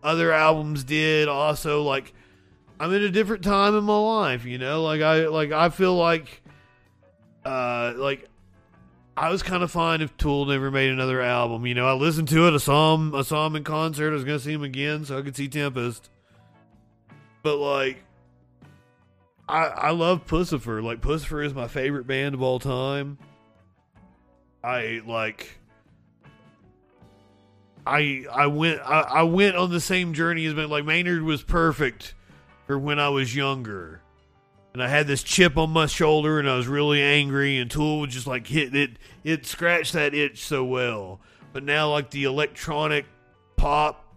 other albums did. Also, like I'm in a different time in my life, you know. Like I like I feel like uh like I was kind of fine if Tool never made another album. You know, I listened to it. I saw him. I saw him in concert. I was gonna see him again, so I could see Tempest. But like, I I love Puscifer. Like Puscifer is my favorite band of all time. I like. I I went I, I went on the same journey as like Maynard was perfect for when I was younger. And I had this chip on my shoulder and I was really angry and Tool would just like hit it it scratched that itch so well. But now like the electronic pop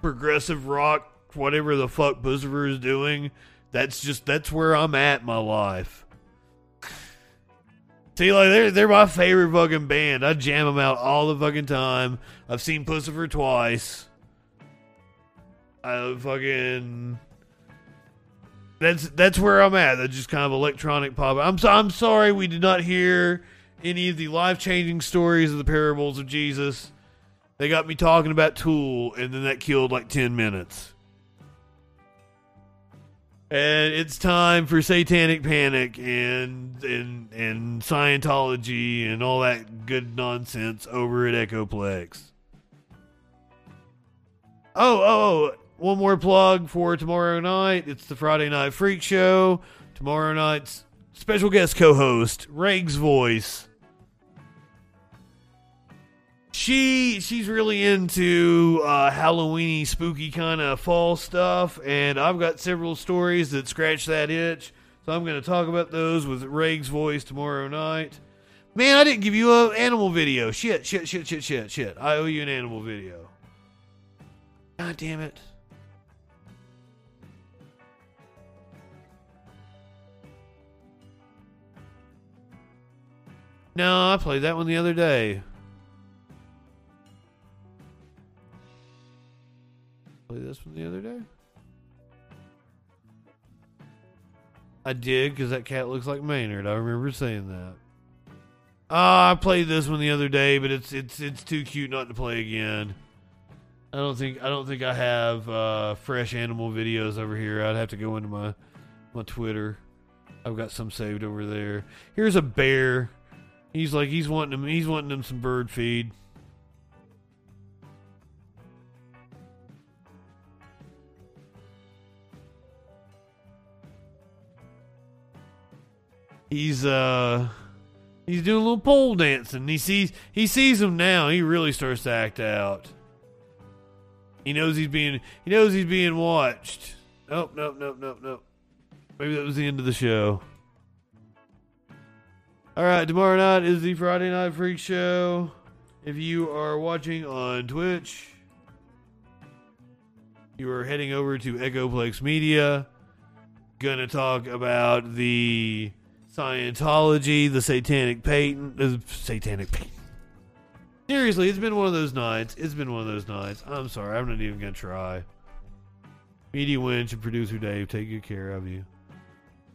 progressive rock whatever the fuck Puscifer is doing, that's just that's where I'm at in my life. See, like they're they're my favorite fucking band. I jam them out all the fucking time. I've seen Puscifer twice. I fucking that's that's where I'm at. That's just kind of electronic pop. I'm so, I'm sorry we did not hear any of the life changing stories of the parables of Jesus. They got me talking about Tool, and then that killed like ten minutes. And it's time for Satanic Panic and and and Scientology and all that good nonsense over at Echoplex. Oh, oh, oh, one more plug for tomorrow night. It's the Friday Night Freak Show. Tomorrow night's special guest co-host, Reg's voice. She she's really into uh, Halloweeny, spooky kind of fall stuff, and I've got several stories that scratch that itch. So I'm going to talk about those with Reg's voice tomorrow night. Man, I didn't give you an animal video. Shit, shit, shit, shit, shit, shit. I owe you an animal video. God damn it. No, I played that one the other day. Played this one the other day. I did because that cat looks like Maynard. I remember saying that. Ah, I played this one the other day, but it's it's it's too cute not to play again. I don't think I don't think I have uh, fresh animal videos over here. I'd have to go into my my Twitter. I've got some saved over there. Here's a bear. He's like he's wanting him. He's wanting him some bird feed. He's uh he's doing a little pole dancing. He sees he sees him now. He really starts to act out. He knows he's being he knows he's being watched. Nope, nope, nope, nope, nope. Maybe that was the end of the show. All right, tomorrow night is the Friday Night Freak Show. If you are watching on Twitch, you are heading over to Echoplex Media. Gonna talk about the Scientology, the Satanic Payton, the Satanic Payton. Seriously, it's been one of those nights. It's been one of those nights. I'm sorry, I'm not even gonna try. Media Winch and producer Dave, take good care of you.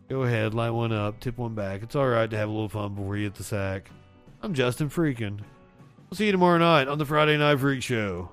Go ahead, light one up, tip one back. It's all right to have a little fun before you hit the sack. I'm Justin Freakin. We'll see you tomorrow night on the Friday Night Freak Show.